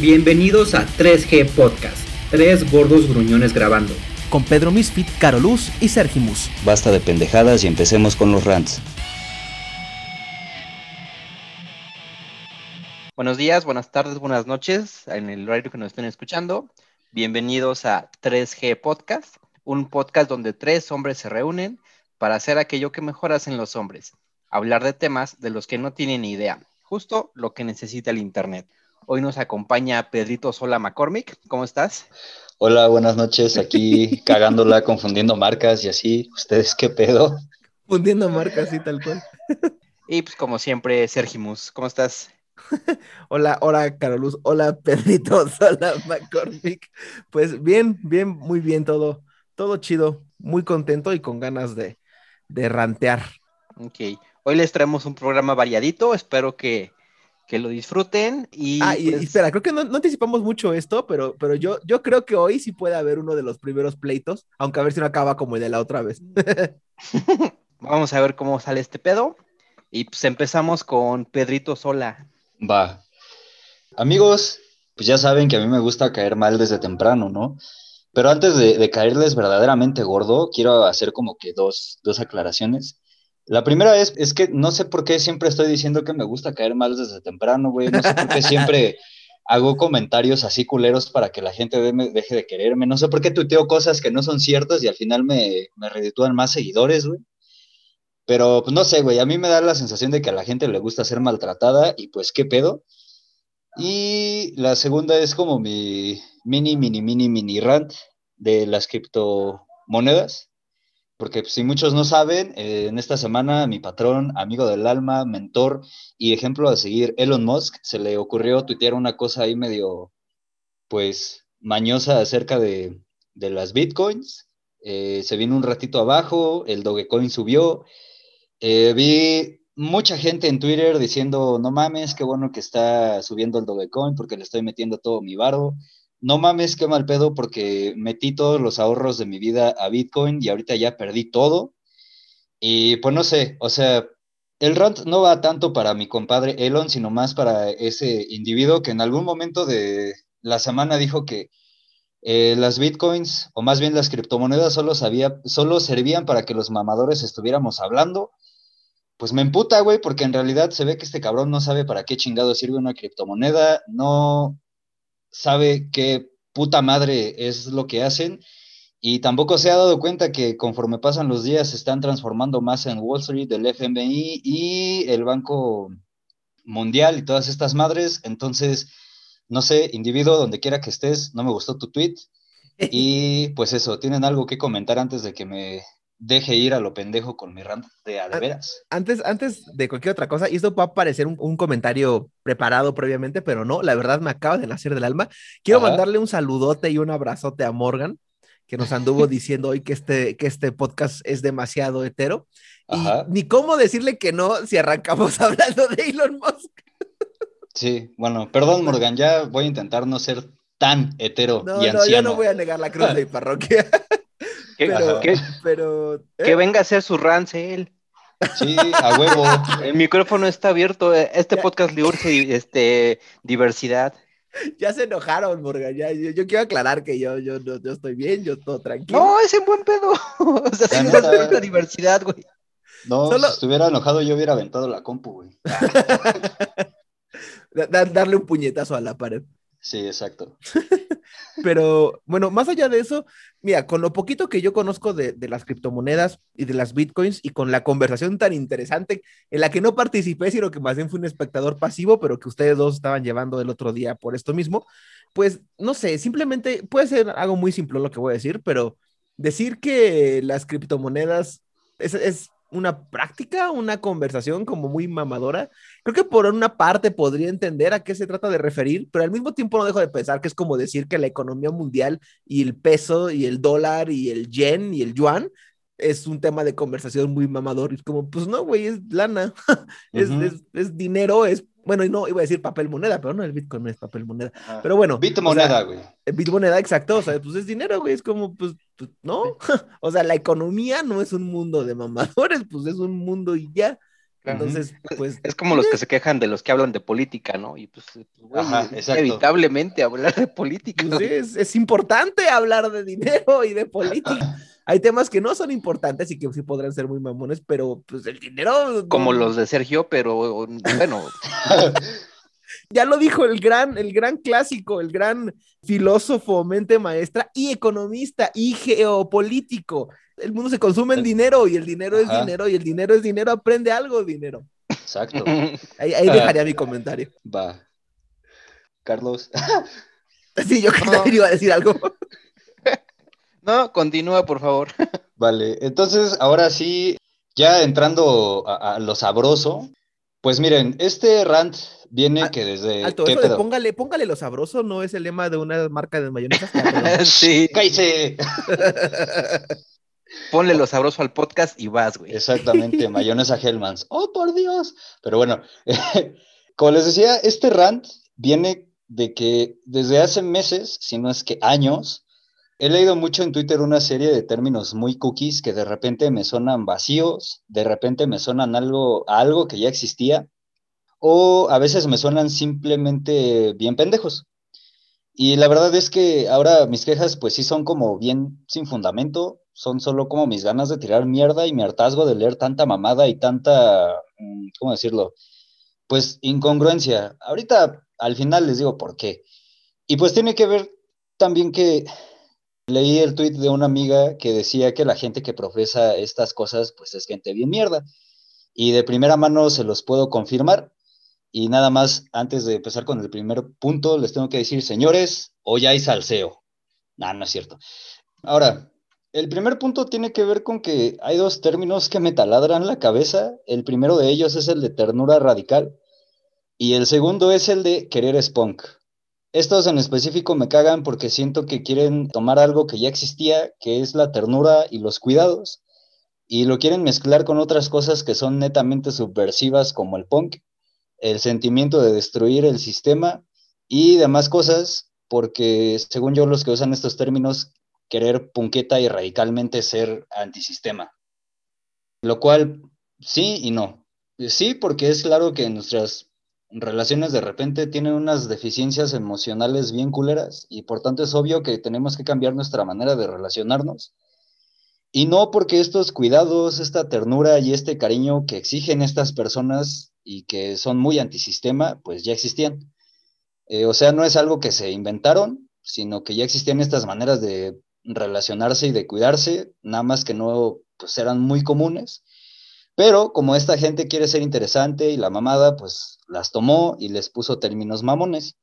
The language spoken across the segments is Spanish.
Bienvenidos a 3G Podcast, tres gordos gruñones grabando. Con Pedro Misfit, Caroluz y Sergimus. Basta de pendejadas y empecemos con los rants. Buenos días, buenas tardes, buenas noches en el horario que nos estén escuchando. Bienvenidos a 3G Podcast, un podcast donde tres hombres se reúnen para hacer aquello que mejor hacen los hombres, hablar de temas de los que no tienen ni idea, justo lo que necesita el Internet. Hoy nos acompaña Pedrito Sola McCormick. ¿Cómo estás? Hola, buenas noches. Aquí cagándola, confundiendo marcas y así. ¿Ustedes qué pedo? Fundiendo marcas y tal cual. Y pues como siempre, Sergimus, ¿cómo estás? hola, hola Caroluz, hola Pedrito Sola McCormick. Pues bien, bien, muy bien todo, todo chido, muy contento y con ganas de, de rantear. Ok, hoy les traemos un programa variadito, espero que que lo disfruten y... Ah, y, pues espera, creo que no, anticipamos mucho esto, pero, pero yo, yo creo que hoy sí puede haber uno de los primeros pleitos, aunque a ver si no acaba como el de la otra vez. Vamos a ver cómo sale este pedo. Y pues empezamos con Pedrito Sola. Va. Amigos, pues ya saben que a mí me gusta caer mal desde temprano, ¿no? Pero antes de, de caerles verdaderamente gordo, quiero hacer como que dos, dos aclaraciones. La primera es, es que no sé por qué siempre estoy diciendo que me gusta caer mal desde temprano, güey. No sé por qué siempre hago comentarios así culeros para que la gente deje de quererme. No sé por qué tuiteo cosas que no son ciertas y al final me, me reditúan más seguidores, güey. Pero pues no sé, güey. A mí me da la sensación de que a la gente le gusta ser maltratada y pues qué pedo. Y la segunda es como mi mini, mini, mini, mini rant de las criptomonedas porque si muchos no saben, eh, en esta semana mi patrón, amigo del alma, mentor y ejemplo a seguir, Elon Musk, se le ocurrió tuitear una cosa ahí medio, pues, mañosa acerca de, las bitcoins. Eh, se vino un ratito abajo, el Dogecoin subió. Eh, vi mucha gente en Twitter diciendo, no mames, qué bueno que está subiendo el Dogecoin porque le estoy metiendo todo mi varo no mames, qué mal pedo, porque metí todos los ahorros de mi vida a Bitcoin y ahorita ya perdí todo. Y pues no sé, o sea, el rant no va tanto para mi compadre Elon, sino más para ese individuo que en algún momento de la semana dijo que eh, las bitcoins, o más bien las criptomonedas, solo, solo servían para que los mamadores estuviéramos hablando. Pues me emputa, güey, porque en realidad se ve que este cabrón no sabe para qué chingado sirve una criptomoneda, no, sabe qué puta madre es lo que hacen y tampoco se ha dado cuenta que conforme pasan los días se están transformando más en Wall Street, el FMI y el Banco Mundial y todas estas madres. Entonces, no sé, individuo, donde quiera que estés, no me gustó tu tweet. Y pues eso, ¿tienen algo que comentar antes de que me deje ir a lo pendejo con mi rant de a de veras. Antes, antes de cualquier otra cosa, y esto va a parecer un, comentario preparado previamente, pero no, la verdad me acaba de nacer del alma. Quiero mandarle un saludote y un abrazote a Morgan, que nos anduvo diciendo hoy que este, que este podcast es demasiado hetero. Y ni cómo decirle que no si arrancamos hablando de Elon Musk. Sí, bueno, perdón Morgan, ya voy a intentar no ser tan hetero no, no, yo no voy a negar la cruz de mi parroquia. Pero, que, ¿eh? venga a hacer su rance él. Sí, a huevo. El micrófono está abierto. Eh, este podcast le urge este, diversidad. Ya se enojaron, Morgan. Ya, yo, quiero aclarar que yo, yo, yo, estoy bien, yo todo tranquilo. No, es en buen pedo. O sea, sí, la diversidad, güey. No, si estuviera enojado, yo hubiera aventado la compu, güey. darle un puñetazo a la pared. Sí, exacto. Pero bueno, más allá de eso, mira, con lo poquito que yo conozco de, las criptomonedas y de las bitcoins y con la conversación tan interesante en la que no participé, sino que más bien fui un espectador pasivo, pero que ustedes dos estaban llevando el otro día por esto mismo, pues no sé, simplemente puede ser algo muy simple lo que voy a decir, pero decir que las criptomonedas es, es una práctica, una conversación como muy mamadora. Creo que por una parte podría entender a qué se trata de referir, pero al mismo tiempo no dejo de pensar que es como decir que la economía mundial y el peso y el dólar y el yen y el yuan es un tema de conversación muy mamador. Y es como, pues no, güey, es lana, es, es, dinero, es bueno, y no iba a decir papel moneda, pero no, el Bitcoin no es papel moneda. Pero bueno. Bitmoneda, güey. Eh, Bitmoneda, exacto. O sea, pues es dinero, güey. Es como, pues, pues no. o sea, la economía no es un mundo de mamadores, pues es un mundo y ya. Entonces, pues. Es como los que se quejan de los que hablan de política, ¿no? Y pues, pues güey, Ajá, es exacto. inevitablemente hablar de política. pues, sí, es, es importante hablar de dinero y de política. Hay temas que no son importantes y que sí podrán ser muy mamones, pero pues el dinero. Como no- los de Sergio, pero bueno, Ya lo dijo el gran, el gran clásico, el gran filósofo, mente maestra y economista y geopolítico. El mundo se consume en dinero y el dinero es dinero y el dinero es dinero. Aprende algo, dinero. Exacto. Ahí, ahí dejaría mi comentario. Va. Carlos. Sí, yo que No. también iba a decir algo. No, continúa, por favor. Vale, entonces ahora sí, ya entrando a, a lo sabroso, pues miren, este rant viene que desde... Alto, ¿qué eso de póngale, póngale lo sabroso no es el lema de una marca de mayonesas. Sí, ¡Cállese! ponle lo sabroso al podcast y vas, güey. Exactamente, mayonesa Hellmans. ¡Oh, por Dios! Pero bueno, como les decía, este rant viene de que desde hace meses, si no es que años, he leído mucho en Twitter una serie de términos muy cookies que de repente me sonan vacíos, de repente me sonan algo, algo que ya existía, o a veces me suenan simplemente bien pendejos. Y la verdad es que ahora mis quejas pues sí son como bien sin fundamento, son solo como mis ganas de tirar mierda y mi hartazgo de leer tanta mamada y tanta, mm, ¿cómo decirlo? Pues incongruencia. Ahorita al final les digo por qué. Y pues tiene que ver también que leí el tweet de una amiga que decía que la gente que profesa estas cosas pues es gente bien mierda. Y de primera mano se los puedo confirmar. Y nada más, antes de empezar con el primer punto, les tengo que decir, señores, hoy hay salseo. No, no es cierto. Ahora, el primer punto tiene que ver con que hay dos términos que me taladran la cabeza. El primero de ellos es el de ternura radical y el segundo es el de querer spunk. Estos en específico me cagan porque siento que quieren tomar algo que ya existía, que es la ternura y los cuidados, y lo quieren mezclar con otras cosas que son netamente subversivas como el punk, el sentimiento de destruir el sistema y demás cosas, porque según yo los que usan estos términos querer punqueta y radicalmente ser antisistema. Lo cual, sí y no. Sí, porque es claro que nuestras relaciones de repente tienen unas deficiencias emocionales bien culeras y por tanto es obvio que tenemos que cambiar nuestra manera de relacionarnos. Y no porque estos cuidados, esta ternura y este cariño que exigen estas personas y que son muy antisistema, pues ya existían. Eh, o sea, no es algo que se inventaron, sino que ya existían estas maneras de relacionarse y de cuidarse, nada más que no pues eran muy comunes. Pero como esta gente quiere ser interesante y la mamada, pues las tomó y les puso términos mamones.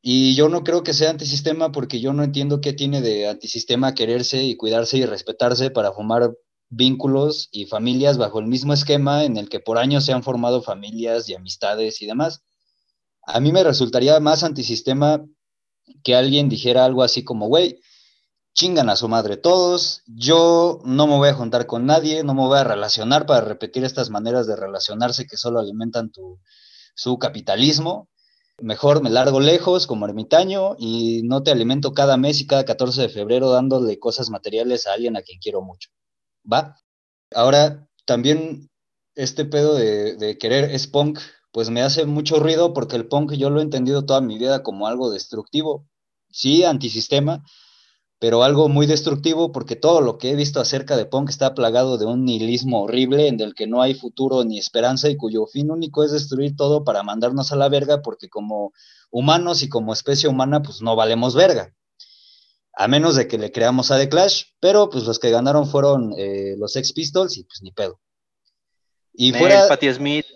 Y yo no creo que sea antisistema porque yo no entiendo qué tiene de antisistema quererse y cuidarse y respetarse para formar vínculos y familias bajo el mismo esquema en el que por años se han formado familias y amistades y demás. A mí me resultaría más antisistema que alguien dijera algo así como, güey, chingan a su madre todos, yo no me voy a juntar con nadie, no me voy a relacionar para repetir estas maneras de relacionarse que solo alimentan tu, su capitalismo. Mejor me largo lejos como ermitaño y no te alimento cada mes y cada 14 de febrero dándole cosas materiales a alguien a quien quiero mucho. ¿Va? Ahora, también este pedo de, de querer es punk, pues me hace mucho ruido porque el punk yo lo he entendido toda mi vida como algo destructivo. Sí, antisistema, pero algo muy destructivo porque todo lo que he visto acerca de punk está plagado de un nihilismo horrible en el que no hay futuro ni esperanza y cuyo fin único es destruir todo para mandarnos a la verga porque como humanos y como especie humana pues no valemos verga. A menos de que le creamos a The Clash, pero pues los que ganaron fueron eh, los Ex Pistols y pues ni pedo. Y Nel, fuera... Patti Smith.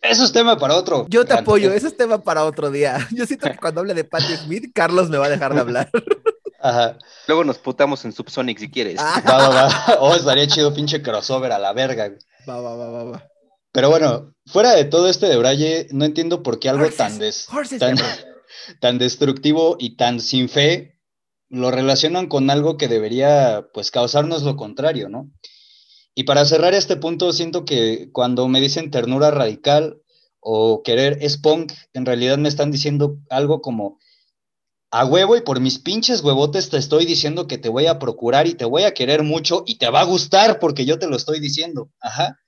Eso es tema para otro. Yo te apoyo, ese es tema para otro día. Yo siento que cuando hable de Patti Smith, Carlos me va a dejar de hablar. Ajá. Luego nos putamos en Subsonic si quieres. Ah, Va, va, va. Oh, estaría chido pinche crossover a la verga. va, va, va, va, va. Pero bueno, fuera de todo este de Braille, no entiendo por qué algo tan, des- Horses, tan, tan destructivo y tan sin fe lo relacionan con algo que debería pues causarnos lo contrario, ¿no? Y para cerrar este punto, siento que cuando me dicen ternura radical o querer es punk, en realidad me están diciendo algo como a huevo y por mis pinches huevotes te estoy diciendo que te voy a procurar y te voy a querer mucho y te va a gustar porque yo te lo estoy diciendo. Ajá.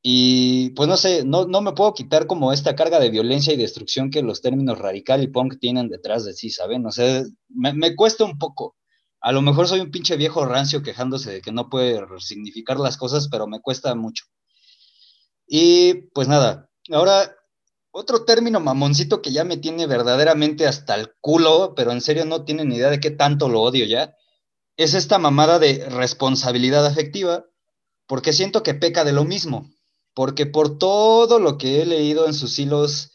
Y pues no sé, no, no me puedo quitar como esta carga de violencia y destrucción que los términos radical y punk tienen detrás de sí, ¿saben? O sea, me, me cuesta un poco. A lo mejor soy un pinche viejo rancio quejándose de que no puede significar las cosas, pero me cuesta mucho. Y pues nada, ahora otro término mamoncito que ya me tiene verdaderamente hasta el culo, pero en serio no tienen idea de qué tanto lo odio ya, es esta mamada de responsabilidad afectiva, porque siento que peca de lo mismo porque por todo lo que he leído en sus hilos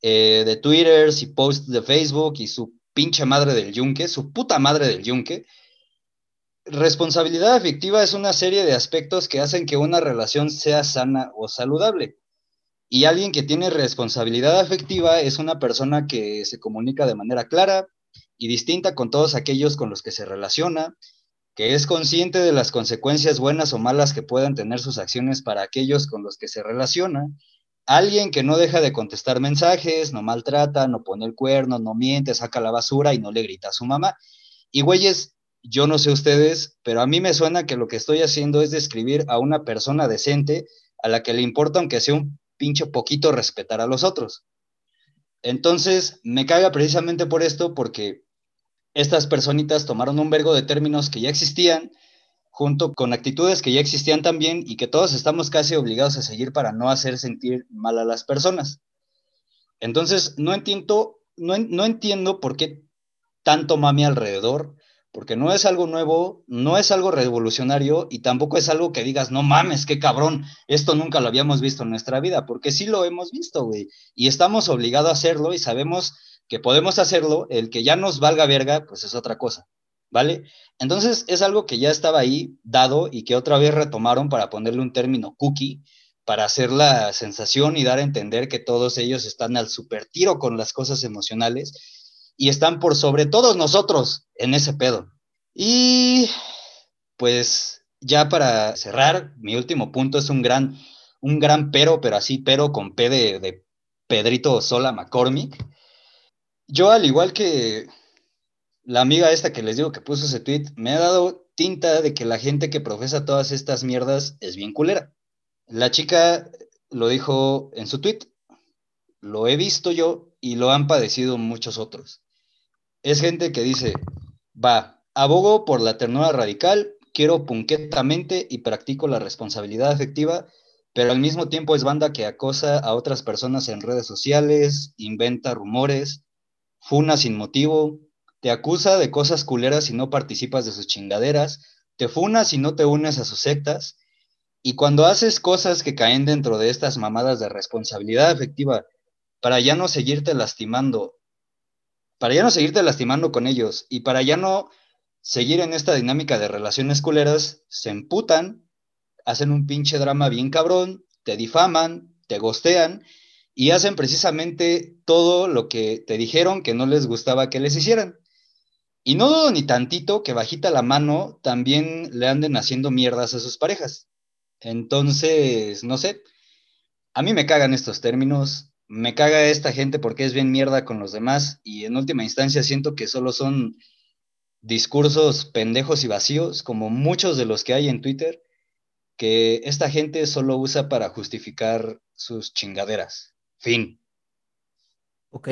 eh, de Twitter y posts de Facebook y su pinche madre del yunque, su puta madre del yunque, responsabilidad afectiva es una serie de aspectos que hacen que una relación sea sana o saludable. Y alguien que tiene responsabilidad afectiva es una persona que se comunica de manera clara y distinta con todos aquellos con los que se relaciona, que es consciente de las consecuencias buenas o malas que puedan tener sus acciones para aquellos con los que se relaciona, alguien que no deja de contestar mensajes, no maltrata, no pone el cuerno, no miente, saca la basura y no le grita a su mamá. Y güeyes, yo no sé ustedes, pero a mí me suena que lo que estoy haciendo es describir a una persona decente a la que le importa, aunque sea un pinche poquito, respetar a los otros. Entonces, me caga precisamente por esto, porque estas personitas tomaron un vergo de términos que ya existían, junto con actitudes que ya existían también y que todos estamos casi obligados a seguir para no hacer sentir mal a las personas. Entonces, no entiendo, no, no entiendo por qué tanto mami alrededor, porque no es algo nuevo, no es algo revolucionario y tampoco es algo que digas, no mames, qué cabrón, esto nunca lo habíamos visto en nuestra vida, porque sí lo hemos visto, güey, y estamos obligados a hacerlo y sabemos que podemos hacerlo, el que ya nos valga verga, pues es otra cosa, ¿vale? Entonces es algo que ya estaba ahí dado y que otra vez retomaron para ponerle un término cookie, para hacer la sensación y dar a entender que todos ellos están al super tiro con las cosas emocionales y están por sobre todos nosotros en ese pedo. Y pues ya para cerrar, mi último punto es un gran, un gran pero, pero así pero con P de, de Pedrito Sola McCormick yo, al igual que la amiga esta que les digo que puso ese tweet, me ha dado tinta de que la gente que profesa todas estas mierdas es bien culera. La chica lo dijo en su tweet, lo he visto yo y lo han padecido muchos otros. Es gente que dice, va, abogo por la ternura radical, quiero punquetamente y practico la responsabilidad afectiva, pero al mismo tiempo es banda que acosa a otras personas en redes sociales, inventa rumores, funa sin motivo, te acusa de cosas culeras si no participas de sus chingaderas, te funa si no te unes a sus sectas, y cuando haces cosas que caen dentro de estas mamadas de responsabilidad afectiva para ya no seguirte lastimando, para ya no seguirte lastimando con ellos y para ya no seguir en esta dinámica de relaciones culeras, se emputan, hacen un pinche drama bien cabrón, te difaman, te gostean y hacen precisamente todo lo que te dijeron que no les gustaba que les hicieran. Y no dudo ni tantito que bajita la mano también le anden haciendo mierdas a sus parejas. Entonces, no sé, a mí me cagan estos términos, me caga esta gente porque es bien mierda con los demás y en última instancia siento que solo son discursos pendejos y vacíos, como muchos de los que hay en Twitter, que esta gente solo usa para justificar sus chingaderas. Fin. Ok.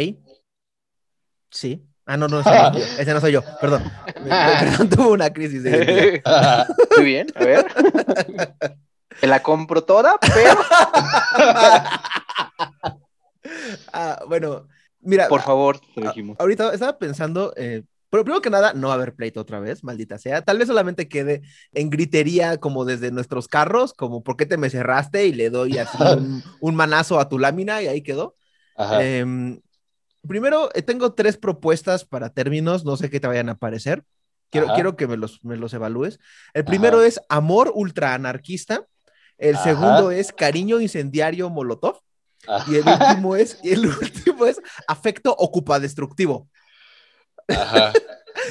Sí. Ah, no, no, ese no, soy yo, perdón. Perdón, tuvo una crisis de... Muy bien, a ver. Te la compro toda, pero... ah, bueno, mira. Por favor, te dijimos. Ahorita estaba pensando, eh, pero primero que nada, no va a haber pleito otra vez, maldita sea. Tal vez solamente quede en gritería como desde nuestros carros, como ¿por qué te me cerraste? Y le doy así un, manazo a tu lámina y ahí quedó. Em, primero, eh, tengo tres propuestas para términos, no sé qué te vayan a parecer. Quiero, quiero que me los, me los evalúes. El primero es amor ultra anarquista. El segundo es cariño incendiario molotov. Y el último es, y el último es afecto ocupadestructivo. Ajá.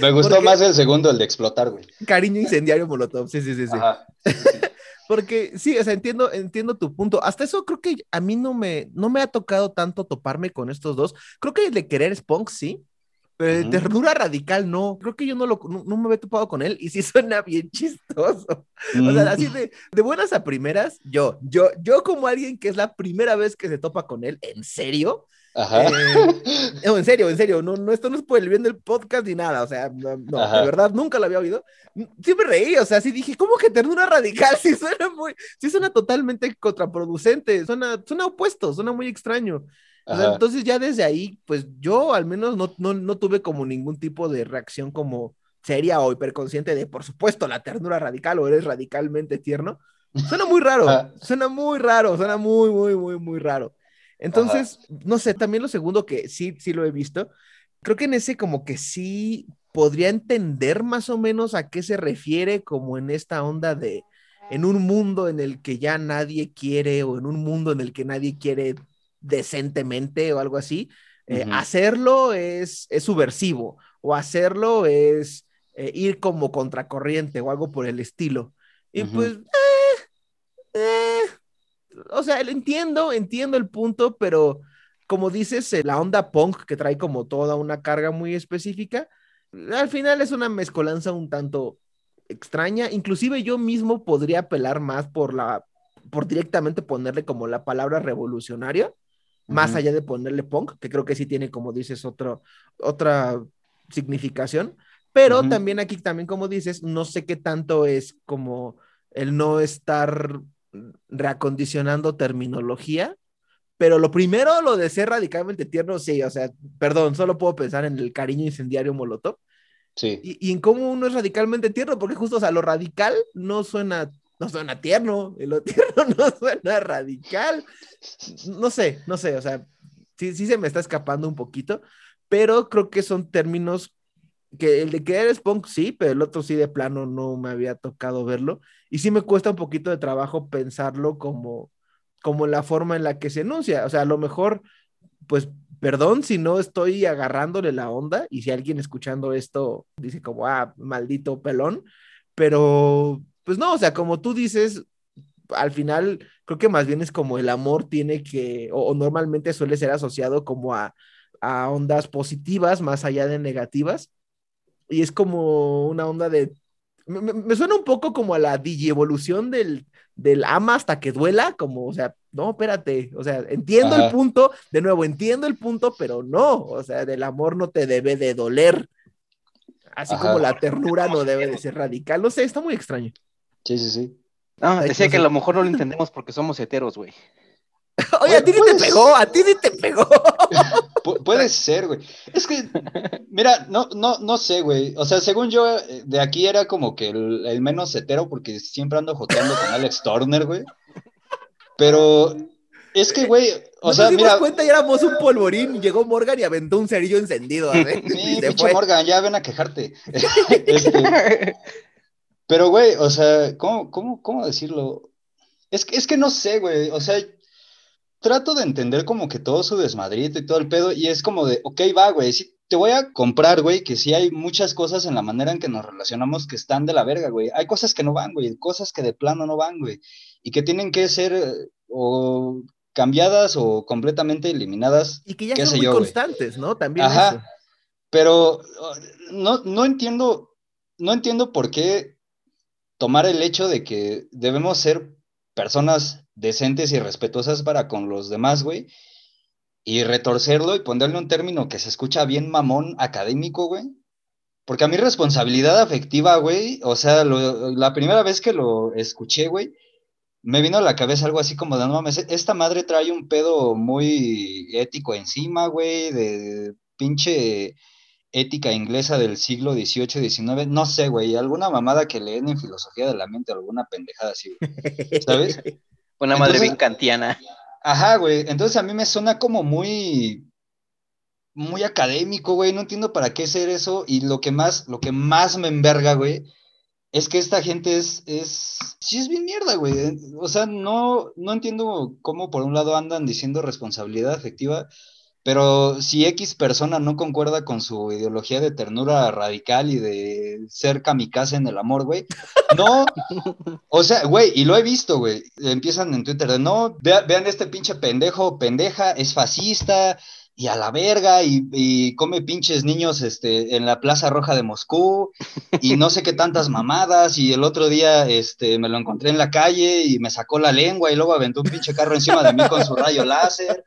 Me gustó más el segundo, el de explotar, güey. Cariño incendiario molotov, sí, sí, sí, sí. Porque sí, o sea, entiendo, entiendo tu punto. Hasta eso creo que a mí no me, no me ha tocado tanto toparme con estos dos. Creo que el de querer Spunk sí, pero de Ujú. ternura radical no. Creo que yo no, lo, no, no me había topado con él y sí suena bien chistoso. O Mm, sea, así de, de buenas a primeras, yo, yo, yo como alguien que es la primera vez que se topa con él, en serio, Ajá. eh, no, en serio, en serio, no, no, esto no es por el bien del podcast ni nada, o sea, no, no, de verdad nunca lo había oído. Me reí, o sea, sí dije, ¿cómo que ternura radical? Sí suena muy, sí suena totalmente contraproducente, suena, suena opuesto, suena muy extraño. O sea, Ajá. entonces ya desde ahí, pues yo al menos no, no, no tuve como ningún tipo de reacción como seria o hiperconsciente de, por supuesto, la ternura radical o eres radicalmente tierno. Suena muy raro, Ajá. suena muy raro, suena muy, muy, muy, muy raro. Entonces, no sé, también lo segundo que sí, sí lo he visto, creo que en ese como que sí podría entender más o menos a qué se refiere como en esta onda de, en un mundo en el que ya nadie quiere o en un mundo en el que nadie quiere decentemente o algo así, eh, hacerlo es, es subversivo o hacerlo es eh, ir como contracorriente o algo por el estilo. Y pues, eh, o sea, lo entiendo, entiendo el punto, pero como dices, la onda punk que trae como toda una carga muy específica, al final es una mezcolanza un tanto extraña. Inclusive yo mismo podría apelar más por la, por directamente ponerle como la palabra revolucionaria, más allá de ponerle punk, que creo que sí tiene, como dices, otro, otra significación. Pero también aquí, también como dices, no sé qué tanto es como el no estar reacondicionando terminología. Pero lo primero, lo de ser radicalmente tierno, sí, o sea, perdón, solo puedo pensar en el cariño incendiario Molotov Sí. y, y en cómo uno es radicalmente tierno, porque justo, o sea, lo radical no suena, no suena tierno, y lo tierno no suena radical. No sé, no sé, o sea, sí, sí se me está escapando un poquito, pero creo que son términos que el de que eres punk sí, pero el otro sí de plano no me había tocado verlo, y sí me cuesta un poquito de trabajo pensarlo como, como la forma en la que se enuncia, o sea, a lo mejor, pues perdón si no estoy agarrándole la onda y si alguien escuchando esto dice como, ah, maldito pelón, pero pues no, o sea, como tú dices, al final creo que más bien es como el amor tiene que, o, o normalmente suele ser asociado como a, a ondas positivas más allá de negativas y es como una onda de, me, suena un poco como a la digievolución del, del ama hasta que duela, como, o sea, no, espérate, o sea, entiendo Ajá. el punto, de nuevo, entiendo el punto, pero no, o sea, del amor no te debe de doler, así Ajá. como la ternura no debe de ser radical, no sé, está muy extraño. Sí, sí, sí. No, Ay, decía no que a sé. lo mejor no lo entendemos porque somos heteros, güey. Oye, a ti ni te Pues- pegó, a ti ni te pegó. Pu- puede ser, güey. Es que, mira, no, no, no sé, güey. O sea, según yo, eh, de aquí era como que el, el menos hetero, porque siempre ando joteando con Alex Turner, güey. Pero es que, güey, o no sea, nos dimos mira, cuenta y éramos un polvorín y llegó Morgan y aventó un cerillo encendido. así, y sí. Morgan, ya ven a quejarte. Este, pero, güey, o sea, ¿cómo, cómo, cómo decirlo? Es que, es que no sé, güey. O sea, trato de entender como que todo su desmadrito y todo el pedo, y es como de, ok, va, güey, sí, te voy a comprar, güey, que sí hay muchas cosas en la manera en que nos relacionamos que están de la verga, güey. Hay cosas que no van, güey, cosas que de plano no van, güey, y que tienen que ser eh, o cambiadas o completamente eliminadas, Y que ya qué son sé muy yo, constantes, ¿no? También Ajá. eso. Pero uh, no, no entiendo, no entiendo por qué tomar el hecho de que debemos ser personas decentes y respetuosas para con los demás, güey, y retorcerlo y ponerle un término que se escucha bien mamón académico, güey. Porque a mí responsabilidad afectiva, güey, o sea, la primera vez que lo escuché, güey, me vino a la cabeza algo así como de, no mames, esta madre trae un pedo muy ético encima, güey, de pinche ética inglesa del siglo XVIII, XIX, no sé, güey, alguna mamada que leen en filosofía de la mente, alguna pendejada así, güey, ¿sabes? Una madre Entonces- bien kantiana. Ajá, güey, entonces a mí me suena como muy, muy académico, güey, no entiendo para qué hacer eso, y lo que más, lo que más me enverga, güey, es que esta gente es, es, sí es bien mierda, güey, eh, o sea, no, no entiendo cómo por un lado andan diciendo responsabilidad afectiva, pero si X persona no concuerda con su ideología de ternura radical y de ser kamikaze en el amor, güey, no, o sea, güey, y lo he visto, güey, empiezan en Twitter de, no, vea- vean este pinche pendejo, pendeja, es fascista, y a la verga, y, y, come pinches niños este, en la Plaza Roja de Moscú, y no sé qué tantas mamadas, y el otro día este, me lo encontré en la calle y me sacó la lengua y luego aventó un pinche carro encima de mí con su rayo láser.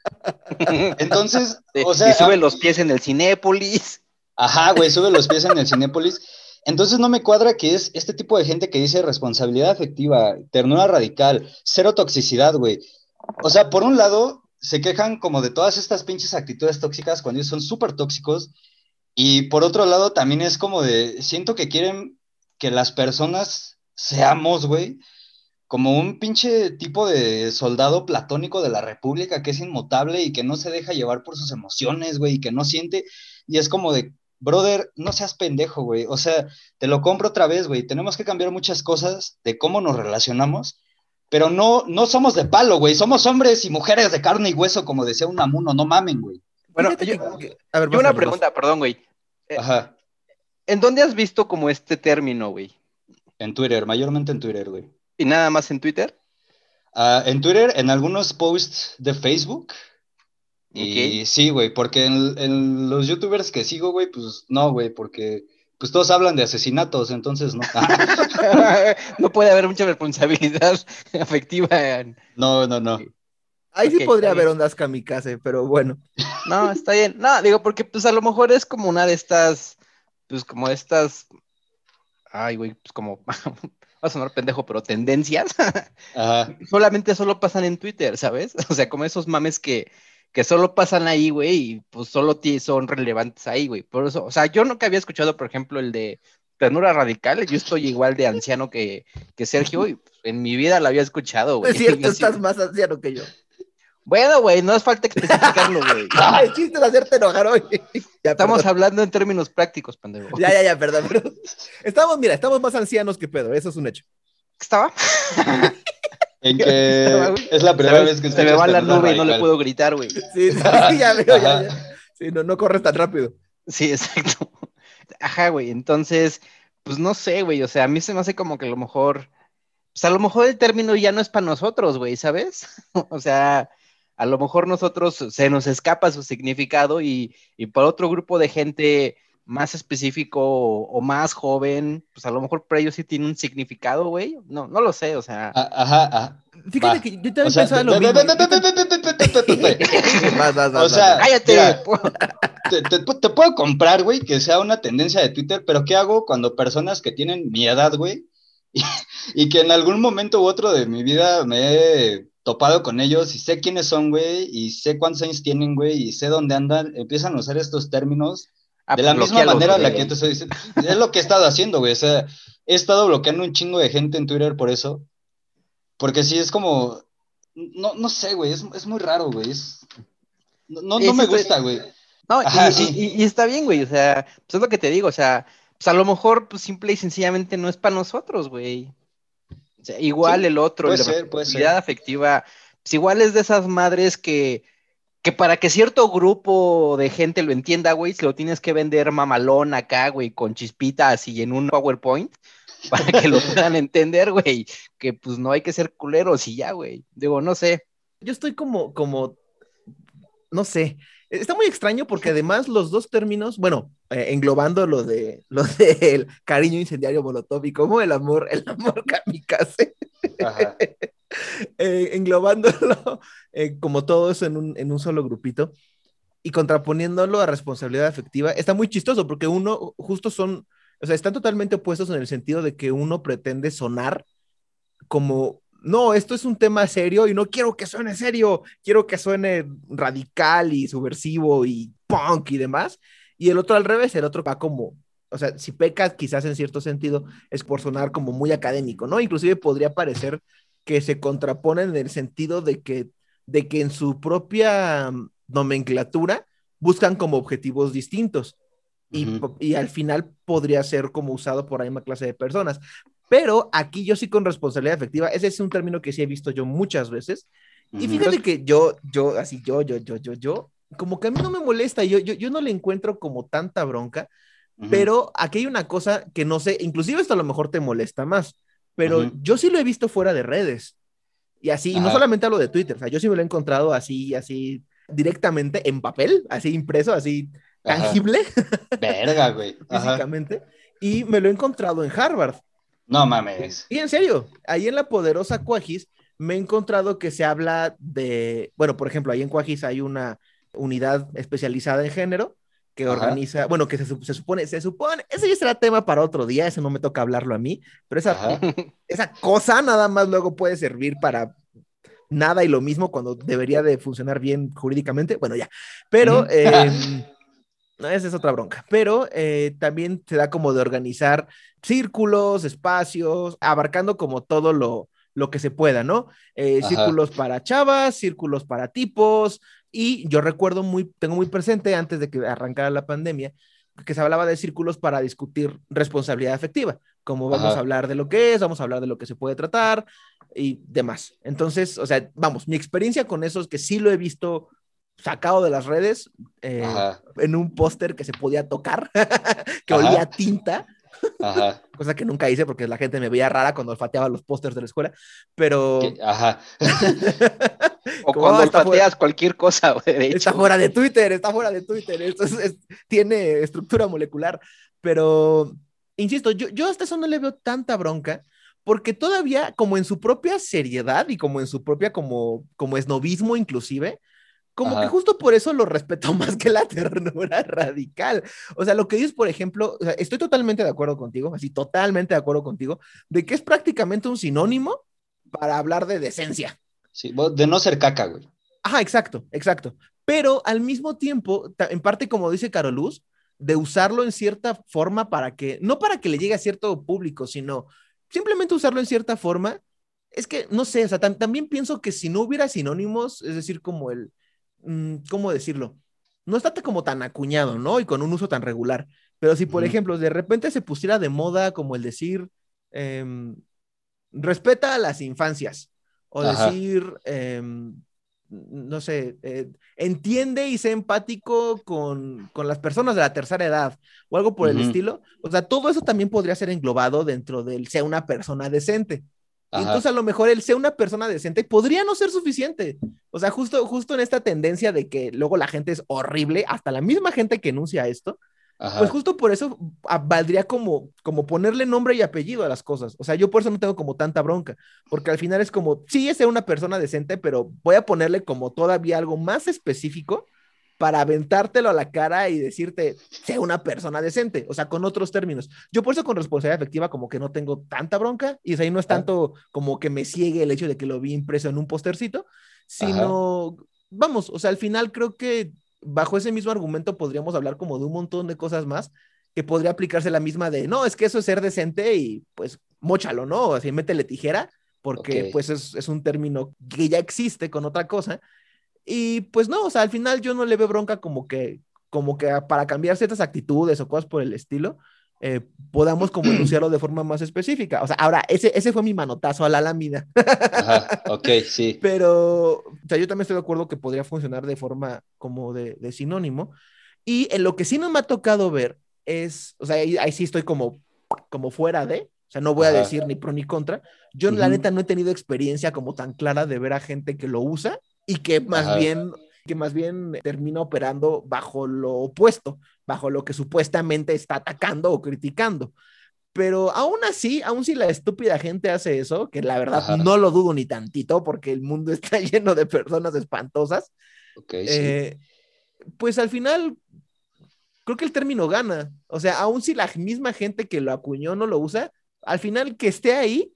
Entonces, o sea... Y sube los pies en el Cinépolis. Ajá, güey, sube los pies en el Cinépolis. Entonces no me cuadra que es este tipo de gente que dice responsabilidad afectiva, ternura radical, cero toxicidad, güey. O sea, por un lado, se quejan como de todas estas pinches actitudes tóxicas cuando ellos son súper tóxicos. Y por otro lado, también es como de, siento que quieren que las personas seamos, güey, como un pinche tipo de soldado platónico de la República que es inmutable y que no se deja llevar por sus emociones, güey, y que no siente. Y es como de, brother, no seas pendejo, güey. O sea, te lo compro otra vez, güey. Tenemos que cambiar muchas cosas de cómo nos relacionamos pero no, no somos de palo, güey. Somos hombres y mujeres de carne y hueso, como decía un amuno, no mamen, güey. Bueno, yo, a ver, yo una pregunta, perdón, güey. Eh, Ajá. ¿En dónde has visto como este término, güey? En Twitter, mayormente en Twitter, güey. ¿Y nada más en Twitter? Uh, en Twitter, en algunos posts de Facebook. Y sí, güey, porque en, en, los youtubers que sigo, güey, pues no, güey, porque pues todos hablan de asesinatos, entonces no. no puede haber mucha responsabilidad afectiva. No, no, no. Ahí sí podría haber ondas kamikaze, pero bueno. No, está bien. No, digo, porque pues a lo mejor es como una de estas, pues como estas, ay, güey, pues como, va a sonar pendejo, pero tendencias. Ajá. Solamente solo pasan en Twitter, ¿sabes? O sea, como esos mames que, que solo pasan ahí, güey, y pues solo son relevantes ahí, güey. Por eso, o sea, yo nunca había escuchado, por ejemplo, el de ternura radical, yo estoy igual de anciano que, que Sergio, y en mi vida lo había escuchado, güey. Es cierto, estás más anciano que yo. Bueno, güey, no es falta especificarlo, güey. Ah, el chiste de hacerte enojar hoy. estamos hablando en términos prácticos, pendejo. Ya, ya, ya, perdón, pero estamos, mira, estamos más ancianos que Pedro, eso es un hecho. ¿Qué estaba? En que es la primera vez que se me va la nube y no le puedo gritar, güey. Sí, sí, ya veo, ya, ya. Sí, no, no corres tan rápido. Sí, exacto. Ajá, güey. Entonces, pues no sé, güey. O sea, a mí se me hace como que a lo mejor, pues a lo mejor el término ya no es para nosotros, güey, ¿sabes? o sea, a lo mejor nosotros se nos escapa su significado y, y para otro grupo de gente más específico o, más joven, pues a lo mejor para ellos sí tiene un significado, güey. No, no lo sé, o sea. Ajá, ajá. Fíjate que yo también pensaba lo mismo. O sea, cállate. Te, puedo comprar, güey, que sea una tendencia de Twitter, pero ¿qué hago cuando personas que tienen mi edad, güey, y, y que en algún momento u otro de mi vida me he topado con ellos y sé quiénes son, güey, y sé cuántos años tienen, güey, y sé dónde andan, empiezan a usar estos términos Ah, de la pues, misma manera en la que te estoy diciendo, es lo que he estado haciendo, güey. O sea, he estado bloqueando un chingo de gente en Twitter por eso. Porque sí, es como. No, no sé, güey. Es, muy raro, güey. no, no, me este, gusta, güey. No, y, está bien, güey. O sea, pues es lo que te digo. O sea, pues a lo mejor, pues simple y sencillamente no es para nosotros, güey. O sea, igual el otro, puede la ser, puede ser. afectiva, pues igual es de esas madres que que para que cierto grupo de gente lo entienda, güey, se lo tienes que vender mamalón acá, güey, con chispitas y en un PowerPoint para que lo puedan entender, güey, que pues no hay que ser culeros y ya, güey. Digo, no sé. Yo estoy como, como, no sé, está muy extraño porque además los dos términos, bueno, eh, englobando lo de lo del cariño incendiario molotov y como el amor, el amor kamikaze. Ajá. Eh, englobándolo eh, como todo eso en un, en un solo grupito y contraponiéndolo a responsabilidad afectiva, está muy chistoso porque uno justo son, o sea, están totalmente opuestos en el sentido de que uno pretende sonar como, no, esto es un tema serio y no quiero que suene serio, quiero que suene radical y subversivo y punk y demás. Y el otro al revés, el otro va como, o sea, si peca quizás en cierto sentido es por sonar como muy académico, ¿no? Inclusive podría parecer que se contraponen en el sentido de que, de que en su propia mm, nomenclatura buscan como objetivos distintos. Y, al final podría ser como usado por la misma clase de personas. Pero aquí yo sí con responsabilidad efectiva, ese es un término que sí he visto yo muchas veces. Y fíjate que yo, yo, así, yo, yo, yo, yo, yo, como que a mí no me molesta, yo, yo, yo no le encuentro como tanta bronca, pero aquí hay una cosa que no sé, inclusive esto a lo mejor te molesta más, pero yo sí lo he visto fuera de redes. Y así, y no solamente hablo de Twitter, o sea, yo sí me lo he encontrado así, así, directamente en papel, así impreso, así Ajá. tangible, Verga, güey. Ajá. físicamente, y me lo he encontrado en Harvard. No mames. Y en serio, ahí en la poderosa Cuajis me he encontrado que se habla de, bueno, por ejemplo, ahí en Cuajis hay una unidad especializada en género que Ajá. organiza, bueno, que se, se supone, se supone, ese ya será tema para otro día, ese no me toca hablarlo a mí, pero esa, Ajá. esa cosa nada más luego puede servir para nada y lo mismo cuando debería de funcionar bien jurídicamente, bueno, ya, pero... No, esa es otra bronca. Pero eh, también se da como de organizar círculos, espacios, abarcando como todo lo, lo que se pueda, ¿no? Eh, círculos para chavas, círculos para tipos. Y yo recuerdo muy, tengo muy presente antes de que arrancara la pandemia, que se hablaba de círculos para discutir responsabilidad afectiva, como vamos Ajá. a hablar de lo que es, vamos a hablar de lo que se puede tratar y demás. Entonces, o sea, vamos, mi experiencia con eso es que sí lo he visto sacado de las redes, eh, en un póster que se podía tocar, que Ajá. olía a tinta, Ajá. cosa que nunca hice porque la gente me veía rara cuando olfateaba los pósters de la escuela, pero ¿Qué? Ajá. O Como, cuando "Ah, está olfateas cualquier cosa, güey, de está hecho. fuera de Twitter, está fuera de Twitter, esto es- es- tiene estructura molecular, pero insisto, yo, yo hasta eso no le veo tanta bronca. Porque todavía, como en su propia seriedad y como en su propia, como, como esnovismo inclusive, como Ajá. que justo por eso lo respeto más que la ternura radical. O sea, lo que dices, por ejemplo, o sea, estoy totalmente de acuerdo contigo, así totalmente de acuerdo contigo, de que es prácticamente un sinónimo para hablar de decencia. Sí, de no ser caca, güey. Ajá, exacto, exacto. Pero al mismo tiempo, en parte como dice Caroluz, de usarlo en cierta forma para que, no para que le llegue a cierto público, sino simplemente usarlo en cierta forma. Es que, no sé, o sea, tam- también pienso que si no hubiera sinónimos, es decir, como el, ¿cómo decirlo? No está como tan acuñado, ¿no? Y con un uso tan regular. Pero si, por ejemplo, de repente se pusiera de moda como el decir, em, respeta a las infancias, o Ajá. decir, em, no sé, eh, entiende y sé empático con, con las personas de la tercera edad o algo por el estilo. O sea, todo eso también podría ser englobado dentro del sea una persona decente. Y entonces a lo mejor el ser una persona decente podría no ser suficiente. O sea, justo, justo en esta tendencia de que luego la gente es horrible, hasta la misma gente que enuncia esto, Ajá. pues justo por eso ah, valdría como, como ponerle nombre y apellido a las cosas. O sea, yo por eso no tengo como tanta bronca, porque al final es como, sí, es ser una persona decente, pero voy a ponerle como todavía algo más específico para aventártelo a la cara y decirte, sea una persona decente, o sea, con otros términos. Yo por eso con responsabilidad afectiva como que no tengo tanta bronca, y o sea, ahí no es tanto como que me ciegue el hecho de que lo vi impreso en un postercito, sino, vamos, o sea, al final creo que bajo ese mismo argumento podríamos hablar como de un montón de cosas más que podría aplicarse la misma de, no, es que eso es ser decente y pues mochalo, ¿no? Así métele tijera, porque pues es, es un término que ya existe con otra cosa. Y pues no, o sea, al final yo no le veo bronca como que, como que para cambiar ciertas actitudes o cosas por el estilo, eh, podamos como enunciarlo de forma más específica. O sea, ahora, ese, ese fue mi manotazo a la lámina. Ajá. Ok, sí. Pero, o sea, yo también estoy de acuerdo que podría funcionar de forma como de, de sinónimo. Y en lo que sí no me ha tocado ver es, o sea, ahí, ahí sí estoy como, como fuera de, o sea, no voy a Ajá. decir ni pro ni contra. Yo, la Ujú. neta, no he tenido experiencia como tan clara de ver a gente que lo usa y que más Ajá. bien que más bien termina operando bajo lo opuesto, bajo lo que supuestamente está atacando o criticando. Pero aún así, aún si la estúpida gente hace eso, que la verdad Ajá. no lo dudo ni tantito, porque el mundo está lleno de personas espantosas, sí. eh, pues al final creo que el término gana. O sea, aún si la misma gente que lo acuñó no lo usa, al final que esté ahí,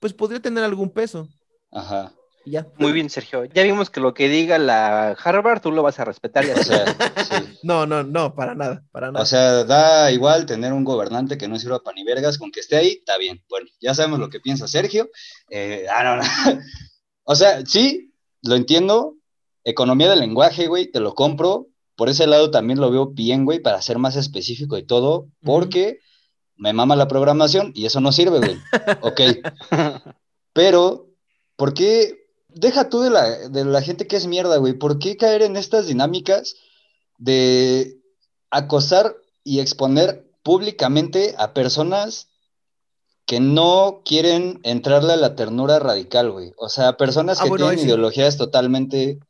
pues podría tener algún peso. Ajá. Ya. Muy bien, Sergio. Ya vimos que lo que diga la Harvard, tú lo vas a respetar y O sea, sí. No, no, no, para nada, para nada. O sea, da igual tener un gobernante que no sirva para ni vergas, con que esté ahí, está bien. Bueno, ya sabemos lo que piensa Sergio. Eh, ah, no, no. O sea, sí, lo entiendo. Economía del lenguaje, güey, te lo compro. Por ese lado también lo veo bien, güey, para ser más específico y todo, porque me mama la programación y eso no sirve, güey. Ok, pero, ¿por qué? Deja tú de la, de la gente que es mierda, güey. ¿Por qué caer en estas dinámicas de acosar y exponer públicamente a personas que no quieren entrarle a la ternura radical, güey? O sea, personas Ah, que bueno, tienen sí. ideologías totalmente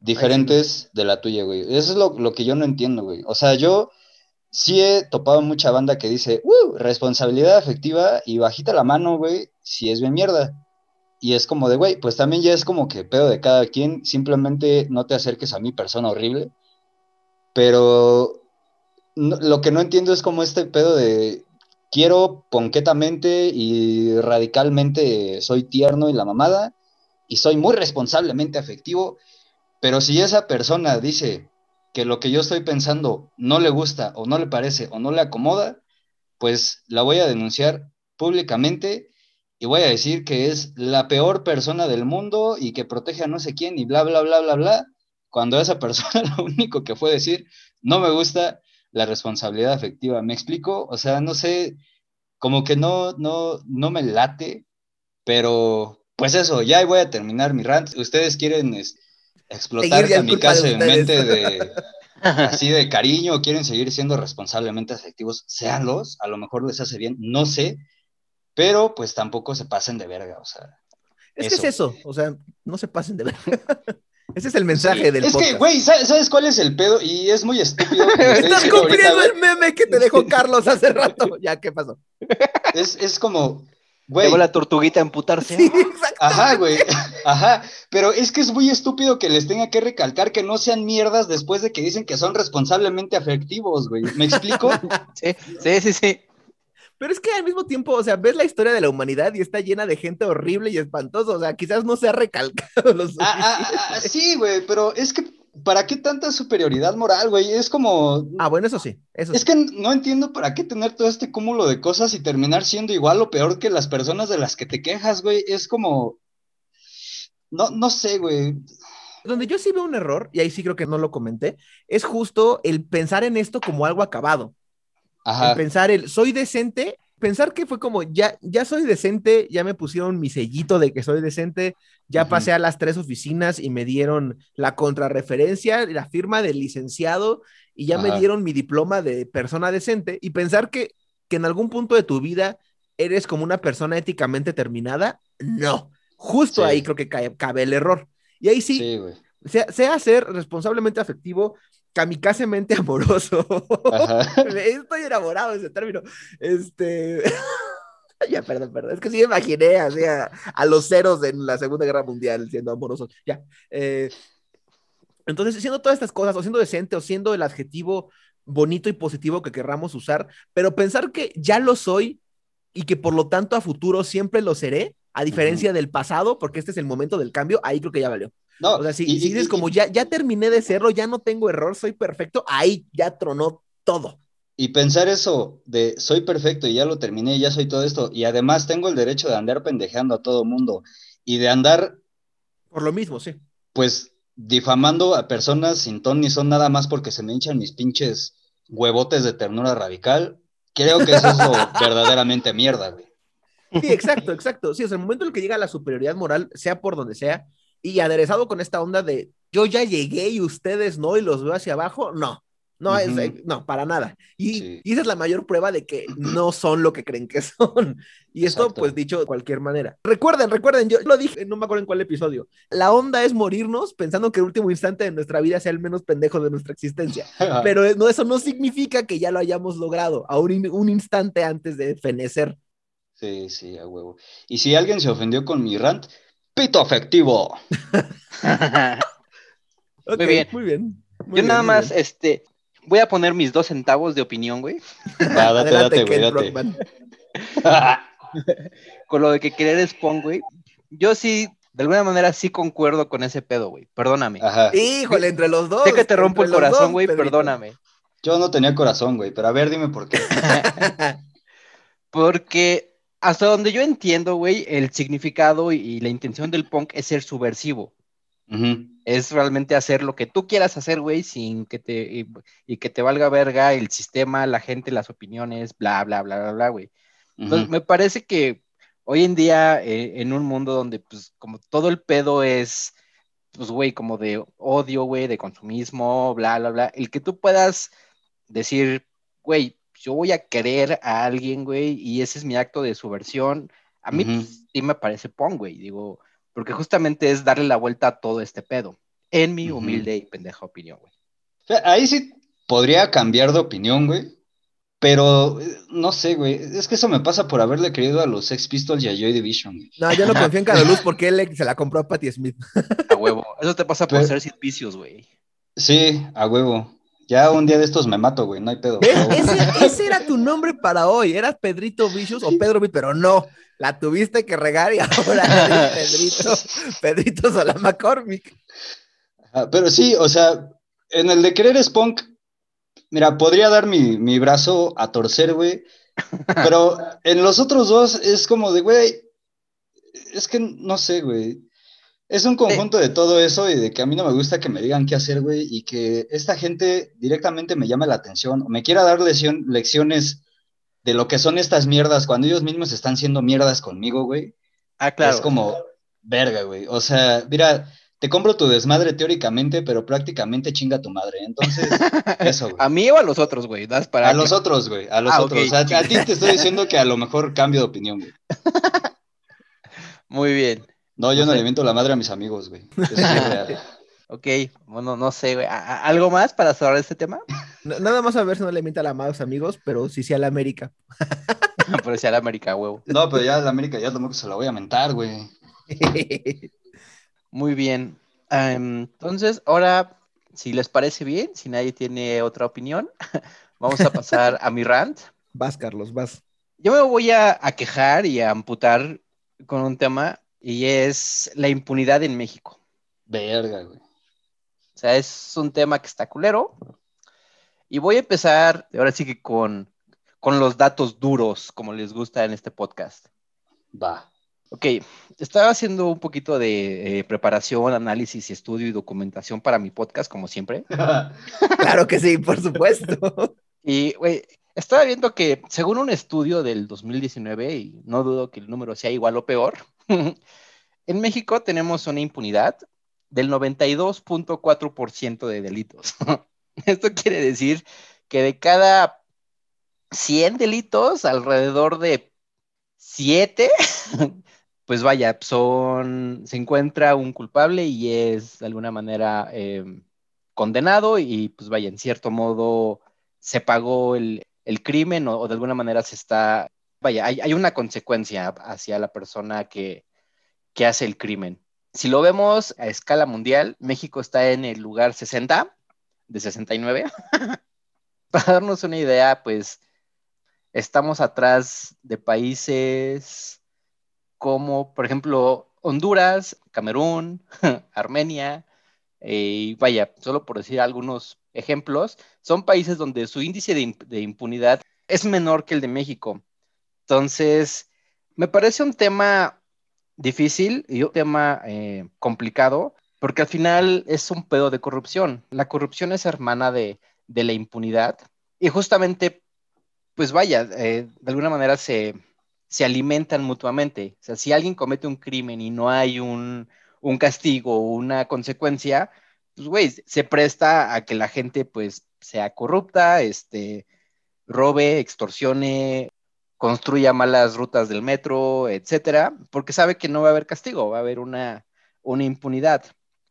diferentes de la tuya, güey. Eso es lo, lo que yo no entiendo, güey. O sea, yo sí he topado mucha banda que dice, uh, responsabilidad afectiva y bajita la mano, güey, si es bien mierda. Y es como de, güey, pues también ya es como que pedo de cada quien, simplemente no te acerques a mi persona horrible. Pero lo que no entiendo es como este pedo de quiero ponquetamente y radicalmente soy tierno y la mamada y soy muy responsablemente afectivo, pero si esa persona dice que lo que yo estoy pensando no le gusta o no le parece o no le acomoda, pues la voy a denunciar públicamente y voy a decir que es la peor persona del mundo y que protege a no sé quién y bla, bla, bla, bla, bla, cuando esa persona lo único que fue decir, no me gusta la responsabilidad afectiva. ¿Me explico? O sea, no sé, como que no, no, no me late, pero pues eso, ya voy a terminar mi rant. Ustedes quieren explotar en mi casa en mente de así de cariño quieren seguir siendo responsablemente afectivos, séanlos, a lo mejor les hace bien, no sé, pero pues tampoco se pasen de verga, o sea. Es que es Eso. o sea, no se pasen de ver. Ese es el mensaje Sí, del es podcast. que, güey, ¿sabes, sabes cuál es el pedo? Y es muy estúpido. Estás ahorita, cumpliendo el meme que te dejó Carlos hace rato. Ya, ¿qué pasó? Es, es como, güey, Llegó la tortuguita a emputarse. Sí, exacto. ajá, güey, ajá, pero es que es muy estúpido que les tenga que recalcar que no sean mierdas después de que dicen que son responsablemente afectivos, güey. ¿Me explico? Sí, sí, sí, sí. Pero es que al mismo tiempo, o sea, ves la historia de la humanidad y está llena de gente horrible y espantosa. O sea, quizás no se ha recalcado lo Ah, suficiente. ah, ah, sí, güey, pero es que, ¿para qué tanta superioridad moral, güey? Es como, Ah, bueno, eso sí, eso Es sí. que no entiendo para qué tener todo este cúmulo de cosas y terminar siendo igual o peor que las personas de las que te quejas, güey. Es como. No, no sé, güey. Donde yo sí veo un error, y ahí sí creo que no lo comenté, es justo el pensar en esto como algo acabado. Pensar el soy decente, pensar que fue como ya, ya soy decente, ya me pusieron mi sellito de que soy decente, ya pasé a las tres oficinas y me dieron la contrarreferencia, la firma del licenciado y ya me dieron mi diploma de persona decente y pensar que, que en algún punto de tu vida eres como una persona éticamente terminada, no. Justo Sí. ahí creo que cae- cabe el error. Y ahí sí, Sí, sea, sea ser responsablemente afectivo, kamikazemente amoroso. Ajá. Estoy enamorado de ese término. Este. ya, perdón, perdón. Es que sí me imaginé así a, a los ceros en la Segunda Guerra Mundial siendo amorosos. Ya. Eh, entonces, siendo todas estas cosas, o siendo decente, o siendo el adjetivo bonito y positivo que querramos usar, pero pensar que ya lo soy y que por lo tanto a futuro siempre lo seré, a diferencia del pasado, porque este es el momento del cambio, ahí creo que ya valió. No, O sea, si, y- si dices y- como ya, ya terminé de serlo, ya no tengo error, soy perfecto, ahí ya tronó todo. Y pensar eso de soy perfecto y ya lo terminé, ya soy todo esto, y además tengo el derecho de andar pendejeando a todo mundo y de andar, Por lo mismo, sí. pues, difamando a personas sin ton ni son nada más porque se me hinchan mis pinches huevotes de ternura radical. Creo que eso es lo verdaderamente mierda, güey. Sí, exacto, exacto. Sí, o sea, el momento en el que llega la superioridad moral, sea por donde sea, y aderezado con esta onda de yo ya llegué y ustedes no, y los veo hacia abajo, no. No, es, eh, no, para nada. Y, Sí. y esa es la mayor prueba de que no son lo que creen que son. Y esto, Exacto. pues dicho de cualquier manera. Recuerden, recuerden, yo lo dije, no me acuerdo en cuál episodio. La onda es morirnos pensando que el último instante de nuestra vida sea el menos pendejo de nuestra existencia. Pero no, eso no significa que ya lo hayamos logrado a un, un instante antes de fenecer. Sí, sí, a huevo. Y si alguien se ofendió con mi rant, pito afectivo. Muy bien. Muy bien. muy Yo bien, nada más, bien. este, voy a poner mis dos centavos de opinión, güey. Va, date, Adelante, date, güey, date. Con lo de que querer es pong, güey. Yo sí, de alguna manera sí concuerdo con ese pedo, güey. Perdóname. Ajá. Híjole, entre los dos. sé que te rompo el corazón, dos, güey, Pedrito. perdóname. Yo no tenía corazón, güey, pero a ver, dime por qué. Porque hasta donde yo entiendo, güey, el significado y, y la intención del punk es ser subversivo. Es realmente hacer lo que tú quieras hacer, güey, sin que te, y, y que te valga verga el sistema, la gente, las opiniones, bla, bla, bla, bla, bla, güey. Entonces, me parece que hoy en día, eh, en un mundo donde, pues, como todo el pedo es, pues, güey, como de odio, güey, de consumismo, bla, bla, bla, el que tú puedas decir, güey, yo voy a querer a alguien, güey, y ese es mi acto de subversión, a mí pues, sí me parece pon, güey, digo, porque justamente es darle la vuelta a todo este pedo. En mi humilde y pendeja opinión, güey. O sea, Ahí sí podría cambiar de opinión, güey. Pero eh, no sé, güey. Es que eso me pasa por haberle creído a los Sex Pistols y a Joy Division. güey. No, yo no confío en Caroluz porque él le- se la compró a Patti Smith. A huevo. Eso te pasa por Pero- ser sin vicios, güey. Sí, a huevo. Ya un día de estos me mato, güey. No hay pedo. Ese, ese era tu nombre para hoy. Eras Pedrito Vicious o Pedro Vicious, pero no. La tuviste que regar y ahora Pedrito, Pedrito Solama Cormic. Pero sí, o sea, en el de querer Spunk, mira, podría dar mi, mi brazo a torcer, güey. Pero en los otros dos es como de, güey, es que no sé, güey. Es un conjunto de todo eso y de que a mí no me gusta que me digan qué hacer, güey, y que esta gente directamente me llame la atención o me quiera dar lesión- lecciones de lo que son estas mierdas cuando ellos mismos están siendo mierdas conmigo, güey. Ah, claro. Es como, verga, güey. O sea, mira, te compro tu desmadre teóricamente, pero prácticamente chinga tu madre. Entonces, eso, güey. ¿A mí o a los otros, güey? Das para A que- los otros, güey, a los Ah, otros. sea, a ti te estoy diciendo que a lo mejor cambio de opinión, güey. Muy bien. No, yo No no sé. le miento la madre a mis amigos, güey. Eso sí es real. Ok, bueno, no sé, güey. ¿A- a- ¿Algo más para cerrar este tema? No- Nada más a ver si no le mienta a la más amigos, pero sí sí a la América. Por decir América, huevo. No, pero ya la América ya tampoco se la voy a mentar, güey. Muy bien. Em, entonces, ahora, si les parece bien, si nadie tiene otra opinión, vamos a pasar a mi rant. Vas, Carlos, vas. Yo me voy a, a quejar y a amputar con un tema y es la impunidad en México. Verga, güey. O sea, es un tema que está culero. Y voy a empezar ahora sí que con, con los datos duros, como les gusta en este podcast. Va. Ok, estaba haciendo un poquito de eh, preparación, análisis estudio y documentación para mi podcast, como siempre. Claro que sí, por supuesto. Y, güey, estaba viendo que según un estudio del 2019, y no dudo que el número sea igual o peor, en México tenemos una impunidad del 92.4% de delitos. Esto quiere decir que de cada 100 delitos, alrededor de 7, pues vaya, son, se encuentra un culpable y es de alguna manera eh, condenado y pues vaya, en cierto modo se pagó el, crimen o de alguna manera se está, vaya, hay, una consecuencia hacia la persona que, que hace el crimen. Si lo vemos a escala mundial, México está en el lugar 60 de 69. Para darnos una idea, pues estamos atrás de países como, por ejemplo, Honduras, Camerún, Armenia, eh, y vaya, solo por decir algunos ejemplos, son países donde su índice de impunidad es menor que el de México. Entonces, me parece un tema difícil y un tema eh, complicado, porque al final es un pedo de corrupción. La corrupción es hermana de, la impunidad y justamente, pues vaya, eh, de alguna manera se, se alimentan mutuamente. O sea, si alguien comete un crimen y no hay un, un castigo o una consecuencia, pues güey, se presta a que la gente pues sea corrupta, este, robe, extorsione, construya malas rutas del metro, etcétera, porque sabe que no va a haber castigo, va a haber una, una impunidad.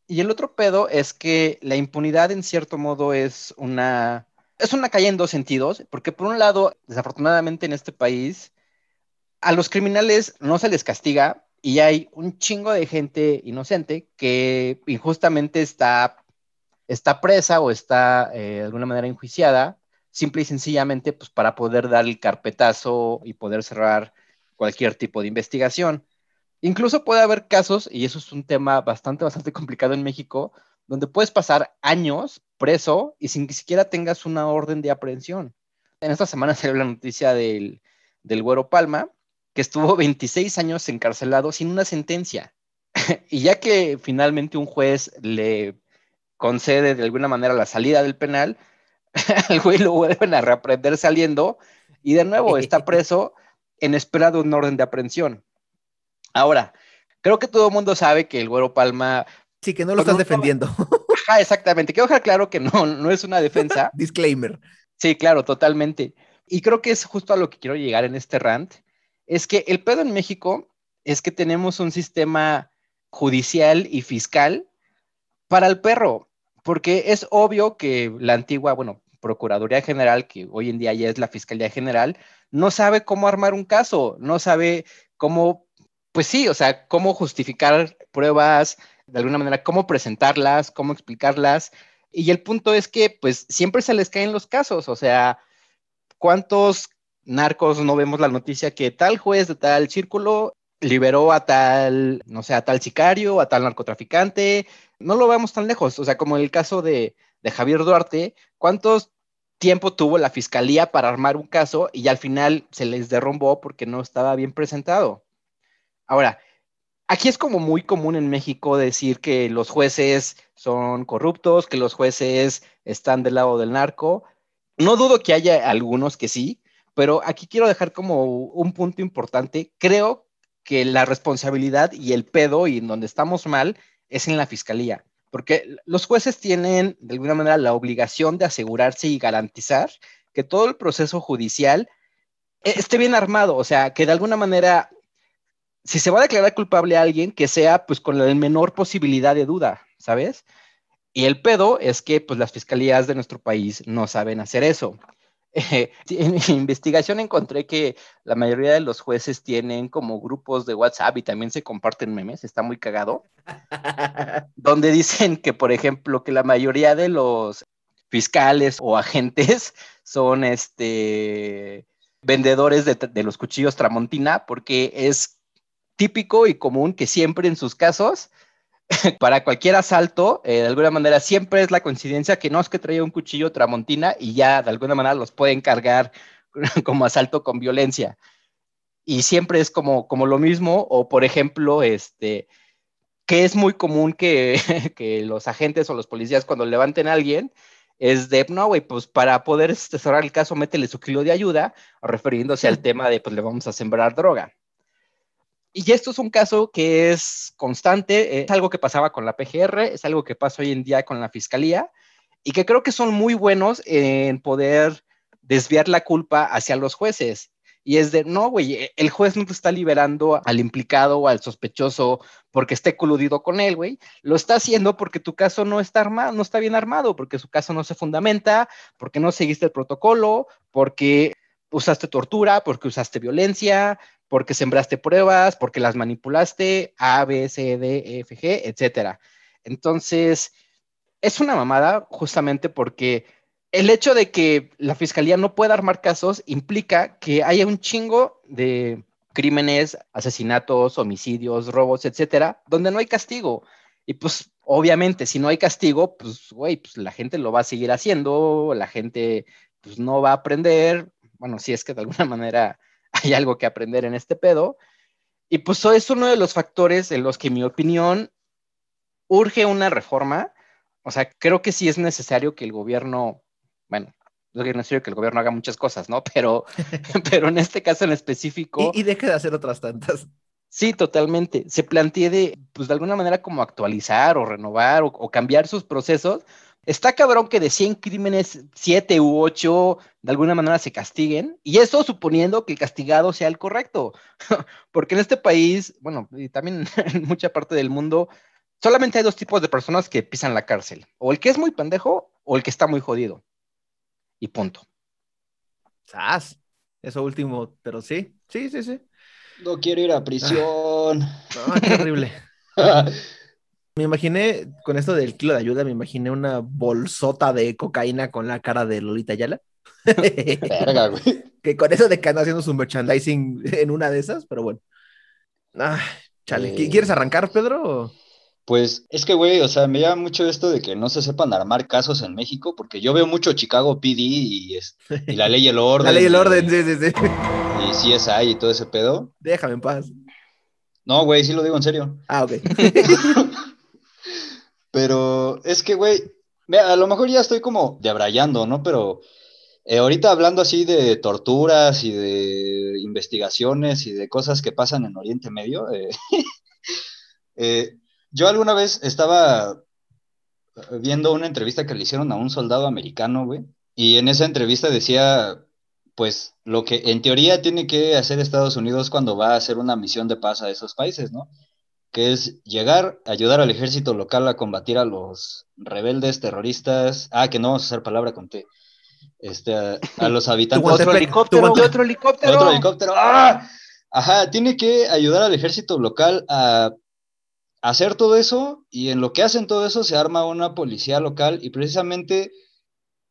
Y el otro pedo es que la impunidad en cierto modo es una, es una calle en dos sentidos, porque por un lado, desafortunadamente en este país, a los criminales no se les castiga y hay un chingo de gente inocente que injustamente está, está presa o está eh, de alguna manera enjuiciada, simple y sencillamente pues para poder dar el carpetazo y poder cerrar cualquier tipo de investigación. Incluso puede haber casos, y eso es un tema bastante, bastante complicado en México, donde puedes pasar años preso y sin que siquiera tengas una orden de aprehensión. En esta semana salió la noticia del, del Güero Palma, que estuvo 26 años encarcelado sin una sentencia. y ya que finalmente un juez le concede de alguna manera la salida del penal, al güey lo vuelven a reaprender saliendo y de nuevo está preso en espera de un orden de aprehensión. Ahora, creo que todo el mundo sabe que el Güero Palma... Sí, que no lo estás Pues no- defendiendo. Ajá, exactamente. Quiero dejar claro que no, no es una defensa. Disclaimer. Sí, claro, totalmente. Y creo que es justo a lo que quiero llegar en este rant. Es que el pedo en México es que tenemos un sistema judicial y fiscal para el perro, porque es obvio que la antigua, bueno, Procuraduría General, que hoy en día ya es la Fiscalía General, no sabe cómo armar un caso, no sabe cómo, pues sí, o sea, cómo justificar pruebas, de alguna manera, cómo presentarlas, cómo explicarlas. Y el punto es que, pues, siempre se les caen los casos, o sea, ¿cuántos narcos no vemos la noticia que tal juez de tal círculo liberó a tal, no sé, a tal sicario, a tal narcotraficante? No lo vemos tan lejos, o sea, como el caso de, de Javier Duarte, ¿cuántos tiempo tuvo la fiscalía para armar un caso y al final se les derrumbó porque no estaba bien presentado? Ahora, aquí es como muy común en México decir que los jueces son corruptos, que los jueces están del lado del narco. No dudo que haya algunos que sí, pero aquí quiero dejar como un punto importante. Creo que la responsabilidad y el pedo y en donde estamos mal es en la fiscalía porque los jueces tienen de alguna manera la obligación de asegurarse y garantizar que todo el proceso judicial e-, esté bien armado, o sea, que de alguna manera, si se va a declarar culpable a alguien, que sea pues con la menor posibilidad de duda, ¿sabes? Y el pedo es que pues las fiscalías de nuestro país no saben hacer eso. en mi investigación encontré que la mayoría de los jueces tienen como grupos de WhatsApp y también se comparten memes, está muy cagado, donde dicen que, por ejemplo, que la mayoría de los fiscales o agentes son este vendedores de, de los cuchillos Tramontina, porque es típico y común que siempre en sus casos para cualquier asalto, eh, de alguna manera, siempre es la coincidencia que no es que traía un cuchillo tramontina y ya de alguna manera los pueden cargar como asalto con violencia. Y siempre es como, como lo mismo, o por ejemplo, este, que es muy común que, que los agentes o los policías cuando levanten a alguien, es de, no, güey, pues para poder cerrar el caso, métele su kilo de ayuda, refiriéndose al tema de, pues le vamos a sembrar droga. Y esto es un caso que es constante, es algo que pasaba con la PGR, es algo que pasa hoy en día con la Fiscalía y que creo que son muy buenos en poder desviar la culpa hacia los jueces. Y es de, no, güey, el juez no te está liberando al implicado o al sospechoso porque esté coludido con él, güey. Lo está haciendo porque tu caso no está armado, no está bien armado, porque su caso no se fundamenta, porque no seguiste el protocolo, porque usaste tortura, porque usaste violencia, porque sembraste pruebas, porque las manipulaste, A, B, C, D, E, F, G, etcétera. Entonces, es una mamada justamente porque el hecho de que la fiscalía no pueda armar casos implica que haya un chingo de crímenes, asesinatos, homicidios, robos, etcétera, donde no hay castigo. Y pues, obviamente, si no hay castigo, pues, güey, pues la gente lo va a seguir haciendo, la gente, pues, no va a aprender. Bueno, si es que de alguna manera hay algo que aprender en este pedo. Y pues es uno de los factores en los que, en mi opinión, urge una reforma. O sea, creo que sí es necesario que el gobierno, bueno, no es necesario que el gobierno haga muchas cosas, ¿no? Pero, pero en este caso en específico. Y, deje de hacer otras tantas. Sí, totalmente. Se plantee de, pues de alguna manera como actualizar o renovar o cambiar sus procesos Está cabrón que de 100 crímenes, 7 u 8 de alguna manera se castiguen, y eso suponiendo que el castigado sea el correcto, porque en este país, bueno, y también en mucha parte del mundo, solamente hay dos tipos de personas que pisan la cárcel, o el que es muy pendejo o el que está muy jodido. Y punto. ¡Sas! Eso último, pero sí, sí, sí, sí. No quiero ir a prisión. no, qué horrible. Me imaginé, con esto del kilo de ayuda, me imaginé una bolsota de cocaína con la cara de Lolita Yala. Verga, güey. Que con eso de que anda haciendo su merchandising en una de esas, pero bueno. Ah, chale. Eh. ¿Quieres arrancar, Pedro? Pues es que, güey, o sea, me llama mucho esto de que no se sepan armar casos en México, porque yo veo mucho Chicago PD y, y la ley y el orden. la ley y el orden, sí, sí, sí. Y CSI y todo ese pedo. Déjame en paz. No, güey, sí lo digo en serio. Ah, ok. Pero es que, güey, a lo mejor ya estoy como debrayando, ¿no? Pero eh, ahorita hablando así de torturas y de investigaciones y de cosas que pasan en Oriente Medio, eh, eh, yo alguna vez estaba viendo una entrevista que le hicieron a un soldado americano, güey, y en esa entrevista decía, pues, lo que en teoría tiene que hacer Estados Unidos cuando va a hacer una misión de paz a esos países, ¿no? Que es llegar, ayudar al ejército local a combatir a los rebeldes, terroristas, ah, que no vamos a usar palabra con T, este, a, a los habitantes. Otro helicóptero, otro helicóptero. Otro helicóptero. ¡Ah! Ajá, tiene que ayudar al ejército local a hacer todo eso y en lo que hacen todo eso se arma una policía local y precisamente,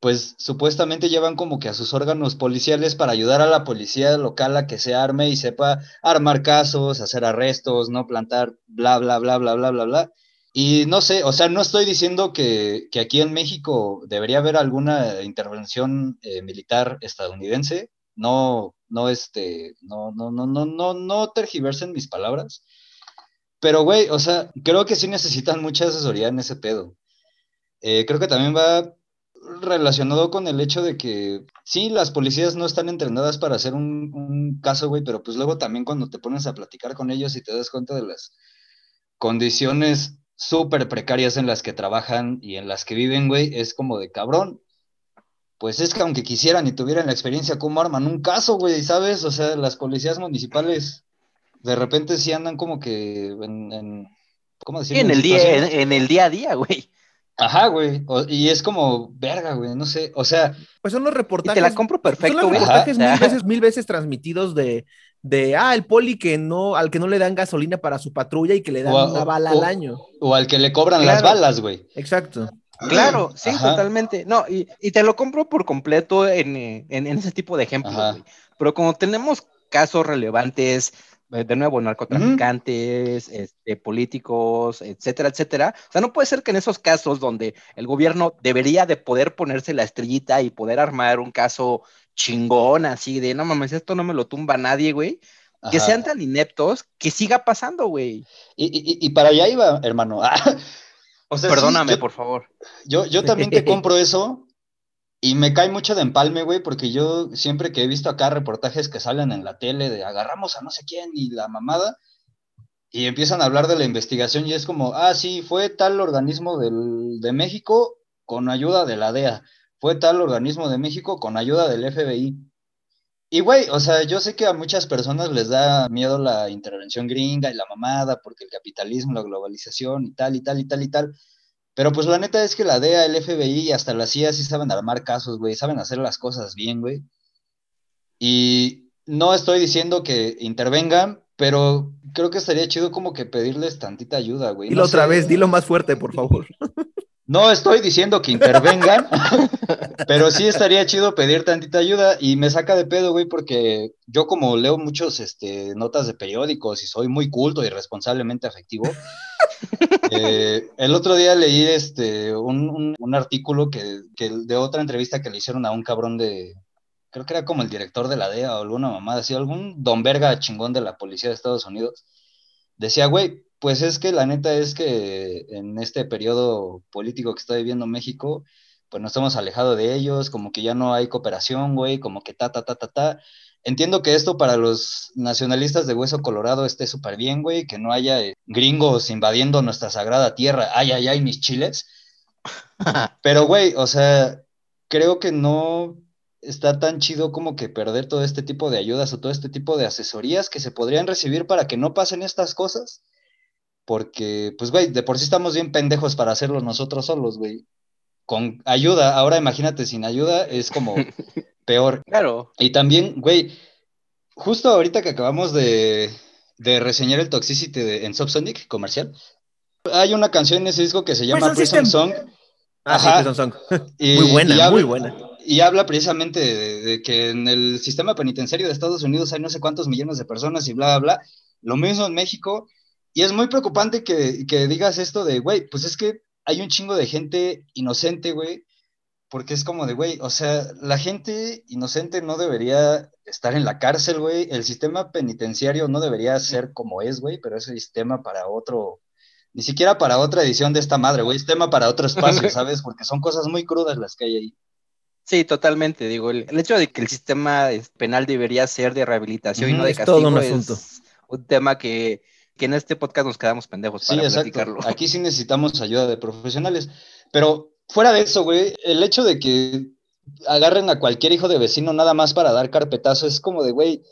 pues supuestamente llevan como que a sus órganos policiales para ayudar a la policía local a que se arme y sepa armar casos, hacer arrestos, no plantar, bla, bla, bla, bla, bla, bla, bla. Y no sé, o sea, no estoy diciendo que, que aquí en México debería haber alguna intervención eh, militar estadounidense, no, no, este, no, no, no, no, no, no tergiversen mis palabras. Pero, güey, o sea, creo que sí necesitan mucha asesoría en ese pedo. Eh, creo que también va relacionado con el hecho de que sí, las policías no están entrenadas para hacer un, un caso, güey, pero pues luego también cuando te pones a platicar con ellos y te das cuenta de las condiciones súper precarias en las que trabajan y en las que viven, güey, es como de cabrón. Pues es que aunque quisieran y tuvieran la experiencia, ¿cómo arman un caso, güey? ¿Sabes? O sea, las policías municipales de repente sí andan como que en, en- ¿cómo decirlo? en el día, en el día a día, güey. Ajá, güey. o- y es como, verga, güey, no sé. O sea, Pues son los Y reportajes. te la compro perfecto, son los güey. reportajes Ajá. mil veces, mil veces transmitidos de, de ah, el poli que no, al que no le dan gasolina para su patrulla y que le dan O una bala o- al año. o al que le cobran las balas, güey. Exacto. Claro, sí, Ajá. totalmente. No, y, y te lo compro por completo en, eh, en- en ese tipo de ejemplos, güey. Pero como tenemos casos relevantes, de nuevo, narcotraficantes, este, políticos, etcétera, etcétera. O sea, no puede ser que en esos casos donde el gobierno debería de poder ponerse la estrellita y poder armar un caso chingón, así de, no mames, esto no me lo tumba nadie, güey. Que sean tan ineptos que siga pasando, güey. Y, y- y para allá iba, hermano. o sea, sí, Perdóname, yo- por favor. Yo, yo también te compro eso y me cae mucho de empalme, güey, porque yo siempre que he visto acá reportajes que salen en la tele de agarramos a no sé quién y la mamada y empiezan a hablar de la investigación y es como, ah, sí, fue tal organismo del, de México con ayuda de la DEA, fue tal organismo de México con ayuda del FBI. Y, güey, o sea, yo sé que a muchas personas les da miedo la intervención gringa y la mamada porque el capitalismo, la globalización y tal y tal y tal y tal. Pero pues la neta es que la DEA, el FBI y hasta la CIA sí saben armar casos, güey, saben hacer las cosas bien, güey. Y no estoy diciendo que intervengan, pero creo que estaría chido como que pedirles tantita ayuda, güey. Dilo No otra sé. vez, dilo más fuerte, por favor. No estoy diciendo que intervengan, pero sí estaría chido pedir tantita ayuda y me saca de pedo, güey, porque yo como leo muchos este, notas de periódicos y soy muy culto y responsablemente afectivo, eh, el otro día leí este, un, un- un artículo que, que de otra entrevista que le hicieron a un cabrón de, creo que era como el director de la DEA o alguna mamada así, algún don verga chingón de la policía de Estados Unidos, decía, güey, pues es que la neta es que en este periodo político que está viviendo México, pues nos hemos alejado de ellos, como que ya no hay cooperación, güey, como que ta, ta, ta, ta, ta. Entiendo que esto para los nacionalistas de Hueso Colorado esté súper bien, güey, que no haya eh, gringos invadiendo nuestra sagrada tierra. Ay, ay, ay, mis chiles. Pero, güey, o sea, creo que no está tan chido como que perder todo este tipo de ayudas o todo este tipo de asesorías que se podrían recibir para que no pasen estas cosas. Porque, pues, güey, de por sí estamos bien pendejos para hacerlo nosotros solos, güey. Con ayuda, ahora imagínate, sin ayuda es como peor. Claro. Y también, güey, justo ahorita que acabamos de, de reseñar el Toxicity de, en Subsonic comercial, hay una canción en ese disco que se llama Prison Prison. Song. Ah, sí, Ajá. Prison Song. y- Muy buena, y habla- muy buena. Y habla precisamente de, de que en el sistema penitenciario de Estados Unidos hay no sé cuántos millones de personas y bla, bla, bla. Lo mismo en México. Y es muy preocupante que, que digas esto de, güey, pues es que hay un chingo de gente inocente, güey, porque es como de, güey, o sea, la gente inocente no debería estar en la cárcel, güey. El sistema penitenciario no debería ser como es, güey, pero es el sistema para otro, ni siquiera para otra edición de esta madre, güey, es tema para otro espacio, ¿sabes? Porque son cosas muy crudas las que hay ahí. Sí, totalmente. Digo, el, el hecho de que el sistema es- penal debería ser de rehabilitación y no de es castigo todo un es asunto. un tema que, que en este podcast nos quedamos pendejos Sí, para exacto. platicarlo. Aquí sí necesitamos ayuda de profesionales. Pero fuera de eso, güey, el hecho de que agarren a cualquier hijo de vecino nada más para dar carpetazo es como de, güey,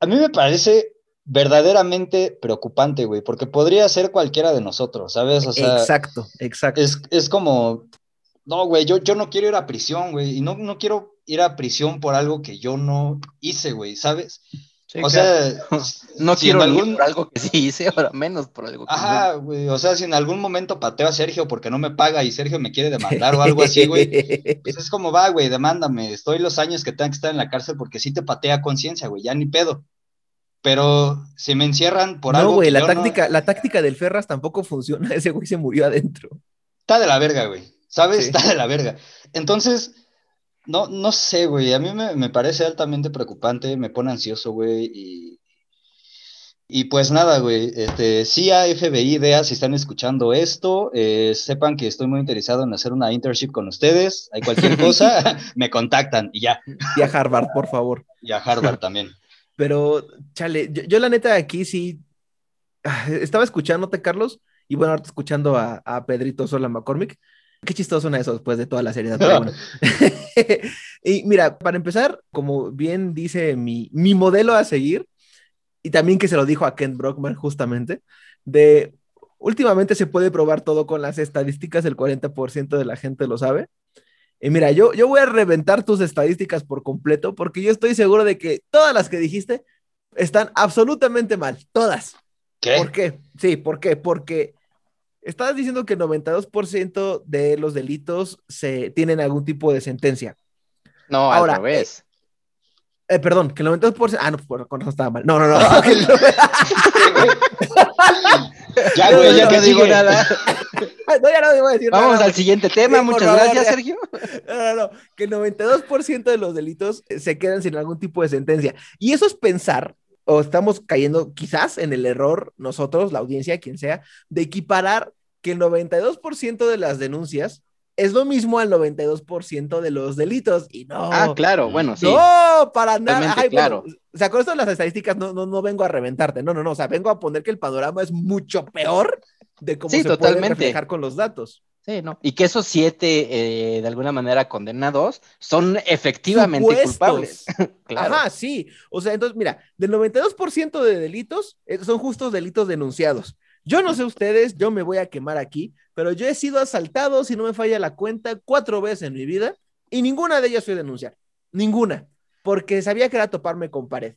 a mí me parece verdaderamente preocupante, güey, porque podría ser cualquiera de nosotros, ¿sabes? O sea, exacto, exacto. es, es como, no, güey, yo, yo no quiero ir a prisión, güey, y no, no quiero ir a prisión por algo que yo no hice, güey, ¿sabes? Sí, o claro. sea, no si quiero algún- por algo que sí hice, ahora menos por algo que Ajá, güey, o sea, si en algún momento pateo a Sergio porque no me paga y Sergio me quiere demandar o algo así, güey, pues es como, va, güey, demándame, estoy los años que tenga que estar en la cárcel porque sí te patea a conciencia, güey, ya ni pedo. Pero si me encierran por no, algo güey, que la yo no- táctica, la táctica del Ferras tampoco funciona. Ese güey se murió adentro. está de la verga, güey, ¿sabes? Sí. Está de la verga. Entonces, no, no sé, güey, a mí me, me parece altamente preocupante, me pone ansioso, güey, y, y pues nada, güey, este, CIA, FBI, DEA, si están escuchando esto, eh, sepan que estoy muy interesado en hacer una internship con ustedes, hay cualquier cosa, me contactan y ya, Y a Harvard, por favor. y a Harvard también. Pero, chale, yo, yo la neta aquí sí ah, estaba escuchándote, Carlos, y bueno, ahorita escuchando a, a Pedrito Sola McCormick. Qué chistoso suena eso después de toda la seriedad. pero bueno. y mira, para empezar, como bien dice mi, mi modelo a seguir, y también que se lo dijo a Ken Brockman justamente, de últimamente se puede probar todo con las estadísticas, el 40% de la gente lo sabe. Y mira, yo, yo voy a reventar tus estadísticas por completo porque yo estoy seguro de que todas las que dijiste están absolutamente mal, todas. ¿Qué? ¿Por qué? Sí, ¿por qué? Porque estás diciendo que el 92% de los delitos se tienen algún tipo de sentencia. No, Ahora, al revés. Eh, perdón, que el 92%. Ah, no, con razón estaba mal. No, no, no. Ya, No, güey, no, ya no que digo nada. no, ya no voy a decir Vamos nada. al siguiente tema. Sí, Muchas favor, gracias. Sergio. No, no, no. Que el 92% de los delitos eh, se quedan sin algún tipo de sentencia. Y eso es pensar, o estamos cayendo quizás en el error, nosotros, la audiencia, quien sea, de equiparar que el 92% de las denuncias es lo mismo al 92% de los delitos. Y no. Ah, claro, bueno, sí. No, para nada. Ay, bueno, claro. o sea, con esto de las estadísticas no, no, no vengo a reventarte. No, no, no. O sea, vengo a poner que el panorama es mucho peor de cómo Sí, se puede totalmente. reflejar con los datos. Sí, ¿no? Y que esos siete, eh, de alguna manera condenados, son efectivamente Supuestos. culpables. claro. Ajá, sí. O sea, entonces, mira, del 92% de delitos eh, son justos delitos denunciados. Yo no sé ustedes, yo me voy a quemar aquí, pero yo he sido asaltado, si no me falla la cuenta, cuatro veces en mi vida y ninguna de ellas fue denunciar. Ninguna. Porque sabía que era toparme con pared.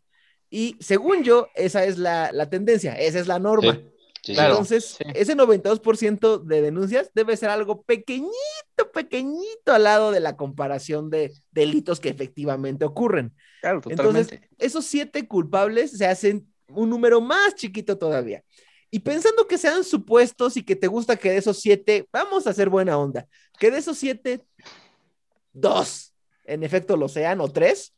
Y según yo, esa es la, la tendencia, esa es la norma. Sí, sí, Claro. Entonces, sí. ese 92% de denuncias debe ser algo pequeñito, pequeñito al lado de la comparación de delitos que efectivamente ocurren. Claro, Entonces, totalmente. esos siete culpables se hacen un número más chiquito todavía. Y pensando que sean supuestos y que te gusta que de esos siete, vamos a hacer buena onda, que de esos siete, dos, en efecto lo sean, o tres,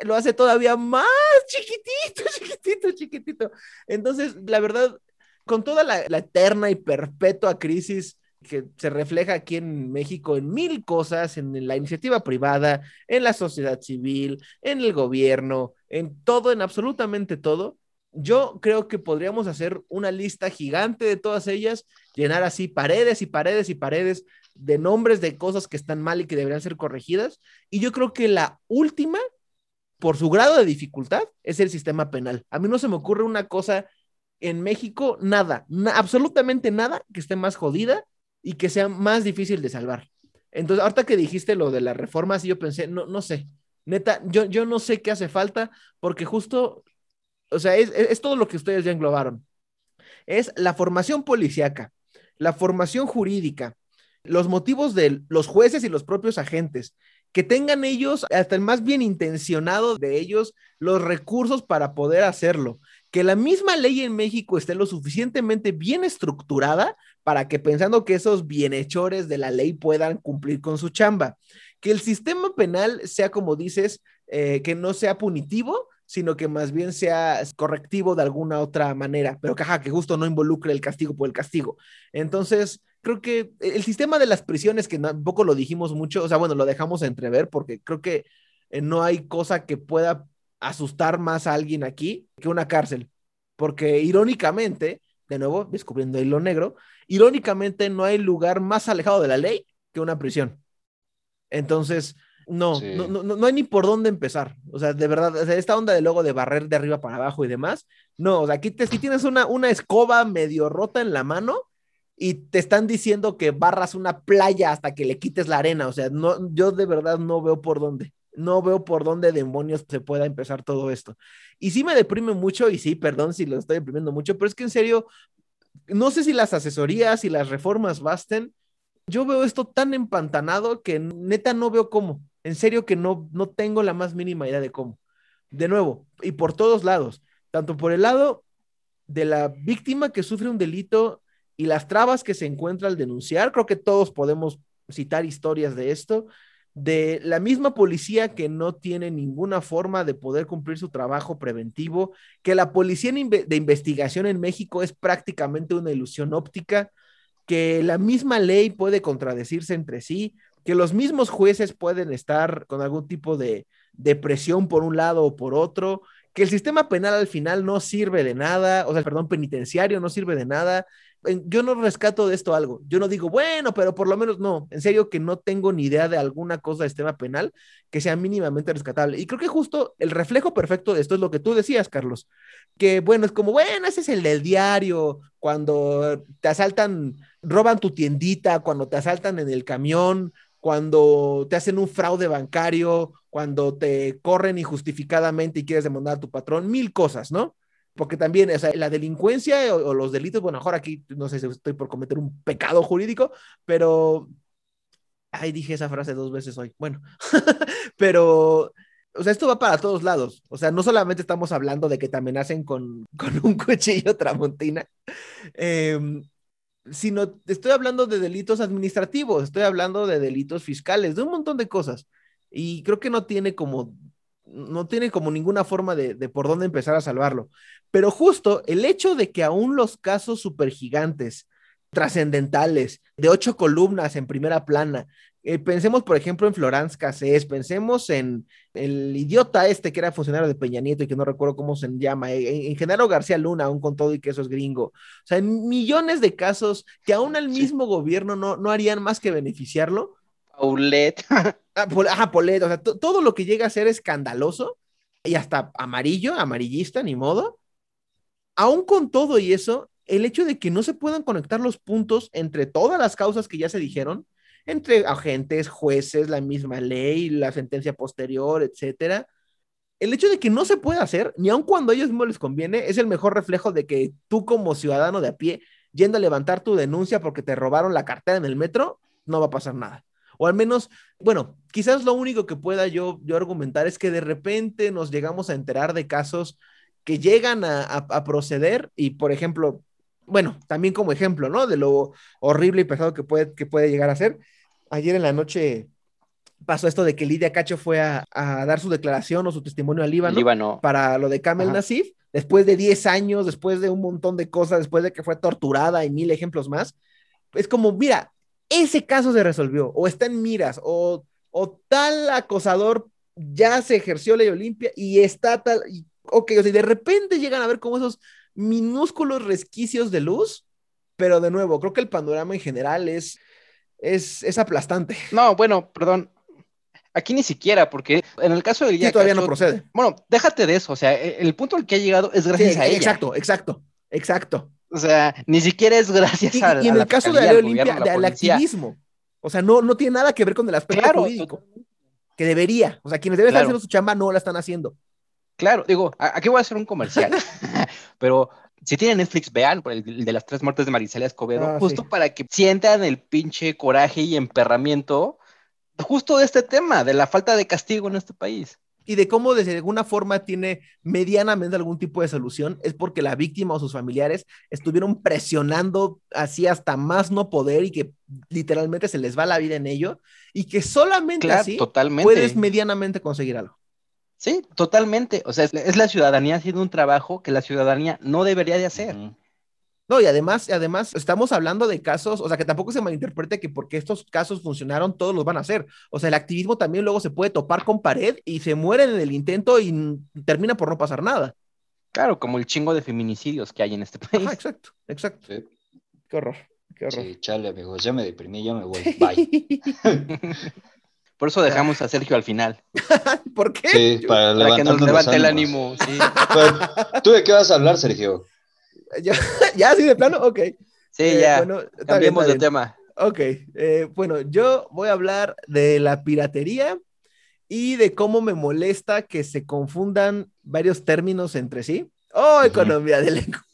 lo hace todavía más chiquitito, chiquitito, chiquitito. Entonces, la verdad, con toda la, eterna y perpetua crisis que se refleja aquí en México en mil cosas, en la iniciativa privada, en la sociedad civil, en el gobierno, en todo, en absolutamente todo, yo creo que podríamos hacer una lista gigante de todas ellas, llenar así paredes y paredes y paredes de nombres de cosas que están mal y que deberían ser corregidas. Y yo creo que la última, por su grado de dificultad, es el sistema penal. A mí no se me ocurre una cosa en México, nada, na- absolutamente nada que esté más jodida y que sea más difícil de salvar. Entonces, ahorita que dijiste lo de las reformas, yo pensé, no, no sé, neta, yo, yo no sé qué hace falta, porque justo, o sea, es todo lo que ustedes ya englobaron. Es la formación policíaca, la formación jurídica, los motivos de los jueces y los propios agentes, que tengan ellos, hasta el más bien intencionado de ellos, los recursos para poder hacerlo. Que la misma ley en México esté lo suficientemente bien estructurada para que pensando que esos bienhechores de la ley puedan cumplir con su chamba. Que el sistema penal sea, como dices, eh, que no sea punitivo, sino que más bien sea correctivo de alguna otra manera, pero que, ajá, que justo no involucre el castigo por el castigo. Entonces, creo que el sistema de las prisiones, que tampoco lo dijimos mucho, o sea, bueno, lo dejamos entrever porque creo que eh, no hay cosa que pueda asustar más a alguien aquí que una cárcel, porque irónicamente, de nuevo, descubriendo el hilo negro, irónicamente no hay lugar más alejado de la ley que una prisión. Entonces, No, Sí. no, no, no hay ni por dónde empezar. O sea, de verdad, o sea, esta onda de luego de barrer de arriba para abajo y demás. No, o sea, aquí, te, aquí tienes una, una escoba medio rota en la mano y te están diciendo que barras una playa hasta que le quites la arena. O sea, no, yo de verdad no veo por dónde. No veo por dónde demonios se pueda empezar todo esto. Y sí me deprime mucho, y sí, perdón si lo estoy deprimiendo mucho, pero es que en serio, no sé si las asesorías y las reformas basten. Yo veo esto tan empantanado que neta no veo cómo. En serio que no, no tengo la más mínima idea de cómo. De nuevo, y por todos lados, tanto por el lado de la víctima que sufre un delito y las trabas que se encuentra al denunciar, creo que todos podemos citar historias de esto, de la misma policía que no tiene ninguna forma de poder cumplir su trabajo preventivo, que la policía de investigación en México es prácticamente una ilusión óptica, que la misma ley puede contradecirse entre sí, que los mismos jueces pueden estar con algún tipo de, de presión por un lado o por otro, que el sistema penal al final no sirve de nada, o sea, perdón, penitenciario no sirve de nada. Yo no rescato de esto algo. Yo no digo, bueno, pero por lo menos no. En serio que no tengo ni idea de alguna cosa del sistema penal que sea mínimamente rescatable. Y creo que justo el reflejo perfecto de esto es lo que tú decías, Carlos. Que bueno, es como, bueno, ese es el del diario, cuando te asaltan, roban tu tiendita, cuando te asaltan en el camión, cuando te hacen un fraude bancario, cuando te corren injustificadamente y quieres demandar a tu patrón, mil cosas, ¿no? Porque también, o sea, la delincuencia o, o, los delitos, bueno, ahora aquí no sé si estoy por cometer un pecado jurídico, pero... Ay, dije esa frase dos veces hoy. Bueno, pero o sea, esto va para todos lados. O sea, no solamente estamos hablando de que te amenacen con, con un cuchillo tramontina, eh, sino estoy hablando de delitos administrativos, estoy hablando de delitos fiscales, de un montón de cosas. Y creo que no tiene como, no tiene como ninguna forma de, de por dónde empezar a salvarlo. Pero justo el hecho de que aún los casos supergigantes, trascendentales, de ocho columnas en primera plana, eh, pensemos, por ejemplo, en Florence Cassés, pensemos en el idiota este que era funcionario de Peña Nieto y que no recuerdo cómo se llama, en, en Genaro García Luna, aún con todo y que eso es gringo. O sea, en millones de casos que aún al mismo sí. gobierno no, no harían más que beneficiarlo. Paulette. ah, ajá, o sea, todo lo que llega a ser escandaloso y hasta amarillo, amarillista, ni modo. Aún con todo y eso, el hecho de que no se puedan conectar los puntos entre todas las causas que ya se dijeron, entre agentes, jueces, la misma ley, la sentencia posterior, etcétera. El hecho de que no se pueda hacer, ni aun cuando a ellos mismos les conviene, es el mejor reflejo de que tú como ciudadano de a pie, yendo a levantar tu denuncia porque te robaron la cartera en el metro, no va a pasar nada. O al menos, bueno, quizás lo único que pueda yo, yo argumentar es que de repente nos llegamos a enterar de casos que llegan a, a, a proceder y, por ejemplo, bueno, también como ejemplo, ¿no? De lo horrible y pesado que puede, que puede llegar a ser. Ayer en la noche pasó esto de que Lidia Cacho fue a, a dar su declaración o su testimonio al Líbano, Líbano. para lo de Kamel Ajá. Nasif, después de 10 años, después de un montón de cosas, después de que fue torturada y mil ejemplos más. Es como, mira, ese caso se resolvió, o está en miras, o, o tal acosador ya se ejerció ley Olimpia y está tal, y, ok, o sea, de repente llegan a ver como esos minúsculos resquicios de luz, pero de nuevo, creo que el panorama en general es, es, es aplastante. No, bueno, perdón. Aquí ni siquiera, porque en el caso de ella. Sí, todavía Cacho, no procede. Bueno, déjate de eso. O sea, el punto al que ha llegado es gracias sí, a ella. Exacto, exacto, exacto. O sea, ni siquiera es gracias y, a. Y en a el caso de la Olimpia, al activismo. O sea, no, no tiene nada que ver con el aspecto claro, jurídico. Que debería. O sea, quienes deben claro. estar haciendo su chamba no la están haciendo. Claro, digo, aquí voy a hacer un comercial. pero si tienen Netflix, vean por el, el, de las tres muertes de Marisela Escobedo, ah, justo sí. para que sientan el pinche coraje y emperramiento justo de este tema, de la falta de castigo en este país. Y de cómo de alguna forma tiene medianamente algún tipo de solución, es porque la víctima o sus familiares estuvieron presionando así hasta más no poder y que literalmente se les va la vida en ello, y que solamente claro, así totalmente. puedes medianamente conseguir algo. Sí, totalmente. O sea, es, es, la ciudadanía haciendo un trabajo que la ciudadanía no debería de hacer. Uh -huh. No, y además, además estamos hablando de casos, o sea, que tampoco se malinterprete que porque estos casos funcionaron, todos los van a hacer. O sea, el activismo también luego se puede topar con pared y se mueren en el intento y termina por no pasar nada. Claro, como el chingo de feminicidios que hay en este país. Ajá, exacto, exacto. Sí. Qué horror, qué horror. Sí, chale, amigos, ya me deprimí, ya me voy. Bye. Por eso dejamos a Sergio al final. ¿Por qué? Sí, para, Para que nos levante el ánimo. Sí, Pero, ¿Tú de qué vas a hablar, Sergio? ¿Ya, ya así de plano? Ok. Sí, Eh, ya. bueno, bien, Cambiemos de tema. Ok, eh, bueno, yo voy a hablar de la piratería y de cómo me molesta que se confundan varios términos entre sí. Oh, economía del lenguaje.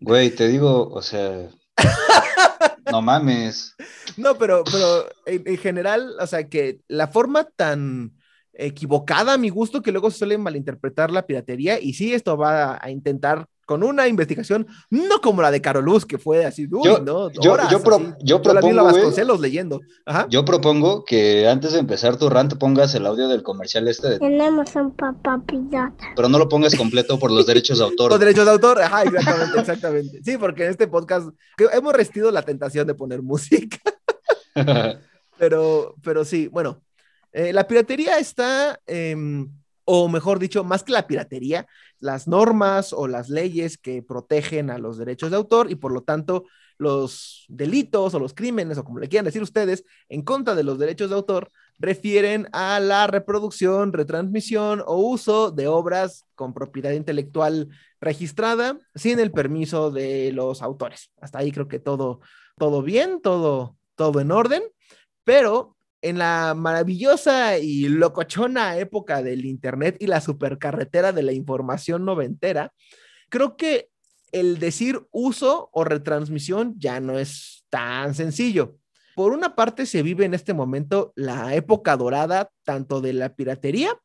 Güey, te digo, o sea, no mames. No, pero, pero en, en general, o sea, que la forma tan equivocada a mi gusto que luego se suele malinterpretar la piratería y sí, esto va a, a intentar con una investigación, no como la de Caroluz, que fue así, uy, Yo- no, yo- horas, yo pro- así. yo la vi en la propongo, güey. Vasconcelos leyendo. Ajá. Yo propongo que antes de empezar tu rant pongas el audio del comercial este, de- Tenemos un papá pirata. pero no lo pongas completo por los derechos de autor. Los derechos de autor, ajá, exactamente, exactamente. Sí, porque en este podcast que hemos resistido la tentación de poner música, pero, pero sí, bueno, eh, la piratería está, em, o mejor dicho, más que la piratería, las normas o las leyes que protegen a los derechos de autor y por lo tanto los delitos o los crímenes o como le quieran decir ustedes en contra de los derechos de autor refieren a la reproducción, retransmisión o uso de obras con propiedad intelectual registrada sin el permiso de los autores. Hasta ahí creo que todo, todo bien, todo, todo en orden, pero en la maravillosa y locochona época del Internet y la supercarretera de la información noventera, creo que el decir uso o retransmisión ya no es tan sencillo. Por una parte, se vive en este momento la época dorada tanto de la piratería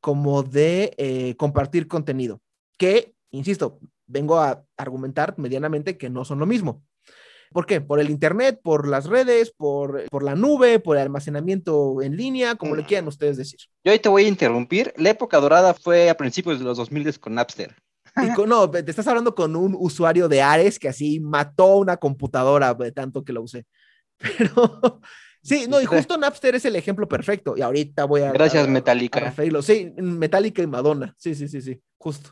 como de eh, compartir contenido, que, insisto, vengo a argumentar medianamente que no son lo mismo. ¿Por qué? Por el Internet, por las redes, por, por la nube, por el almacenamiento en línea, como le quieran ustedes decir. Yo ahí te voy a interrumpir. La época dorada fue a principios de los 2000 con Napster. Y con- no, te estás hablando con un usuario de Ares que así mató una computadora de tanto que lo usé. Pero sí, no, y justo Napster es el ejemplo perfecto. Y ahorita voy a. Gracias, a- Metallica. a. Sí, Metallica y Madonna. Sí, sí, sí, sí, justo.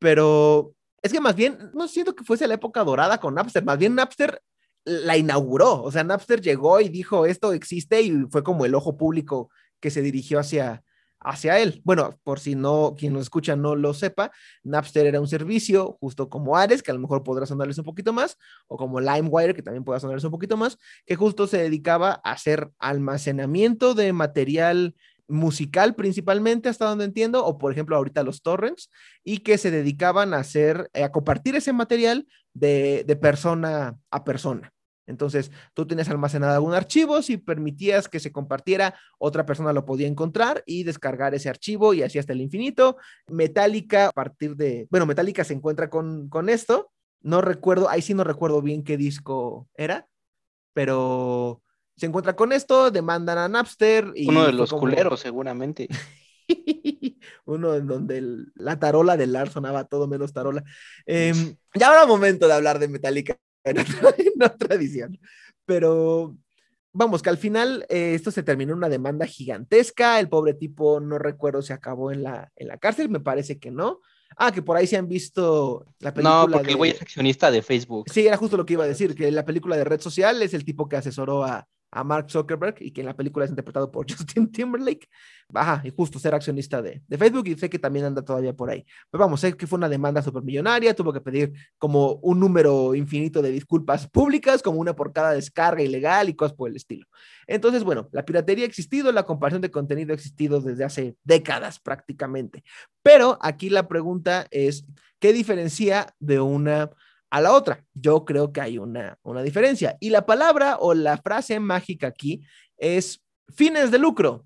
Pero es que más bien, no siento que fuese la época dorada con Napster, más bien Napster la inauguró. O sea, Napster llegó y dijo esto existe y fue como el ojo público que se dirigió hacia, hacia él. Bueno, por si no, quien nos escucha no lo sepa, Napster era un servicio justo como Ares, que a lo mejor podrá sonarles un poquito más, o como LimeWire, que también podrá sonarles un poquito más, que justo se dedicaba a hacer almacenamiento de material musical principalmente, hasta donde entiendo, o por ejemplo ahorita los torrents, y que se dedicaban a hacer, eh, a compartir ese material de, de persona a persona. Entonces, tú tenías almacenado algún archivo, si permitías que se compartiera, otra persona lo podía encontrar y descargar ese archivo y así hasta el infinito. Metallica, a partir de, bueno, Metallica se encuentra con, con esto. No recuerdo, ahí sí no recuerdo bien qué disco era, pero se encuentra con esto, demandan a Napster. Y Uno de los como- culeros, seguramente. Uno en donde el- la tarola de Lars sonaba todo menos tarola. Em, ya habrá momento de hablar de Metallica en otra, en otra edición. Pero vamos, que al final eh, esto se terminó en una demanda gigantesca. El pobre tipo, no recuerdo si acabó en la, en la cárcel, me parece que no. Ah, que por ahí se han visto la película. No, porque de- el güey es accionista de Facebook. Sí, era justo lo que iba a decir, que la película de Red Social es el tipo que asesoró a, a Mark Zuckerberg y que en la película es interpretado por Justin Timberlake. Ajá, y justo ser accionista de, de Facebook y sé que también anda todavía por ahí. Pero vamos, sé que fue una demanda supermillonaria, tuvo que pedir como un número infinito de disculpas públicas, como una por cada descarga ilegal y cosas por el estilo. Entonces, bueno, la piratería ha existido, la comparación de contenido ha existido desde hace décadas prácticamente. Pero aquí la pregunta es, ¿qué diferencia de una a la otra. Yo creo que hay una, una diferencia. Y la palabra o la frase mágica aquí es fines de lucro.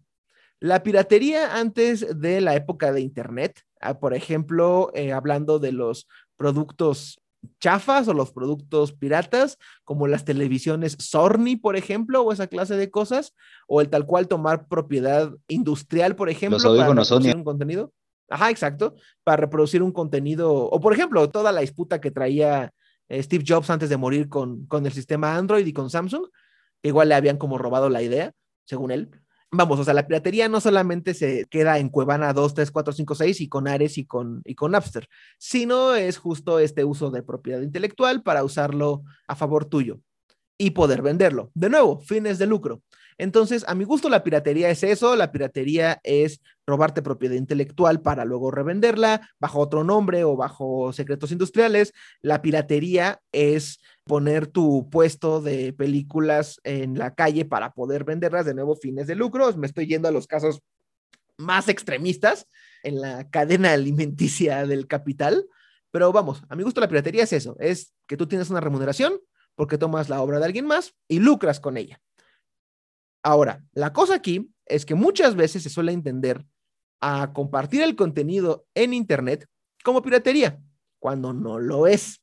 La piratería antes de la época de Internet, ah, por ejemplo, eh, hablando de los productos chafas o los productos piratas, como las televisiones Sony, por ejemplo, o esa clase de cosas, o el tal cual tomar propiedad industrial, por ejemplo, Los reproducir Sony. un contenido. Ajá, exacto, para reproducir un contenido, o por ejemplo, toda la disputa que traía eh, Steve Jobs antes de morir con, con el sistema Android y con Samsung, que igual le habían como robado la idea, según él. Vamos, o sea, la piratería no solamente se queda en Cuevana 2, 3, 4, 5, 6 y con Ares y con, y con Napster, sino es justo este uso de propiedad intelectual para usarlo a favor tuyo y poder venderlo. De nuevo, fines de lucro. Entonces, a mi gusto, la piratería es eso, la piratería es robarte propiedad intelectual para luego revenderla bajo otro nombre o bajo secretos industriales. La piratería es poner tu puesto de películas en la calle para poder venderlas de nuevo fines de lucro. Me estoy yendo a los casos más extremistas en la cadena alimenticia del capital. Pero vamos, a mi gusto la piratería es eso, es que tú tienes una remuneración porque tomas la obra de alguien más y lucras con ella. Ahora, la cosa aquí es que muchas veces se suele entender a compartir el contenido en Internet como piratería, cuando no lo es,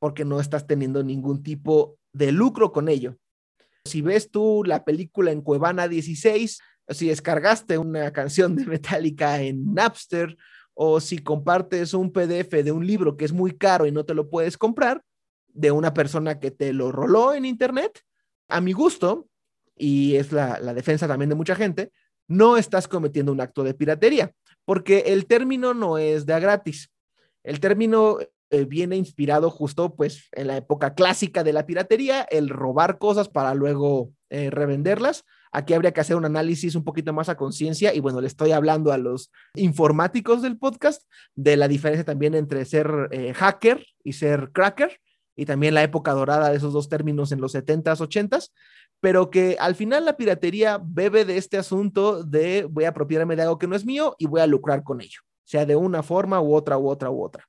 porque no estás teniendo ningún tipo de lucro con ello. Si ves tú la película en Cuevana 16, si descargaste una canción de Metallica en Napster, o si compartes un PDF de un libro que es muy caro y no te lo puedes comprar, de una persona que te lo roló en Internet, a mi gusto, y es la, defensa también de mucha gente, no estás cometiendo un acto de piratería, porque el término no es de a gratis. El término eh, viene inspirado justo pues en la época clásica de la piratería, el robar cosas para luego eh, revenderlas. Aquí habría que hacer un análisis un poquito más a conciencia y bueno, le estoy hablando a los informáticos del podcast de la diferencia también entre ser eh, hacker y ser cracker y también la época dorada de esos dos términos en los 70s, 80s pero que al final la piratería bebe de este asunto de voy a apropiarme de algo que no es mío y voy a lucrar con ello, sea de una forma u otra u otra u otra.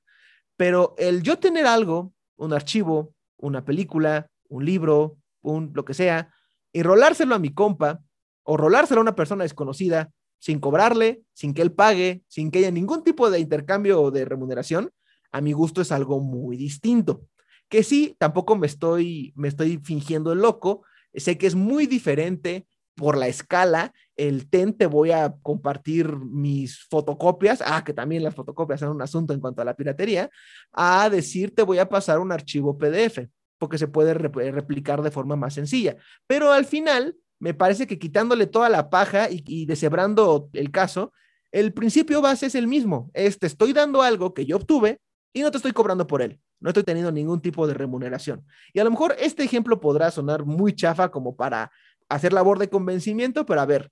Pero el yo tener algo, un archivo, una película, un libro, un lo que sea, y rolárselo a mi compa o rolárselo a una persona desconocida sin cobrarle, sin que él pague, sin que haya ningún tipo de intercambio o de remuneración, a mi gusto es algo muy distinto. Que sí, tampoco me estoy, me estoy fingiendo el loco, Sé que es muy diferente por la escala. El TEN te voy a compartir mis fotocopias, ah, que también las fotocopias son un asunto en cuanto a la piratería, a decir te voy a pasar un archivo PDF, porque se puede replicar de forma más sencilla. Pero al final, me parece que quitándole toda la paja y, deshebrando el caso, el principio base es el mismo. Es te estoy dando algo que yo obtuve y no te estoy cobrando por él. No estoy teniendo ningún tipo de remuneración. Y a lo mejor este ejemplo podrá sonar muy chafa como para hacer labor de convencimiento, pero a ver,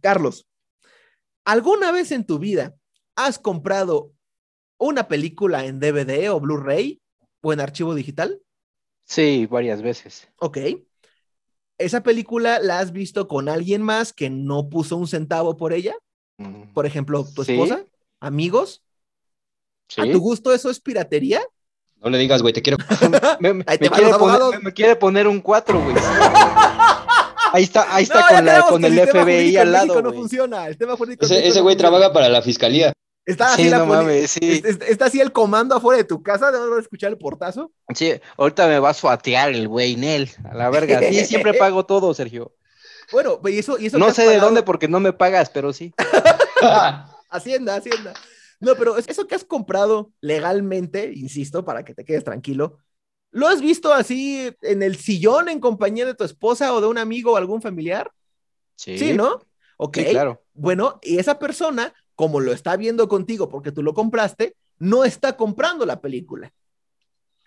Carlos, ¿alguna vez en tu vida has comprado una película en DVD o Blu-ray o en archivo digital? Sí, varias veces. Ok. ¿Esa película la has visto con alguien más que no puso un centavo por ella? Mm, por ejemplo, tu esposa, amigos. ¿A tu gusto eso es piratería? No le digas, güey, te quiero. me, quiere poner, un 4, güey. Ahí está, ahí está con, la, con el FBI al lado. No funciona. ese, güey trabaja para la fiscalía. Está así, la está, así el comando afuera de tu casa, de escuchar el portazo. Sí, ahorita me va a suatear el güey Nel, a la verga. Sí, siempre pago todo, Sergio. Bueno, y eso, y eso No sé de dónde porque no me pagas, pero sí. hacienda, hacienda. No, pero eso que has comprado legalmente, insisto, para que te quedes tranquilo, ¿lo has visto así en el sillón en compañía de tu esposa o de un amigo o algún familiar? Sí. Sí, ¿no? Ok. claro. Bueno, y esa persona, como lo está viendo contigo porque tú lo compraste, no está comprando la película.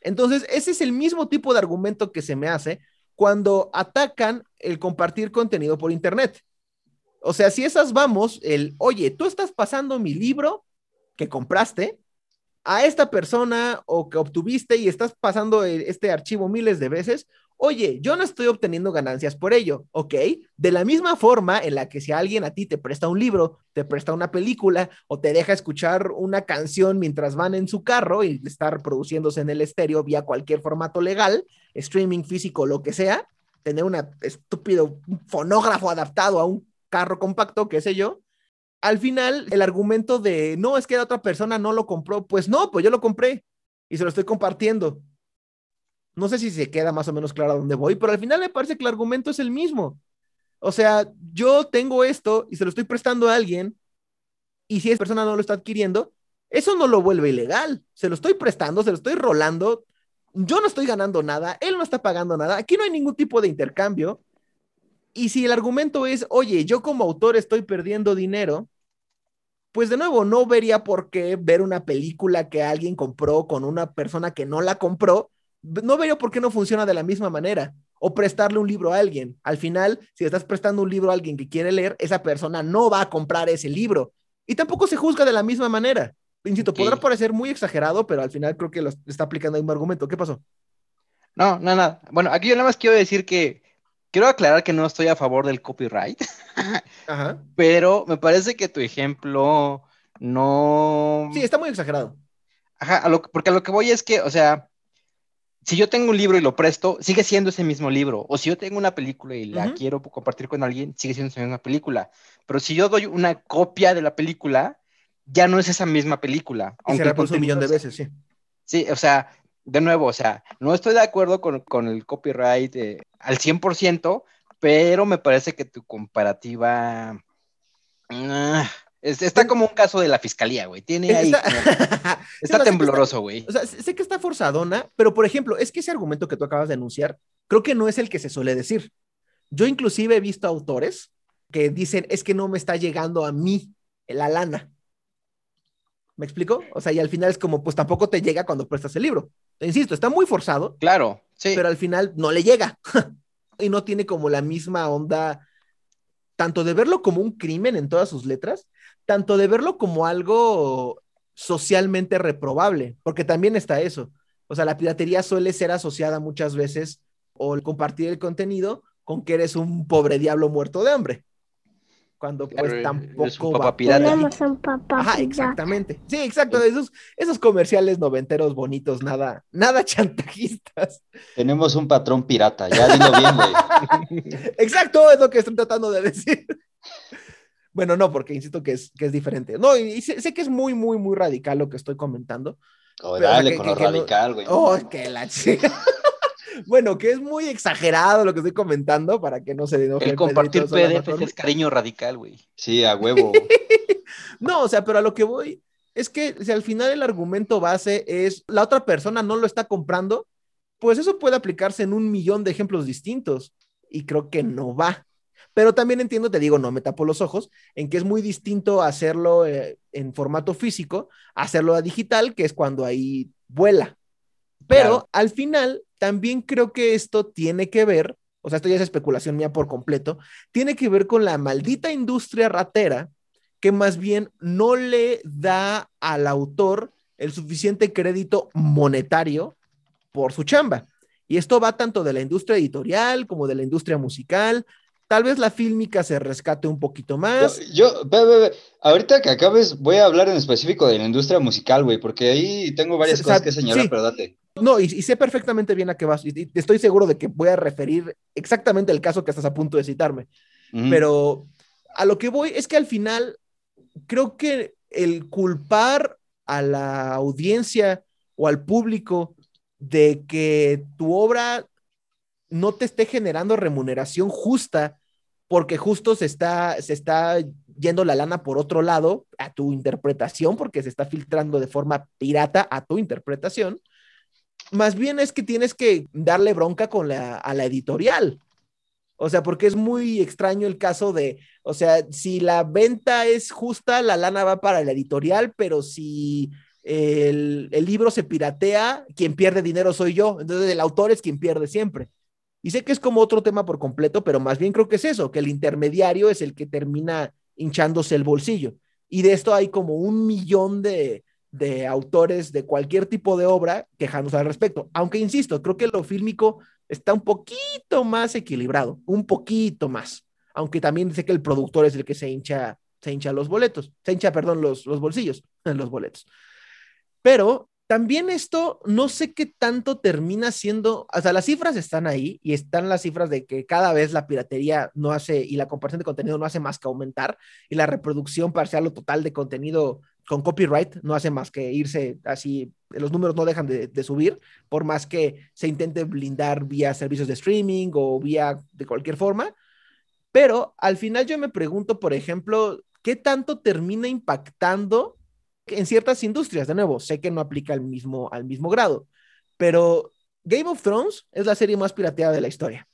Entonces, ese es el mismo tipo de argumento que se me hace cuando atacan el compartir contenido por Internet. O sea, si esas vamos, el, oye, tú estás pasando mi libro que compraste a esta persona o que obtuviste y estás pasando e, este archivo miles de veces, oye, yo no estoy obteniendo ganancias por ello, ¿ok? De la misma forma en la que si alguien a ti te presta un libro, te presta una película o te deja escuchar una canción mientras van en su carro y estar produciéndose en el estéreo vía cualquier formato legal, streaming físico, lo que sea, tener un estúpido fonógrafo adaptado a un carro compacto, qué sé yo, al final el argumento de no, es que la otra persona no lo compró, pues no, pues yo lo compré y se lo estoy compartiendo. No sé si se queda más o menos claro a dónde voy, pero al final me parece que el argumento es el mismo. O sea, yo tengo esto y se lo estoy prestando a alguien y si esa persona no lo está adquiriendo, eso no lo vuelve ilegal. Se lo estoy prestando, se lo estoy rolando. Yo no estoy ganando nada, él no está pagando nada. Aquí no hay ningún tipo de intercambio. Y si el argumento es, oye, yo como autor estoy perdiendo dinero, pues de nuevo, no vería por qué ver una película que alguien compró con una persona que no la compró, no vería por qué no funciona de la misma manera. o prestarle un libro a alguien. Al final, si estás prestando un libro a alguien que quiere leer, esa persona no va a comprar ese libro. Y tampoco se juzga de la misma manera. Insisto, podrá parecer muy exagerado, pero al final creo que lo está aplicando el mismo argumento. ¿Qué pasó? No, no, nada. Bueno, aquí yo nada más quiero decir que quiero aclarar que no estoy a favor del copyright, Ajá. pero me parece que tu ejemplo no. Sí, está muy exagerado. Ajá, a lo que- porque a lo que voy es que, o sea, si yo tengo un libro y lo presto, sigue siendo ese mismo libro. O si yo tengo una película y la Ujú. quiero compartir con alguien, sigue siendo esa misma película. Pero si yo doy una copia de la película, ya no es esa misma película. Y se el reproduce un millón de veces, sí. Sí, o sea, de nuevo, o sea, no estoy de acuerdo con, con el copyright eh, al 100%, pero me parece que tu comparativa ah, es- está como un caso de la fiscalía, güey. Tiene ahí Está, como- tembloroso, güey. O sea, sé que está forzadona, pero por ejemplo, es que ese argumento que tú acabas de anunciar, creo que no es el que se suele decir. Yo inclusive he visto autores que dicen, es que no me está llegando a mí la lana. ¿Me explico? O sea, y al final es como, pues tampoco te llega cuando prestas el libro. Insisto, está muy forzado, Claro, sí. pero al final no le llega. y no tiene como la misma onda, tanto de verlo como un crimen en todas sus letras, tanto de verlo como algo socialmente reprobable, porque también está eso. O sea, la piratería suele ser asociada muchas veces o el compartir el contenido con que eres un pobre diablo muerto de hambre. Cuando pues Claro, eres tampoco un va papá por pirata. ahí. Tenemos un papá Ajá, pirata. exactamente. Sí, exacto. Esos, esos comerciales noventeros bonitos, nada, nada chantajistas. Tenemos un patrón pirata, ya dilo bien, güey. Exacto, es lo que estoy tratando de decir. Bueno, no, porque insisto que es, que es diferente. No, y, y sé, sé que es muy, muy, muy radical lo que estoy comentando. Oh, Pero, o sea, dale que- con que- lo que no- radical, güey. Oh, que la chica. Bueno, que es muy exagerado lo que estoy comentando para que no se enoje el compartir PDF es cariño radical, güey. Sí, a huevo. No, o sea, pero a lo que voy es que si al final el argumento base es la otra persona no lo está comprando, pues eso puede aplicarse en un millón de ejemplos distintos y creo que no va. Pero también entiendo, te digo, no me tapo los ojos, en que es muy distinto hacerlo eh, en formato físico, hacerlo a digital, que es cuando ahí vuela. Pero al final, también creo que esto tiene que ver, o sea, esto ya es especulación mía por completo, tiene que ver con la maldita industria ratera que más bien no le da al autor el suficiente crédito monetario por su chamba. Y esto va tanto de la industria editorial como de la industria musical. Tal vez la fílmica se rescate un poquito Yo, más. yo- ve, ve, ve, ahorita que acabes, voy a hablar en específico de la industria musical, güey, porque ahí tengo varias cosas o sea, que señalar, sí. pero date. No, y, y sé perfectamente bien a qué vas. Y, y estoy seguro de que voy a referir exactamente el caso que estás a punto de citarme. Pero a lo que voy es que al final creo que el culpar a la audiencia o al público de que tu obra no te esté generando remuneración justa porque justo se está, se está yendo la lana por otro lado a tu interpretación, porque se está filtrando de forma pirata a tu interpretación, más bien es que tienes que darle bronca con la, a la editorial. O sea, porque es muy extraño el caso de, o sea, si la venta es justa, la lana va para la editorial, pero si el, el libro se piratea, quien pierde dinero soy yo. Entonces el autor es quien pierde siempre. Y sé que es como otro tema por completo, pero más bien creo que es eso, que el intermediario es el que termina hinchándose el bolsillo. Y de esto hay como un millón de, de autores de cualquier tipo de obra quejándose al respecto. Aunque insisto, creo que lo fílmico está un poquito más equilibrado, un poquito más. Aunque también sé que el productor es el que se hincha, se hincha los boletos, se hincha, perdón, los, los bolsillos, los boletos. Pero también esto, no sé qué tanto termina siendo, o sea, las cifras están ahí y están las cifras de que cada vez la piratería no hace y la comparación de contenido no hace más que aumentar y la reproducción parcial o total de contenido con copyright no hace más que irse así, los números no dejan de, de, subir, por más que se intente blindar vía servicios de streaming o vía de cualquier forma. Pero al final yo me pregunto, por ejemplo, ¿qué tanto termina impactando en ciertas industrias? De nuevo, sé que no aplica al mismo, al mismo grado, pero Game of Thrones es la serie más pirateada de la historia.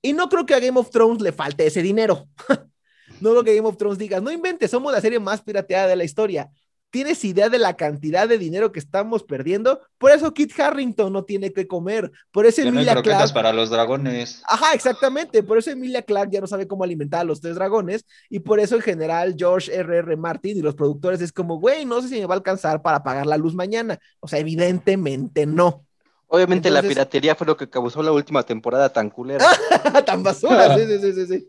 Y no creo que a Game of Thrones le falte ese dinero. no creo que Game of Thrones diga, no inventes, somos la serie más pirateada de la historia. ¿Tienes idea de la cantidad de dinero que estamos perdiendo? Por eso Kit Harrington no tiene que comer. Por eso Ya no hay Emilia croquetas Clarke. para los dragones. Ajá, exactamente. Por eso Emilia Clarke ya no sabe cómo alimentar a los tres dragones. Y por eso en general George R.R. R. Martin y los productores es como, güey, no sé si me va a alcanzar para pagar la luz mañana. O sea, evidentemente no. Obviamente la piratería fue lo que causó la última temporada tan culera. Tan basura. Sí, sí, sí, sí, sí.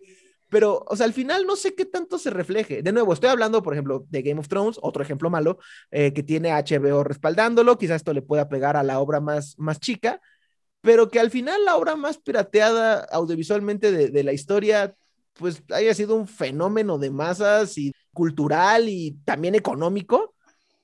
Pero, o sea, al final no sé qué tanto se refleje. De nuevo, estoy hablando, por ejemplo, de Game of Thrones, otro ejemplo malo, eh, que tiene HBO respaldándolo. Quizás esto le pueda pegar a la obra más, más chica, pero que al final la obra más pirateada audiovisualmente de, de la historia, pues haya sido un fenómeno de masas y cultural y también económico.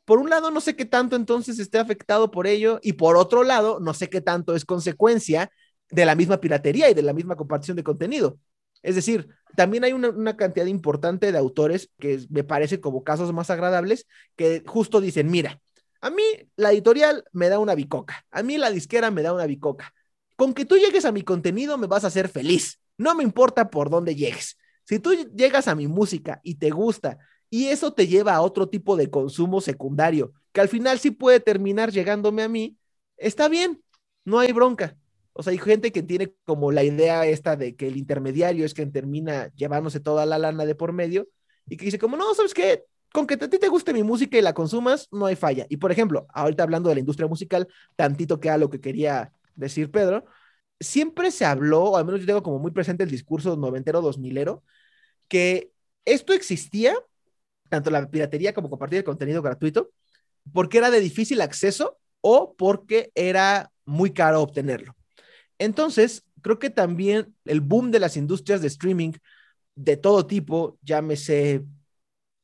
Por un lado, no sé qué tanto entonces esté afectado por ello, y por otro lado, no sé qué tanto es consecuencia de la misma piratería y de la misma compartición de contenido. Es decir, también hay una, cantidad importante de autores que me parece como casos más agradables que justo dicen, mira, a mí la editorial me da una bicoca, a mí la disquera me da una bicoca. Con que tú llegues a mi contenido me vas a hacer feliz. No me importa por dónde llegues. Si tú llegas a mi música y te gusta y eso te lleva a otro tipo de consumo secundario, que al final sí puede terminar llegándome a mí, está bien, no hay bronca. O sea, hay gente que tiene como la idea esta de que el intermediario es quien termina llevándose toda la lana de por medio y que dice como, no, ¿sabes qué? Con que a ti te guste mi música y la consumas, no hay falla. Y por ejemplo, ahorita hablando de la industria musical, tantito que a lo que quería decir Pedro, siempre se habló, o al menos yo tengo como muy presente el discurso noventero, dos milero, que esto existía, tanto la piratería como compartir el contenido gratuito, porque era de difícil acceso o porque era muy caro obtenerlo. Entonces, creo que también el boom de las industrias de streaming de todo tipo, llámese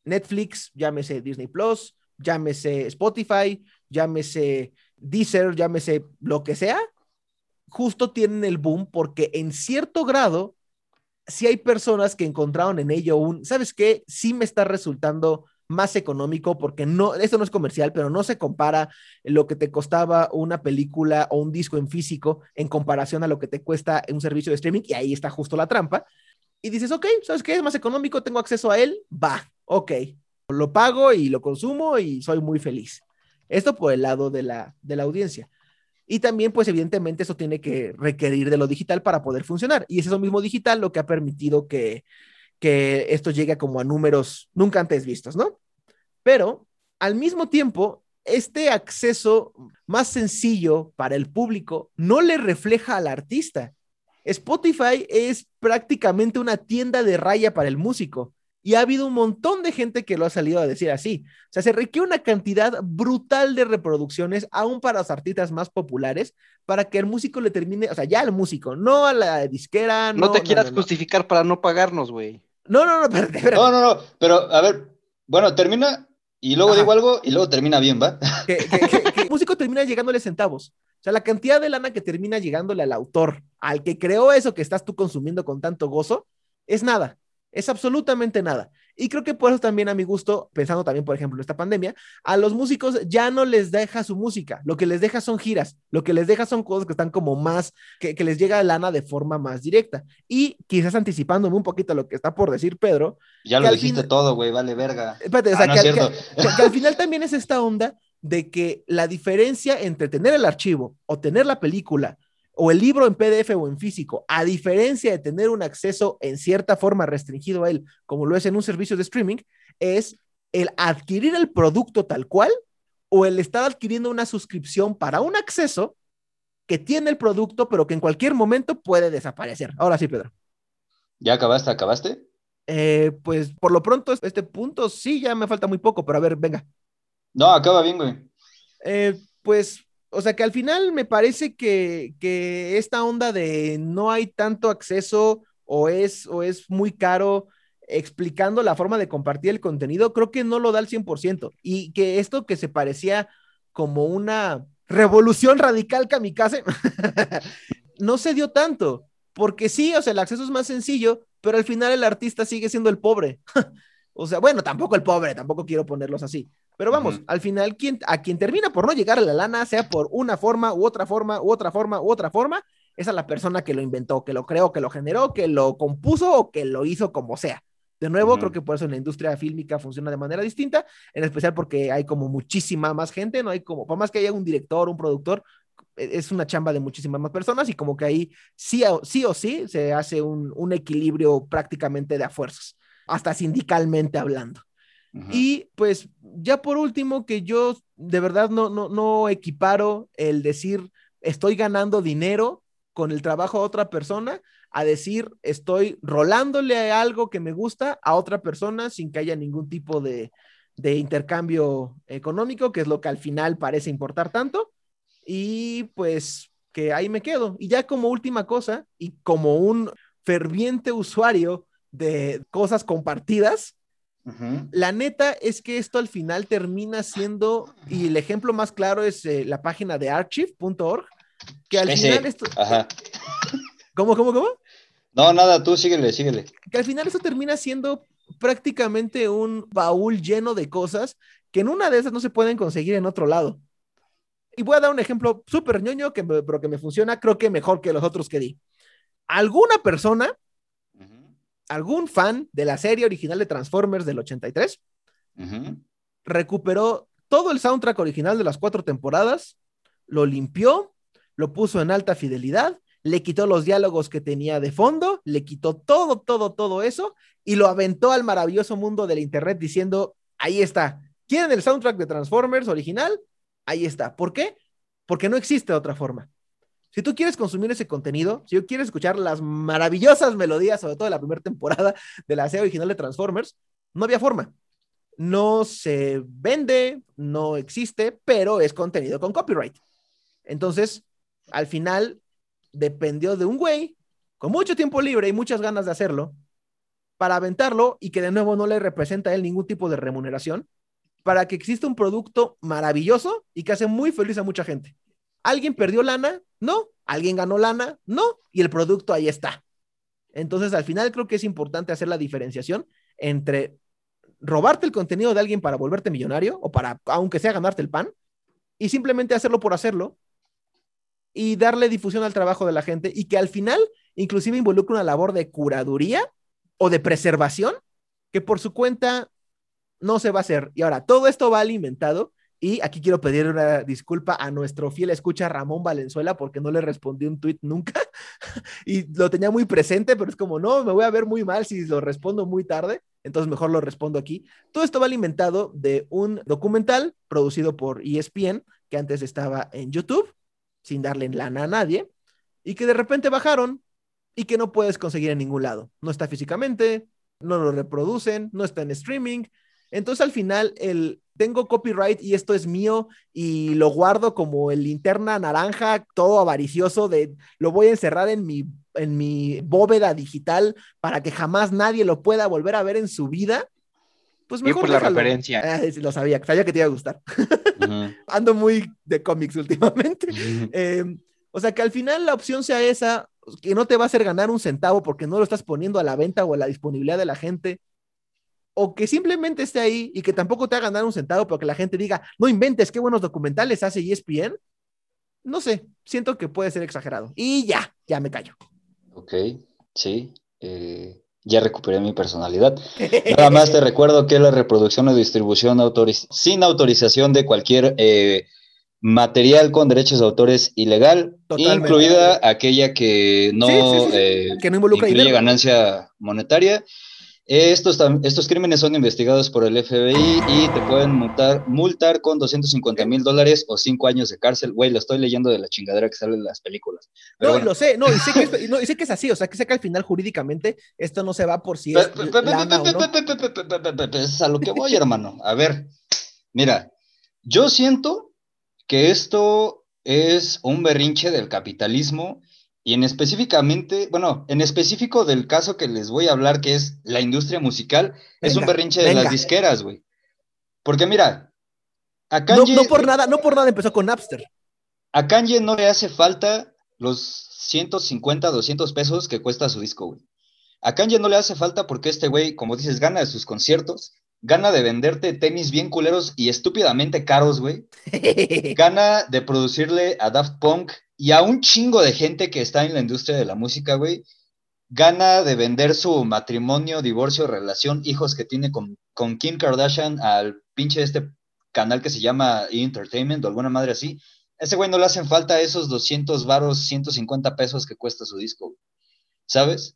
Netflix, llámese Disney Plus, llámese Spotify, llámese Deezer, llámese lo que sea, justo tienen el boom porque en cierto grado, si hay personas que encontraron en ello un, ¿sabes qué? Sí me está resultando más económico porque no, esto no es comercial, pero no se compara lo que te costaba una película o un disco en físico en comparación a lo que te cuesta un servicio de streaming y ahí está justo la trampa. Y dices, ok, ¿sabes qué? Es más económico, tengo acceso a él, va, ok, lo pago y lo consumo y soy muy feliz. Esto por el lado de la, de la audiencia. Y también, pues evidentemente, eso tiene que requerir de lo digital para poder funcionar. Y es eso mismo digital lo que ha permitido que, que esto llegue como a números nunca antes vistos, ¿no? Pero al mismo tiempo, este acceso más sencillo para el público no le refleja al artista. Spotify es prácticamente una tienda de raya para el músico. Y ha habido un montón de gente que lo ha salido a decir así. O sea, se requiere una cantidad brutal de reproducciones, aún para los artistas más populares, para que el músico le termine, o sea, ya al músico, no a la disquera. No, No, te quieras no, no. justificar para no pagarnos, güey. No, no, no, espérate, espérate. No, no, no, pero a ver, bueno, termina y luego Ajá. digo algo y luego termina bien, ¿va? que, que- que- que el músico termina llegándole centavos. O sea, la cantidad de lana que termina llegándole al autor, al que creó eso que estás tú consumiendo con tanto gozo, es nada. Es absolutamente nada. Y creo que por eso también a mi gusto, pensando también, por ejemplo, en esta pandemia, a los músicos ya no les deja su música. Lo que les deja son giras. Lo que les deja son cosas que están como más, que, que les llega lana de forma más directa. Y quizás anticipándome un poquito a lo que está por decir Pedro, Ya lo dijiste fin- todo, güey, vale verga. espérate, o Ah, sea, no que, es al- cierto. que- que- que al final también es esta onda de que la diferencia entre tener el archivo o tener la película o el libro en PDF o en físico, a diferencia de tener un acceso en cierta forma restringido a él, como lo es en un servicio de streaming, es el adquirir el producto tal cual o el estar adquiriendo una suscripción para un acceso que tiene el producto, pero que en cualquier momento puede desaparecer. Ahora sí, Pedro. ¿Ya acabaste? ¿Acabaste? Eh, pues por lo pronto, este punto sí, ya me falta muy poco, pero a ver, venga. No, acaba bien, güey. Eh, pues, o sea que al final me parece que, que esta onda de no hay tanto acceso o es, o es muy caro explicando la forma de compartir el contenido, creo que no lo da al 100%. Y que esto que se parecía como una revolución radical kamikaze, no se dio tanto. Porque sí, o sea, el acceso es más sencillo, pero al final el artista sigue siendo el pobre. o sea, bueno, tampoco el pobre, tampoco quiero ponerlos así. Pero vamos, al final, quien, a quien termina por no llegar a la lana, sea por una forma u otra forma u otra forma u otra forma, es a la persona que lo inventó, que lo creó, que lo generó, que lo compuso o que lo hizo como sea. De nuevo, creo que por eso en la industria fílmica funciona de manera distinta, en especial porque hay como muchísima más gente, no hay como, por más que haya un director, un productor, e- es una chamba de muchísimas más personas y como que ahí sí o sí, o sí se hace un, un equilibrio prácticamente de a fuerzas, hasta sindicalmente hablando. Y pues ya por último, que yo de verdad no, no, no equiparo el decir estoy ganando dinero con el trabajo a otra persona a decir estoy rolándole algo que me gusta a otra persona sin que haya ningún tipo de, de intercambio económico, que es lo que al final parece importar tanto. Y pues que ahí me quedo. Y ya como última cosa, y como un ferviente usuario de cosas compartidas, La neta es que esto al final termina siendo, y el ejemplo más claro es eh, la página de archive.org, que al Ese, final esto... Ajá. ¿Cómo, cómo, cómo? No, nada, tú síguele, síguele. Que al final esto termina siendo prácticamente un baúl lleno de cosas que en una de esas no se pueden conseguir en otro lado. Y voy a dar un ejemplo súper ñoño, que me- pero que me funciona, creo que mejor que los otros que di. Alguna persona. Algún fan de la serie original de Transformers del 83, Ujú. recuperó todo el soundtrack original de las cuatro temporadas, lo limpió, lo puso en alta fidelidad, le quitó los diálogos que tenía de fondo, le quitó todo, todo, todo eso y lo aventó al maravilloso mundo del Internet diciendo, ahí está, ¿quieren el soundtrack de Transformers original? Ahí está. ¿Por qué? Porque no existe otra forma. Si tú quieres consumir ese contenido, si tú quieres escuchar las maravillosas melodías, sobre todo de la primera temporada de la serie original de Transformers, no había forma no se vende, no existe, pero es contenido con copyright. Entonces, al final, dependió de un güey con mucho tiempo libre y muchas ganas de hacerlo para aventarlo y que de nuevo no le representa a él ningún tipo de remuneración, para que exista un producto maravilloso y que hace muy feliz a mucha gente. ¿Alguien perdió lana? No. ¿Alguien ganó lana? No. Y el producto ahí está. Entonces, al final creo que es importante hacer la diferenciación entre robarte el contenido de alguien para volverte millonario o para, aunque sea ganarte el pan, y simplemente hacerlo por hacerlo y darle difusión al trabajo de la gente y que al final inclusive involucre una labor de curaduría o de preservación que por su cuenta no se va a hacer. Y ahora, todo esto va alimentado y aquí quiero pedir una disculpa a nuestro fiel escucha Ramón Valenzuela porque no le respondí un tweet nunca y lo tenía muy presente, pero es como, no, me voy a ver muy mal si lo respondo muy tarde, entonces mejor lo respondo aquí. Todo esto va alimentado de un documental producido por ESPN que antes estaba en YouTube sin darle lana a nadie y que de repente bajaron y que no puedes conseguir en ningún lado. No está físicamente, no lo reproducen, no está en streaming. Entonces al final el tengo copyright y esto es mío y lo guardo como el linterna naranja, todo avaricioso de lo voy a encerrar en mi en mi bóveda digital para que jamás nadie lo pueda volver a ver en su vida. Pues mejor por la referencia. Ah, lo sabía, sabía que te iba a gustar. Ando muy de cómics últimamente. Eh, o sea, que al final la opción sea esa, que no te va a hacer ganar un centavo porque no lo estás poniendo a la venta o a la disponibilidad de la gente, o que simplemente esté ahí y que tampoco te haga ganar un centavo, pero que la gente diga, no inventes, qué buenos documentales hace ESPN. No sé, siento que puede ser exagerado. Y ya, ya me callo. Ok, sí. eh, ya recuperé mi personalidad. Nada más te recuerdo que la reproducción o distribución autoriz- sin autorización de cualquier eh, material con derechos de autor es ilegal, Totalmente. incluida aquella que no, Sí, sí, sí, sí. eh, que no involucra incluye dinero. ganancia monetaria. Estos, estos crímenes son investigados por el FBI y te pueden multar, multar con 250 mil dólares o 5 años de cárcel. Güey, lo estoy leyendo de la chingadera que sale las películas. No, bueno. lo sé, no y sé, que es, no sé que es, así, o sea, que sé que al final jurídicamente esto no se va por si es. Es a lo que voy, hermano. A ver, mira, yo siento que esto es un berrinche del capitalismo y en específicamente, bueno, en específico del caso que les voy a hablar, que es la industria musical, es un Venga, berrinche de las disqueras, güey. Porque mira, a No, no por nada, no por nada empezó con Napster. a Kanye no le hace falta los 150, 200 pesos que cuesta su disco, güey. A Kanye no le hace falta porque este güey, como dices, gana de sus conciertos, gana de venderte tenis bien culeros y estúpidamente caros, güey. Gana de producirle a Daft Punk y a un chingo de gente que está en la industria de la música, güey. gana de vender su matrimonio, divorcio, relación, hijos que tiene con, con Kim Kardashian al pinche este canal que se llama E! Entertainment o alguna madre así. Ese güey no le hacen falta esos 200 varos, 150 pesos que cuesta su disco, ¿sabes?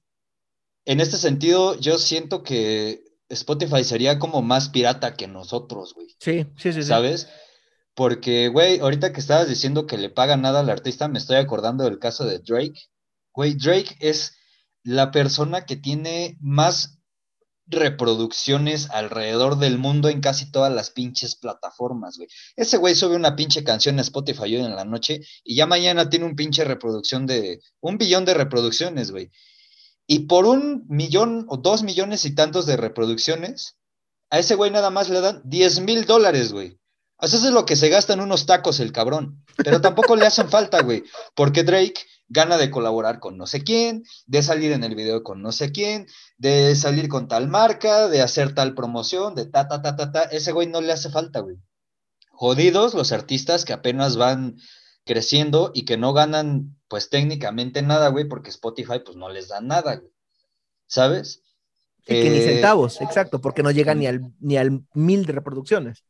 En este sentido, yo siento que Spotify sería como más pirata que nosotros, güey. Sí, sí, sí. sí. Porque, güey, ahorita que estabas diciendo que le pagan nada al artista, me estoy acordando del caso de Drake. Güey, Drake es la persona que tiene más reproducciones alrededor del mundo en casi todas las pinches plataformas, güey. Ese güey sube una pinche canción a Spotify hoy en la noche y ya mañana tiene un pinche reproducción de un billón de reproducciones, güey. Y por un millón o dos millones y tantos de reproducciones, a ese güey nada más le dan 10 mil dólares, güey. Eso es lo que se gasta en unos tacos el cabrón. Pero tampoco le hacen falta, güey. Porque Drake gana de colaborar con no sé quién, de salir en el video con no sé quién, de salir con tal marca, de hacer tal promoción, de ta, ta, ta, ta, ta. Ese güey no le hace falta, güey. Jodidos los artistas que apenas van creciendo y que no ganan, pues técnicamente nada, güey, porque Spotify, pues no les da nada, güey. ¿Sabes? Sí, que ni Eh, centavos, exacto, porque no llega ni al, ni al mil de reproducciones.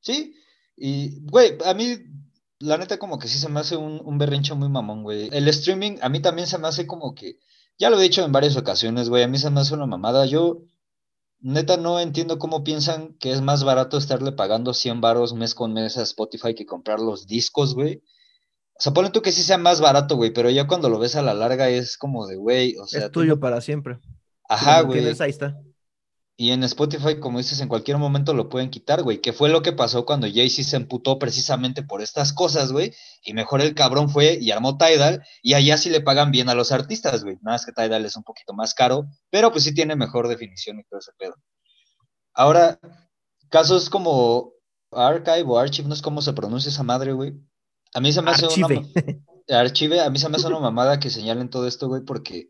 Sí, y, güey, a mí, la neta, como que sí se me hace un, un berrinche muy mamón, güey. El streaming, a mí también se me hace como que, ya lo he dicho en varias ocasiones, güey, a mí se me hace una mamada. Yo, neta, no entiendo cómo piensan que es más barato estarle pagando 100 varos mes con mes a Spotify que comprar los discos, güey. O sea, ponle tú que sí sea más barato, güey, pero ya cuando lo ves a la larga es como de, güey, o sea, es tuyo para siempre. Ajá, güey. ahí está. Y en Spotify, como dices, en cualquier momento lo pueden quitar, güey. Que fue lo que pasó cuando Jay-Z se emputó precisamente por estas cosas, güey. Y mejor el cabrón fue y armó Tidal. Y allá sí le pagan bien a los artistas, güey. Nada más que Tidal es un poquito más caro. Pero pues sí tiene mejor definición y todo ese pedo. Ahora, casos como Archive o Archive, no es cómo se pronuncia esa madre, güey. A mí se me hace una... Archive. ma- Archive, a mí se me hace una mamada que señalen todo esto, güey, porque...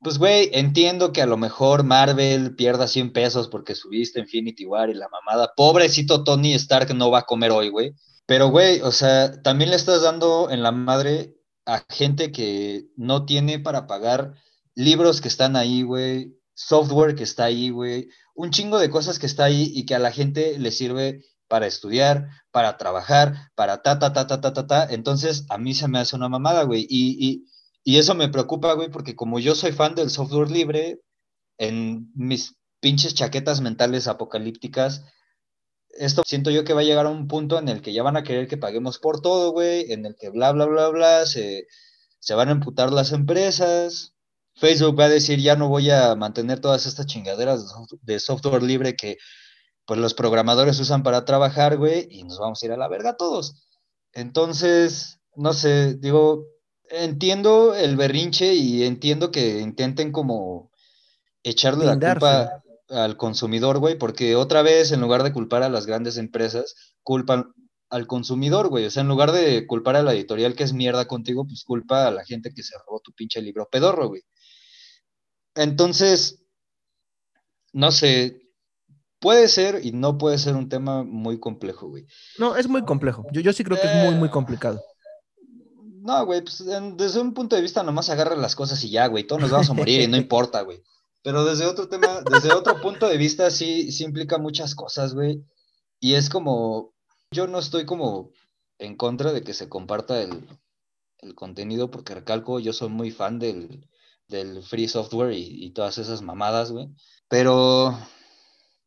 Pues, güey, entiendo que a lo mejor Marvel pierda 100 pesos porque subiste Infinity War y la mamada. Pobrecito Tony Stark no va a comer hoy, güey. Pero, güey, o sea, también le estás dando en la madre a gente que no tiene para pagar libros que están ahí, güey, software que está ahí, güey, un chingo de cosas que está ahí y que a la gente le sirve para estudiar, para trabajar, para ta, ta, ta, ta, ta, ta, ta. Entonces, a mí se me hace una mamada, güey. Y, y, y eso me preocupa, güey, porque como yo soy fan del software libre, en mis pinches chaquetas mentales apocalípticas, esto siento yo que va a llegar a un punto en el que ya van a querer que paguemos por todo, güey, en el que bla, bla, bla, bla, se, se van a emputar las empresas. Facebook va a decir, ya no voy a mantener todas estas chingaderas de soft- de software libre que pues los programadores usan para trabajar, güey, y nos vamos a ir a la verga todos. Entonces, no sé, digo, entiendo el berrinche y entiendo que intenten como echarle la culpa al consumidor, güey, porque otra vez, en lugar de culpar a las grandes empresas, culpan al consumidor, güey. O sea, en lugar de culpar a la editorial que es mierda contigo, pues culpa a la gente que se robó tu pinche libro pedorro, güey. Entonces, no sé, puede ser y no puede ser un tema muy complejo, güey. No, es muy complejo. Yo, yo sí creo que es muy, muy complicado. No, güey, pues en- desde un punto de vista nomás agarra las cosas y ya, güey, todos nos vamos a morir y no importa, güey. Pero desde otro tema, desde otro punto de vista sí, sí implica muchas cosas, güey. Y es como, yo no estoy como en contra de que se comparta el, el contenido, porque recalco, yo soy muy fan del, del free software y, y todas esas mamadas, güey. Pero,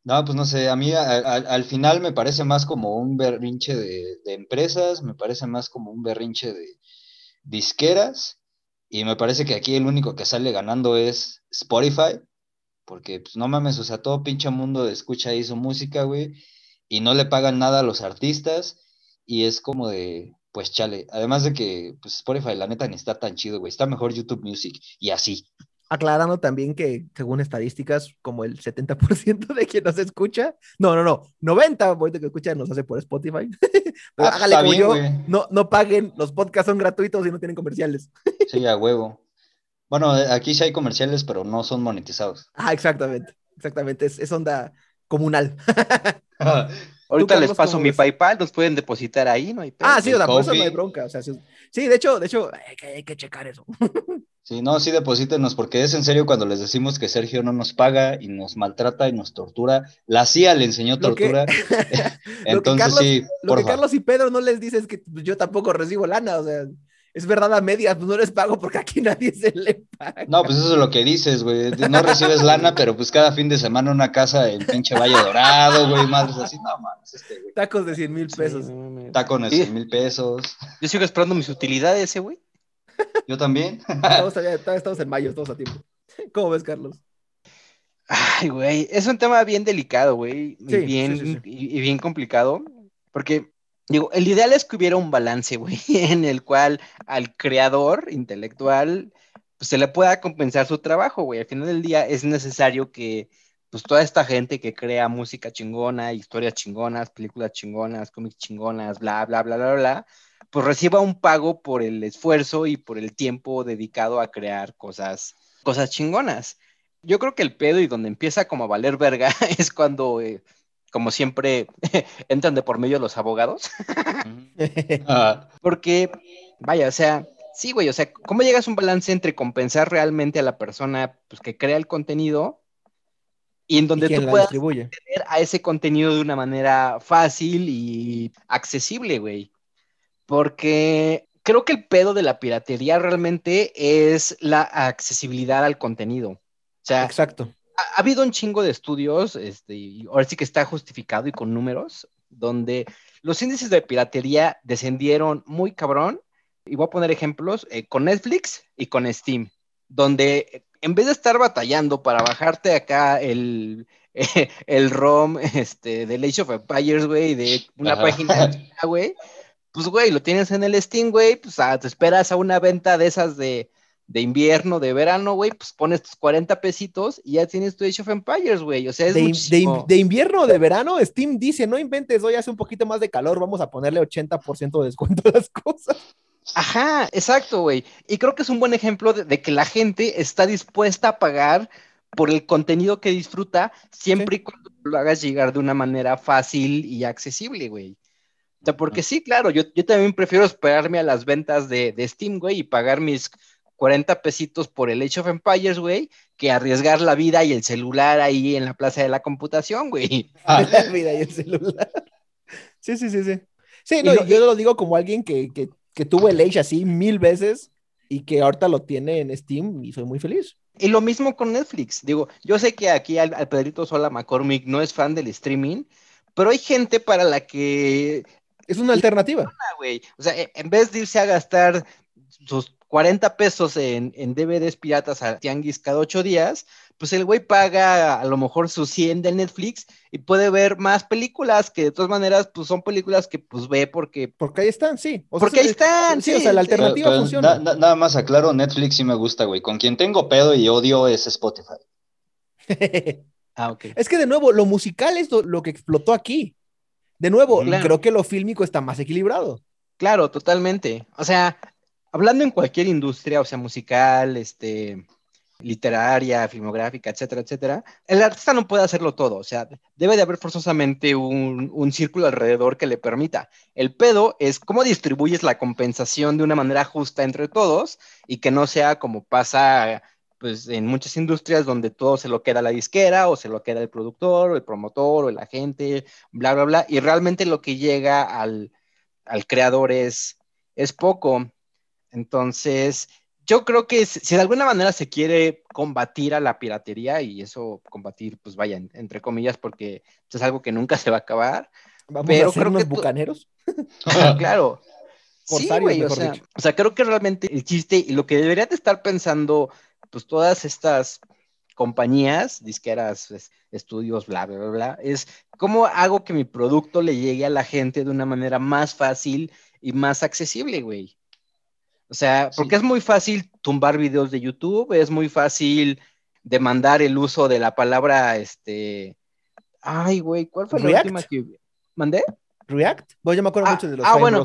no, pues no sé, a mí a- a- al final me parece más como un berrinche de, de empresas, me parece más como un berrinche de disqueras, y me parece que aquí el único que sale ganando es Spotify, porque pues no mames, o sea, todo pinche mundo escucha ahí su música, güey, y no le pagan nada a los artistas, y es como de, pues chale, además de que pues Spotify la neta ni está tan chido, güey, está mejor YouTube Music, y así. Aclarando también que, según estadísticas, como el 70% de quien nos escucha, no, no, no, 90% que escucha nos hace por Spotify. Pero Ah, hágale está como bien, yo, güey. no, no paguen, los podcasts son gratuitos y no tienen comerciales. Sí, a huevo. Bueno, aquí sí hay comerciales, pero no son monetizados. Ah, exactamente, exactamente, es, es onda comunal. Ahorita les paso mi ves? PayPal, nos pueden depositar ahí, no hay. Ah, sí, o sea, por eso no hay bronca. O sea, sí, sí, de hecho, de hecho, hay que, hay que checar eso. Sí, no, sí deposítenos, porque es en serio cuando les decimos que Sergio no nos paga y nos maltrata y nos tortura. La CIA le enseñó Lo que- tortura. Lo que Entonces Carlos- sí, Lo que. Carlos y Pedro no les dices es que yo tampoco recibo lana, o sea, es verdad a medias, pues no les pago porque aquí nadie se le paga. No, pues eso es lo que dices, güey. No recibes lana, pero pues cada fin de semana una casa en pinche Valle Dorado, güey, madres así. No mames, este, güey. Tacos de 100 mil pesos. Sí. Tacones, Sí. 100 mil pesos. Yo sigo esperando mis utilidades, ese güey. Yo también. Estamos, allá- estamos en mayo, estamos a tiempo. ¿Cómo ves, Carlos? Ay, güey, es un tema bien delicado, güey, y Sí, bien, sí, sí. Y, y bien complicado, porque, digo, el ideal es que hubiera un balance, güey, en el cual al creador intelectual pues, se le pueda compensar su trabajo, güey. Al final del día es necesario que, pues, toda esta gente que crea música chingona, historias chingonas, películas chingonas, cómics chingonas, bla, bla, bla, bla, bla, pues reciba un pago por el esfuerzo y por el tiempo dedicado a crear cosas, cosas chingonas. Yo creo que el pedo y donde empieza como a valer verga es cuando, eh, como siempre, entran de por medio los abogados. Ah, Porque, vaya, o sea, sí, güey, o sea, ¿cómo llegas a un balance entre compensar realmente a la persona pues, que crea el contenido y en donde ¿Y tú puedas distribuye? acceder a ese contenido de una manera fácil y accesible, güey? Porque creo que el pedo de la piratería realmente es la accesibilidad al contenido. O sea, Exacto. ha, ha habido un chingo de estudios, este, y ahora sí que está justificado y con números, donde los índices de piratería descendieron muy cabrón. Y voy a poner ejemplos eh, con Netflix y con Steam, donde eh, en vez de estar batallando para bajarte acá el, el ROM este, de Age of Empires, güey, de una Ajá. página güey, pues, güey, lo tienes en el Steam, güey, pues ah, te esperas a una venta de esas de, de invierno, de verano, güey, pues pones tus 40 pesitos y ya tienes tu Age of Empires, güey. O sea, es De, de muchísimo. in- de invierno o de verano, Steam dice, no inventes, hoy hace un poquito más de calor, vamos a ponerle 80% de descuento a las cosas. Ajá, exacto, güey. Y creo que es un buen ejemplo de, de que la gente está dispuesta a pagar por el contenido que disfruta, siempre y cuando lo hagas llegar de una manera fácil y accesible, güey. O sea, porque sí, claro, yo, yo también prefiero esperarme a las ventas de, de Steam, güey, y pagar mis 40 pesitos por el Age of Empires, güey, que arriesgar la vida y el celular ahí en la plaza de la computación, güey. ah, La vida y el celular. Sí, sí, sí, sí. Sí, no, lo- y yo lo digo como alguien que, que, que tuvo el Age así mil veces y que ahorita lo tiene en Steam y soy muy feliz. Y lo mismo con Netflix. Digo, yo sé que aquí al, al Pedrito Sola McCormick no es fan del streaming, pero hay gente para la que, Es una alternativa. o sea, e- en vez de irse a gastar sus 40 pesos en, en DVDs piratas a Tianguis cada ocho días, pues el güey paga a lo mejor sus 100 de Netflix y puede ver más películas que de todas maneras, pues son películas que pues ve porque... Porque ahí están, sí. O sea, Porque ahí están, Sí, o sea, la pero- alternativa pero funciona. na- na- nada más aclaro, Netflix sí me gusta, güey. Con quien tengo pedo y odio es Spotify. Ah, ok. es que de nuevo, lo musical es lo, lo que explotó aquí. De nuevo, Claro. creo que lo fílmico está más equilibrado. Claro, totalmente. O sea, hablando en cualquier industria, o sea, musical, este, literaria, filmográfica, etcétera, etcétera, el artista no puede hacerlo todo. O sea, debe de haber forzosamente un, un círculo alrededor que le permita. El pedo es cómo distribuyes la compensación de una manera justa entre todos y que no sea como pasa pues en muchas industrias donde todo se lo queda la disquera o se lo queda el productor o el promotor o el agente, bla, bla, bla, y realmente lo que llega al, al creador es, es poco. Entonces, yo creo que si de alguna manera se quiere combatir a la piratería, y eso combatir, pues vaya, en- entre comillas, porque es algo que nunca se va a acabar, Vamos Pero a ser creo unos que bucaneros. claro. Sí, güey, o sea, o sea, creo que realmente el chiste y lo que deberían de estar pensando, pues todas estas compañías, disqueras, es- estudios, bla, bla, bla, bla, es cómo hago que mi producto le llegue a la gente de una manera más fácil y más accesible, güey. O sea, porque Sí. es muy fácil tumbar videos de YouTube, es muy fácil demandar el uso de la palabra, este, ay, güey, ¿cuál fue la última que mandé? React. Bueno, yo me acuerdo Ah, mucho de los ah, bueno.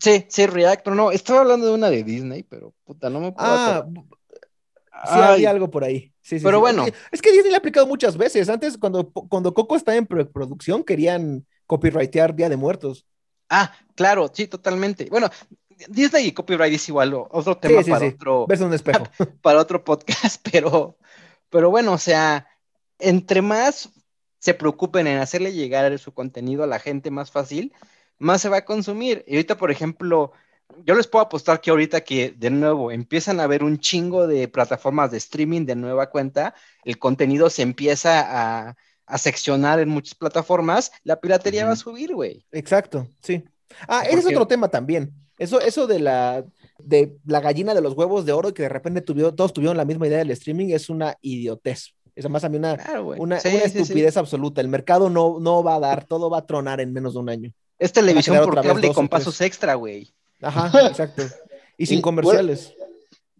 Sí, sí, React, pero no, estaba hablando de una de Disney, pero puta, no me puedo Ah, acordar. Sí, Ay, había algo por ahí. Sí, sí, Pero sí. bueno. Es que- Disney le ha aplicado muchas veces. Antes, cuando, cuando Coco estaba en preproducción, querían copyrightear Día de Muertos. Ah, claro, sí, totalmente. Bueno, Disney y copyright es igual, otro tema para otro Verse un espejo. para otro podcast, pero, pero bueno, o sea, entre más se preocupen en hacerle llegar su contenido a la gente más fácil, más se va a consumir. Y ahorita, por ejemplo, yo les puedo apostar que ahorita que de nuevo empiezan a haber un chingo de plataformas de streaming de nueva cuenta, el contenido se empieza a, a seccionar en muchas plataformas, la piratería va a subir, güey. Exacto, sí. Ah, ese es otro tema también. Eso, eso de la, de la gallina de los huevos de oro que de repente tuvieron, todos tuvieron la misma idea del streaming es una idiotez. Es además a mí una, Claro, una, Sí, una sí, sí. estupidez absoluta. El mercado no, no va a dar, todo va a tronar en menos de un año. Es televisión por cable con pasos extra, güey. Ajá, exacto. Y sin Y, comerciales.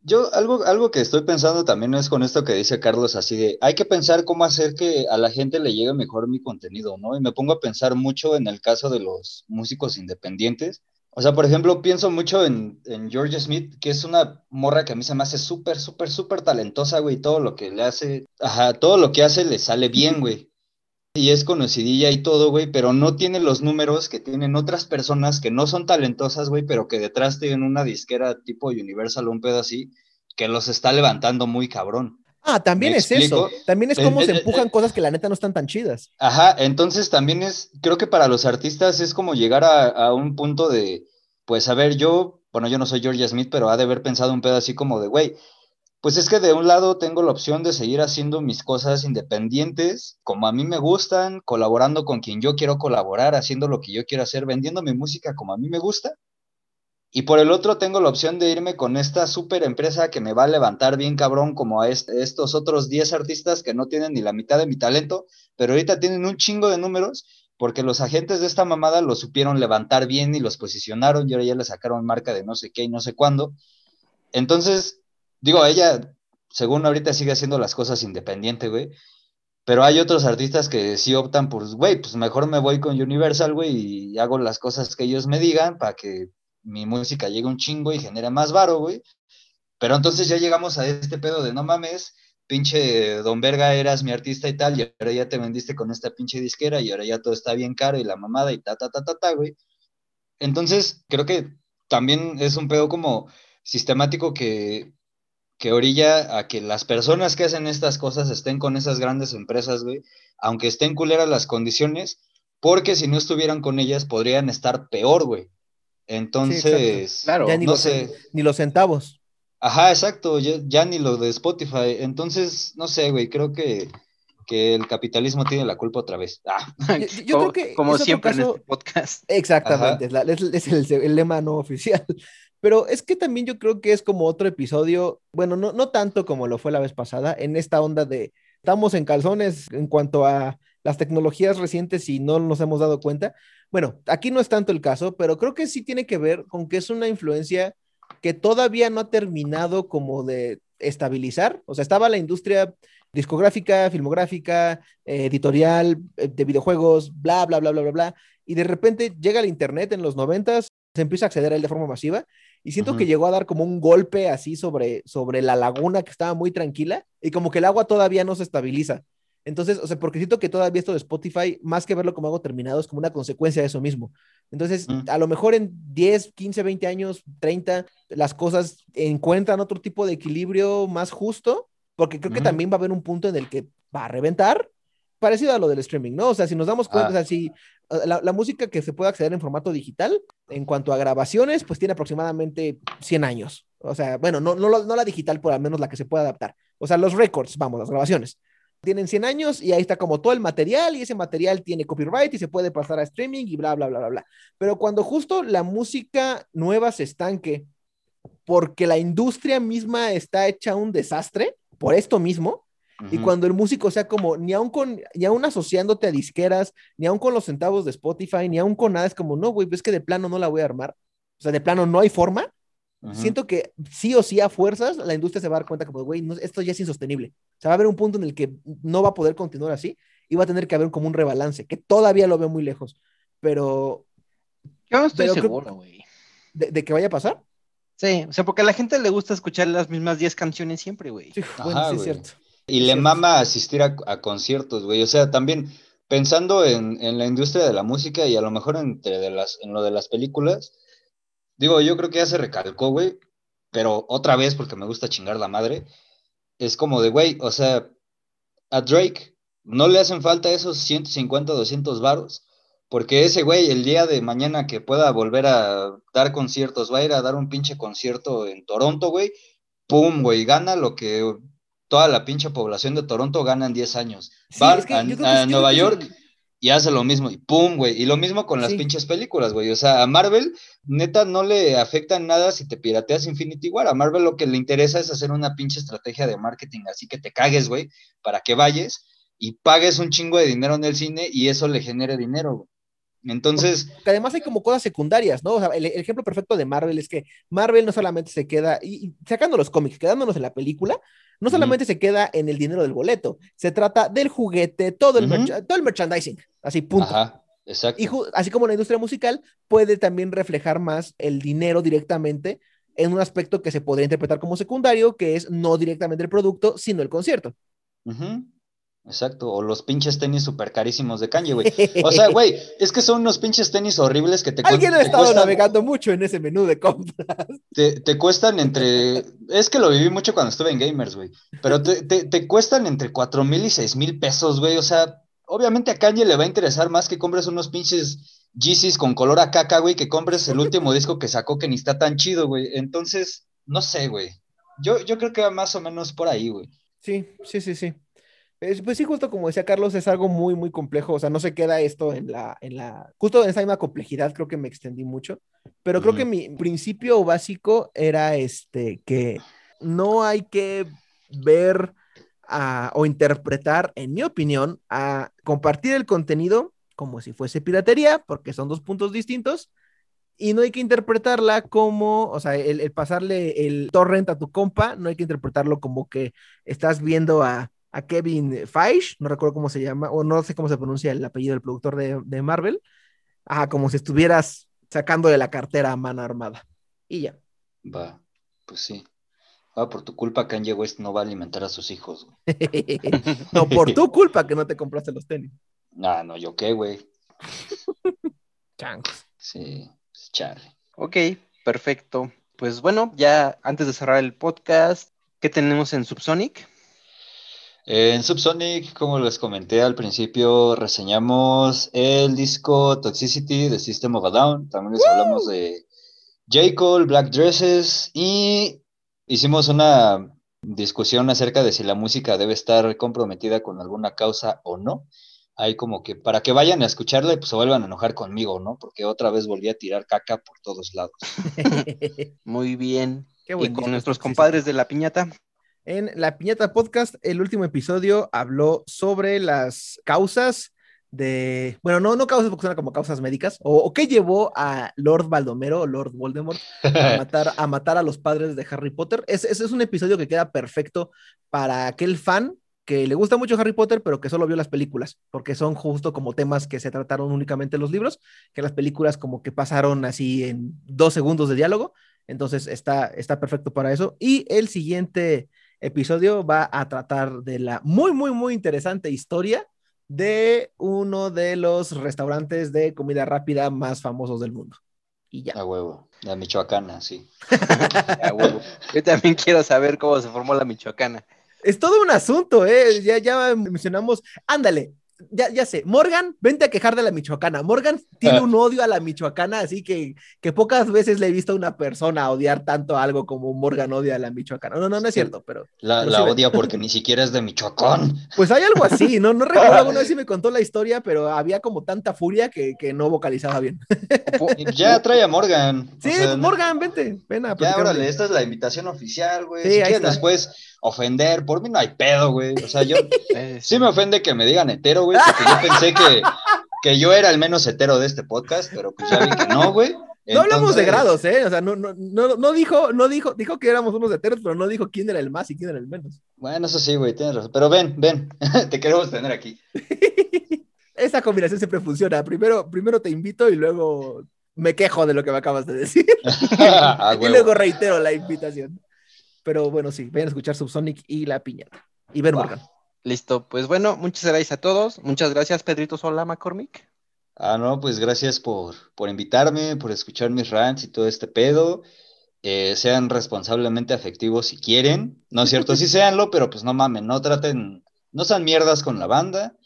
Yo, algo, algo que estoy pensando también es con esto que dice Carlos, así de, hay que pensar cómo hacer que a la gente le llegue mejor mi contenido, ¿no? Y me pongo a pensar mucho en el caso de los músicos independientes. O sea, por ejemplo, pienso mucho en, en Georgia Smith, que es una morra que a mí se me hace súper, súper, súper talentosa, güey. Todo lo que le hace, ajá, todo lo que hace le sale bien, güey. Y es conocidilla y todo, güey, pero no tiene los números que tienen otras personas que no son talentosas, güey, pero que detrás tienen una disquera tipo Universal o un pedo así, que los está levantando muy cabrón. Ah, también ¿me es eso. También es Eh, cómo eh, se eh, empujan cosas que la neta no están tan chidas. Ajá, entonces también es, creo que para los artistas es como llegar a, a un punto de, pues a ver, yo, bueno, yo no soy Georgia Smith, pero ha de haber pensado un pedo así como de, güey, pues es que de un lado tengo la opción de seguir haciendo mis cosas independientes, como a mí me gustan, colaborando con quien yo quiero colaborar, haciendo lo que yo quiero hacer, vendiendo mi música como a mí me gusta. Y por el otro tengo la opción de irme con esta super empresa que me va a levantar bien cabrón como a est- estos otros 10 artistas que no tienen ni la mitad de mi talento, pero ahorita tienen un chingo de números porque los agentes de esta mamada los supieron levantar bien y los posicionaron y ahora ya le sacaron marca de no sé qué y no sé cuándo. Entonces, digo, ella, según ahorita sigue haciendo las cosas independiente, güey. Pero hay otros artistas que sí optan por, güey, pues mejor me voy con Universal, güey, y hago las cosas que ellos me digan para que mi música llegue un chingo y genere más varo, güey. Pero entonces ya llegamos a este pedo de no mames, pinche Don Verga eras mi artista y tal, y ahora ya te vendiste con esta pinche disquera y ahora ya todo está bien caro y la mamada y ta, ta, ta, ta, ta, güey. Entonces, creo que también es un pedo como sistemático que, que orilla a que las personas que hacen estas cosas estén con esas grandes empresas, güey, aunque estén culeras las condiciones, porque si no estuvieran con ellas podrían estar peor, güey. Entonces, Claro, ya ni, no los, sé. ni los centavos. Ajá, exacto, ya, ya ni lo de Spotify. Entonces, no sé, güey, creo que, que el capitalismo tiene la culpa otra vez. Ah, Yo, yo como, creo que como siempre en este podcast. Exactamente, es, la- es- es el, el lema no oficial. Pero es que también yo creo que es como otro episodio, bueno, no, no tanto como lo fue la vez pasada, en esta onda de estamos en calzones en cuanto a las tecnologías recientes y no nos hemos dado cuenta. Bueno, aquí no es tanto el caso, pero creo que sí tiene que ver con que es una influencia que todavía no ha terminado como de estabilizar. O sea, estaba la industria discográfica, filmográfica, eh, editorial, eh, de videojuegos, bla, bla, bla, bla, bla, bla. Y de repente llega el Internet en los noventas, se empieza a acceder a él de forma masiva y siento Ujú. que llegó a dar como un golpe así sobre, sobre la laguna que estaba muy tranquila y como que el agua todavía no se estabiliza. Entonces, o sea, porque siento que todavía esto de Spotify, más que verlo como algo terminado, es como una consecuencia de eso mismo. Entonces, Mm. a lo mejor en 10, 15, 20 años, 30, las cosas encuentran otro tipo de equilibrio más justo, porque creo que Ujú. también va a haber un punto en el que va a reventar, parecido a lo del streaming, ¿no? O sea, si nos damos cuenta, Ah. o sea, si uh, la, la música que se puede acceder en formato digital, en cuanto a grabaciones, pues tiene aproximadamente 100 años. O sea, bueno, no, no, no la digital, por al menos la que se puede adaptar. O sea, los records, vamos, las grabaciones. Tienen 100 años y ahí está como todo el material y ese material tiene copyright y se puede pasar a streaming y bla, bla, bla, bla, bla. Pero cuando justo la música nueva se estanque porque la industria misma está hecha un desastre por esto mismo, y cuando el músico sea como, ni aún con, ni aún asociándote a disqueras, ni aún con los centavos de Spotify, ni aún con nada, es como, no, güey, es que de plano no la voy a armar. O sea, de plano no hay forma. Siento que sí o sí a fuerzas la industria se va a dar cuenta como, güey, no, esto ya es insostenible. O sea, va a haber un punto en el que no va a poder continuar así y va a tener que haber como un rebalance, que todavía lo veo muy lejos. Pero, Yo no estoy Pero seguro, güey. ¿de, de que vaya a pasar? Sí, o sea, porque a la gente le gusta escuchar las mismas 10 canciones siempre, güey. Sí, bueno, Ajá, sí es cierto. Y le mama asistir a, a conciertos, güey. O sea, también pensando en, en la industria de la música y a lo mejor entre de las, en lo de las películas, digo, yo creo que ya se recalcó, güey, pero otra vez, porque me gusta chingar la madre, es como de, güey, o sea, a Drake no le hacen falta esos 150, 200 varos, porque ese güey, el día de mañana que pueda volver a dar conciertos, va a ir a dar un pinche concierto en Toronto, güey, pum, güey, gana lo que toda la pinche población de Toronto gana en 10 años. Sí, Va es que a, Nueva York y hace lo mismo, y pum, güey. Y lo mismo con las Sí. pinches películas, güey. O sea, a Marvel, neta, no le afecta nada si te pirateas Infinity War. A Marvel lo que le interesa es hacer una pinche estrategia de marketing, así que te cagues, güey, para que vayas y pagues un chingo de dinero en el cine y eso le genere dinero, güey. Entonces, además hay como cosas secundarias, ¿no? O sea, el, el ejemplo perfecto de Marvel es que Marvel no solamente se queda, y, y sacando los cómics, quedándonos en la película, no solamente se queda en el dinero del boleto, se trata del juguete, todo el, todo el merchandising, así punto. ajá, exacto. Y así como la industria musical puede también reflejar más el dinero directamente en un aspecto que se podría interpretar como secundario, que es no directamente el producto, sino el concierto. Ujú, Exacto, o los pinches tenis súper carísimos de Kanye, güey. O sea, güey, es que son unos pinches tenis horribles que te, Alguien ha estado cuestan- navegando mucho en ese menú de compra. te, te cuestan entre. Es que lo viví mucho cuando estuve en Gamers, güey. Pero te, te, te cuestan entre cuatro mil y seis mil pesos, güey. O sea, obviamente a Kanye le va a interesar más que compres unos pinches Yeezys con color a caca, güey, que compres el último disco que sacó que ni está tan chido, güey. Entonces, no sé, güey. Yo, yo creo que va más o menos por ahí, güey. Sí, sí, sí, sí. Es- Pues sí, justo como decía Carlos, es algo muy, muy complejo. O sea, no se queda esto en la, en la, justo en esa misma complejidad, creo que me extendí mucho. Pero creo Ujú. que mi principio básico era este, que no hay que ver a- o interpretar, en mi opinión, a compartir el contenido como si fuese piratería, porque son dos puntos distintos. Y no hay que interpretarla como, o sea, el, el pasarle el torrent a tu compa, no hay que interpretarlo como que estás viendo a, a Kevin Feige, no recuerdo cómo se llama, o no sé cómo se pronuncia el apellido del productor de, de Marvel, ajá, como si estuvieras sacando de la cartera a mano armada. Y ya. Va, pues sí. Ah, por tu culpa Kanye West no va a alimentar a sus hijos, güey. no, por tu culpa que no te compraste los tenis. Ah, no, yo qué, güey. Changos. Sí, pues, charre. Ok, perfecto. Pues bueno, ya antes de cerrar el podcast, ¿qué tenemos en Subsonic? En Subsonic, como les comenté al principio, reseñamos el disco Toxicity de System of a Down. También les hablamos de J. Cole, Black Dresses y hicimos una discusión acerca de si la música debe estar comprometida con alguna causa o no. Hay como que para que vayan a escucharla y pues se vuelvan a enojar conmigo, ¿no? Porque otra vez volví a tirar caca por todos lados. Muy bien. Qué y buen con disco, nuestros sí, sí. compadres de la piñata. En La Piñata Podcast, el último episodio habló sobre las causas de, bueno, no, no causas porque suena como causas médicas, o, o qué llevó a Lord Baldomero, o Lord Voldemort, a matar, a matar a los padres de Harry Potter. Ese ese es un episodio que queda perfecto para aquel fan que le gusta mucho Harry Potter, pero que solo vio las películas, porque son justo como temas que se trataron únicamente en los libros, que las películas como que pasaron así en dos segundos de diálogo. Entonces está, está perfecto para eso. Y el siguiente episodio va a tratar de la muy, muy, muy interesante historia de uno de los restaurantes de comida rápida más famosos del mundo. Y ya. A huevo, la michoacana, sí. A huevo. Yo también quiero saber cómo se formó la Michoacana. Es todo un asunto, ¿eh? Ya, ya mencionamos. Ándale, ya, ya sé. Morgan, vente a quejar de la Michoacana. Morgan tiene un odio a la Michoacana, así que, que pocas veces le he visto a una persona odiar tanto algo como Morgan odia a la Michoacana. No, no, no es cierto, pero La, Pero la sí odia porque ni siquiera es de Michoacán. pues hay algo así. No, no recuerdo alguna vez si me contó la historia, pero había como tanta furia que, que no vocalizaba bien. Ya trae a Morgan. o Sí, sea, Morgan, vente, ven a Ya, órale, esta es la invitación oficial, güey. Sí, si después ofender, por mí no hay pedo, güey. O sea, yo sí me ofende que me digan hetero, güey, porque yo pensé que, que yo era el menos hetero de este podcast, pero pues ya vi que no, güey. No hablamos de grados, ¿eh? O sea, no, no, no, no dijo, no dijo, dijo que éramos unos heteros, pero no dijo quién era el más y quién era el menos. Bueno, eso sí, güey, tienes razón. Pero ven, ven, te queremos tener aquí. Esa combinación siempre funciona. Primero, primero te invito y luego me quejo de lo que me acabas de decir. Ah, y luego reitero la invitación. Pero bueno, sí, vayan a escuchar Subsonic y La Piñata. Y ver. Morgan. Listo, pues bueno, muchas gracias a todos. Muchas gracias, Pedrito Sola McCormick. Ah, no, pues gracias por, por invitarme, por escuchar mis rants y todo este pedo. Eh, sean responsablemente afectivos si quieren. No es cierto, sí séanlo, pero pues no mamen, no traten, no sean mierdas con la banda.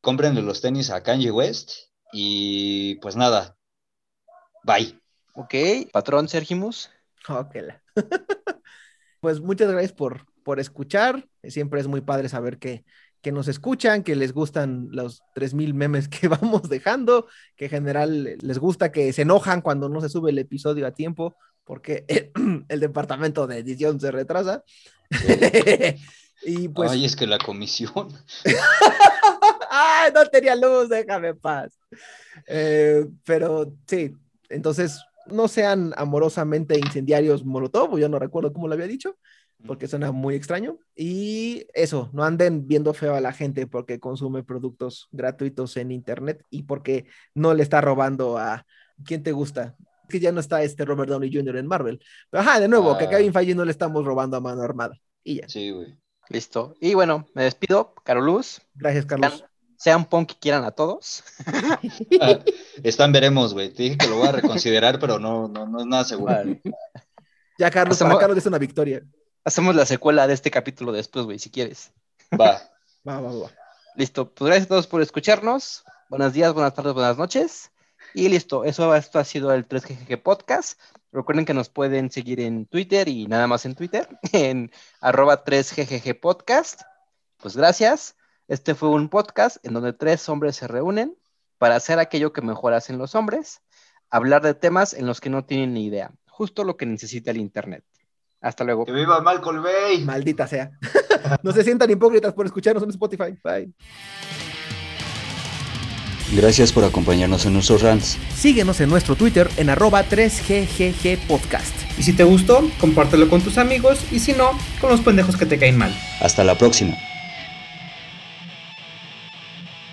Cómprenle los tenis a Kanye West y pues nada. Bye. Ok, patrón Sergimus. Ok. pues muchas gracias por, por escuchar. Siempre es muy padre saber que, que nos escuchan, que les gustan los 3000 memes que vamos dejando, que en general les gusta que se enojan cuando no se sube el episodio a tiempo, porque el, departamento de edición se retrasa. y pues... Ay, es que la comisión. Ay, no tenía luz, déjame paz. Eh, pero sí, entonces no sean amorosamente incendiarios molotov, yo no recuerdo cómo lo había dicho, porque suena muy extraño. Y eso, no anden viendo feo a la gente porque consume productos gratuitos en internet y porque no le está robando a quien te gusta. Que ya no está este Robert Downey Jr. en Marvel. Pero ajá, de nuevo, que a Kevin ah. Feige no le estamos robando a mano armada. Y ya. Sí, güey. Listo. Y bueno, me despido, Caroluz. Gracias, Carlos. Sean, punk que quieran a todos. Ah, están veremos, güey. Te dije que lo voy a reconsiderar, pero no, no, no es nada seguro. Ya, Carlos, para Carlos es una victoria. Hacemos la secuela de este capítulo después, güey, si quieres. Va. va, va, va. Listo. Pues gracias a todos por escucharnos. Buenos días, buenas tardes, buenas noches. Y listo. Eso esto ha sido el 3GG Podcast. Recuerden que nos pueden seguir en Twitter y nada más en Twitter, en arroba 3GGG Podcast. Pues gracias. Este fue un podcast en donde tres hombres se reúnen para hacer aquello que mejor hacen los hombres, hablar de temas en los que no tienen ni idea, justo lo que necesita el Internet. Hasta luego. Que viva Malcolm Bay. Maldita sea. no se sientan hipócritas por escucharnos en Spotify. Bye. Gracias por acompañarnos en nuestros rants. Síguenos en nuestro Twitter en arroba 3GGG Podcast. Y si te gustó, compártelo con tus amigos y si no, con los pendejos que te caen mal. Hasta la próxima.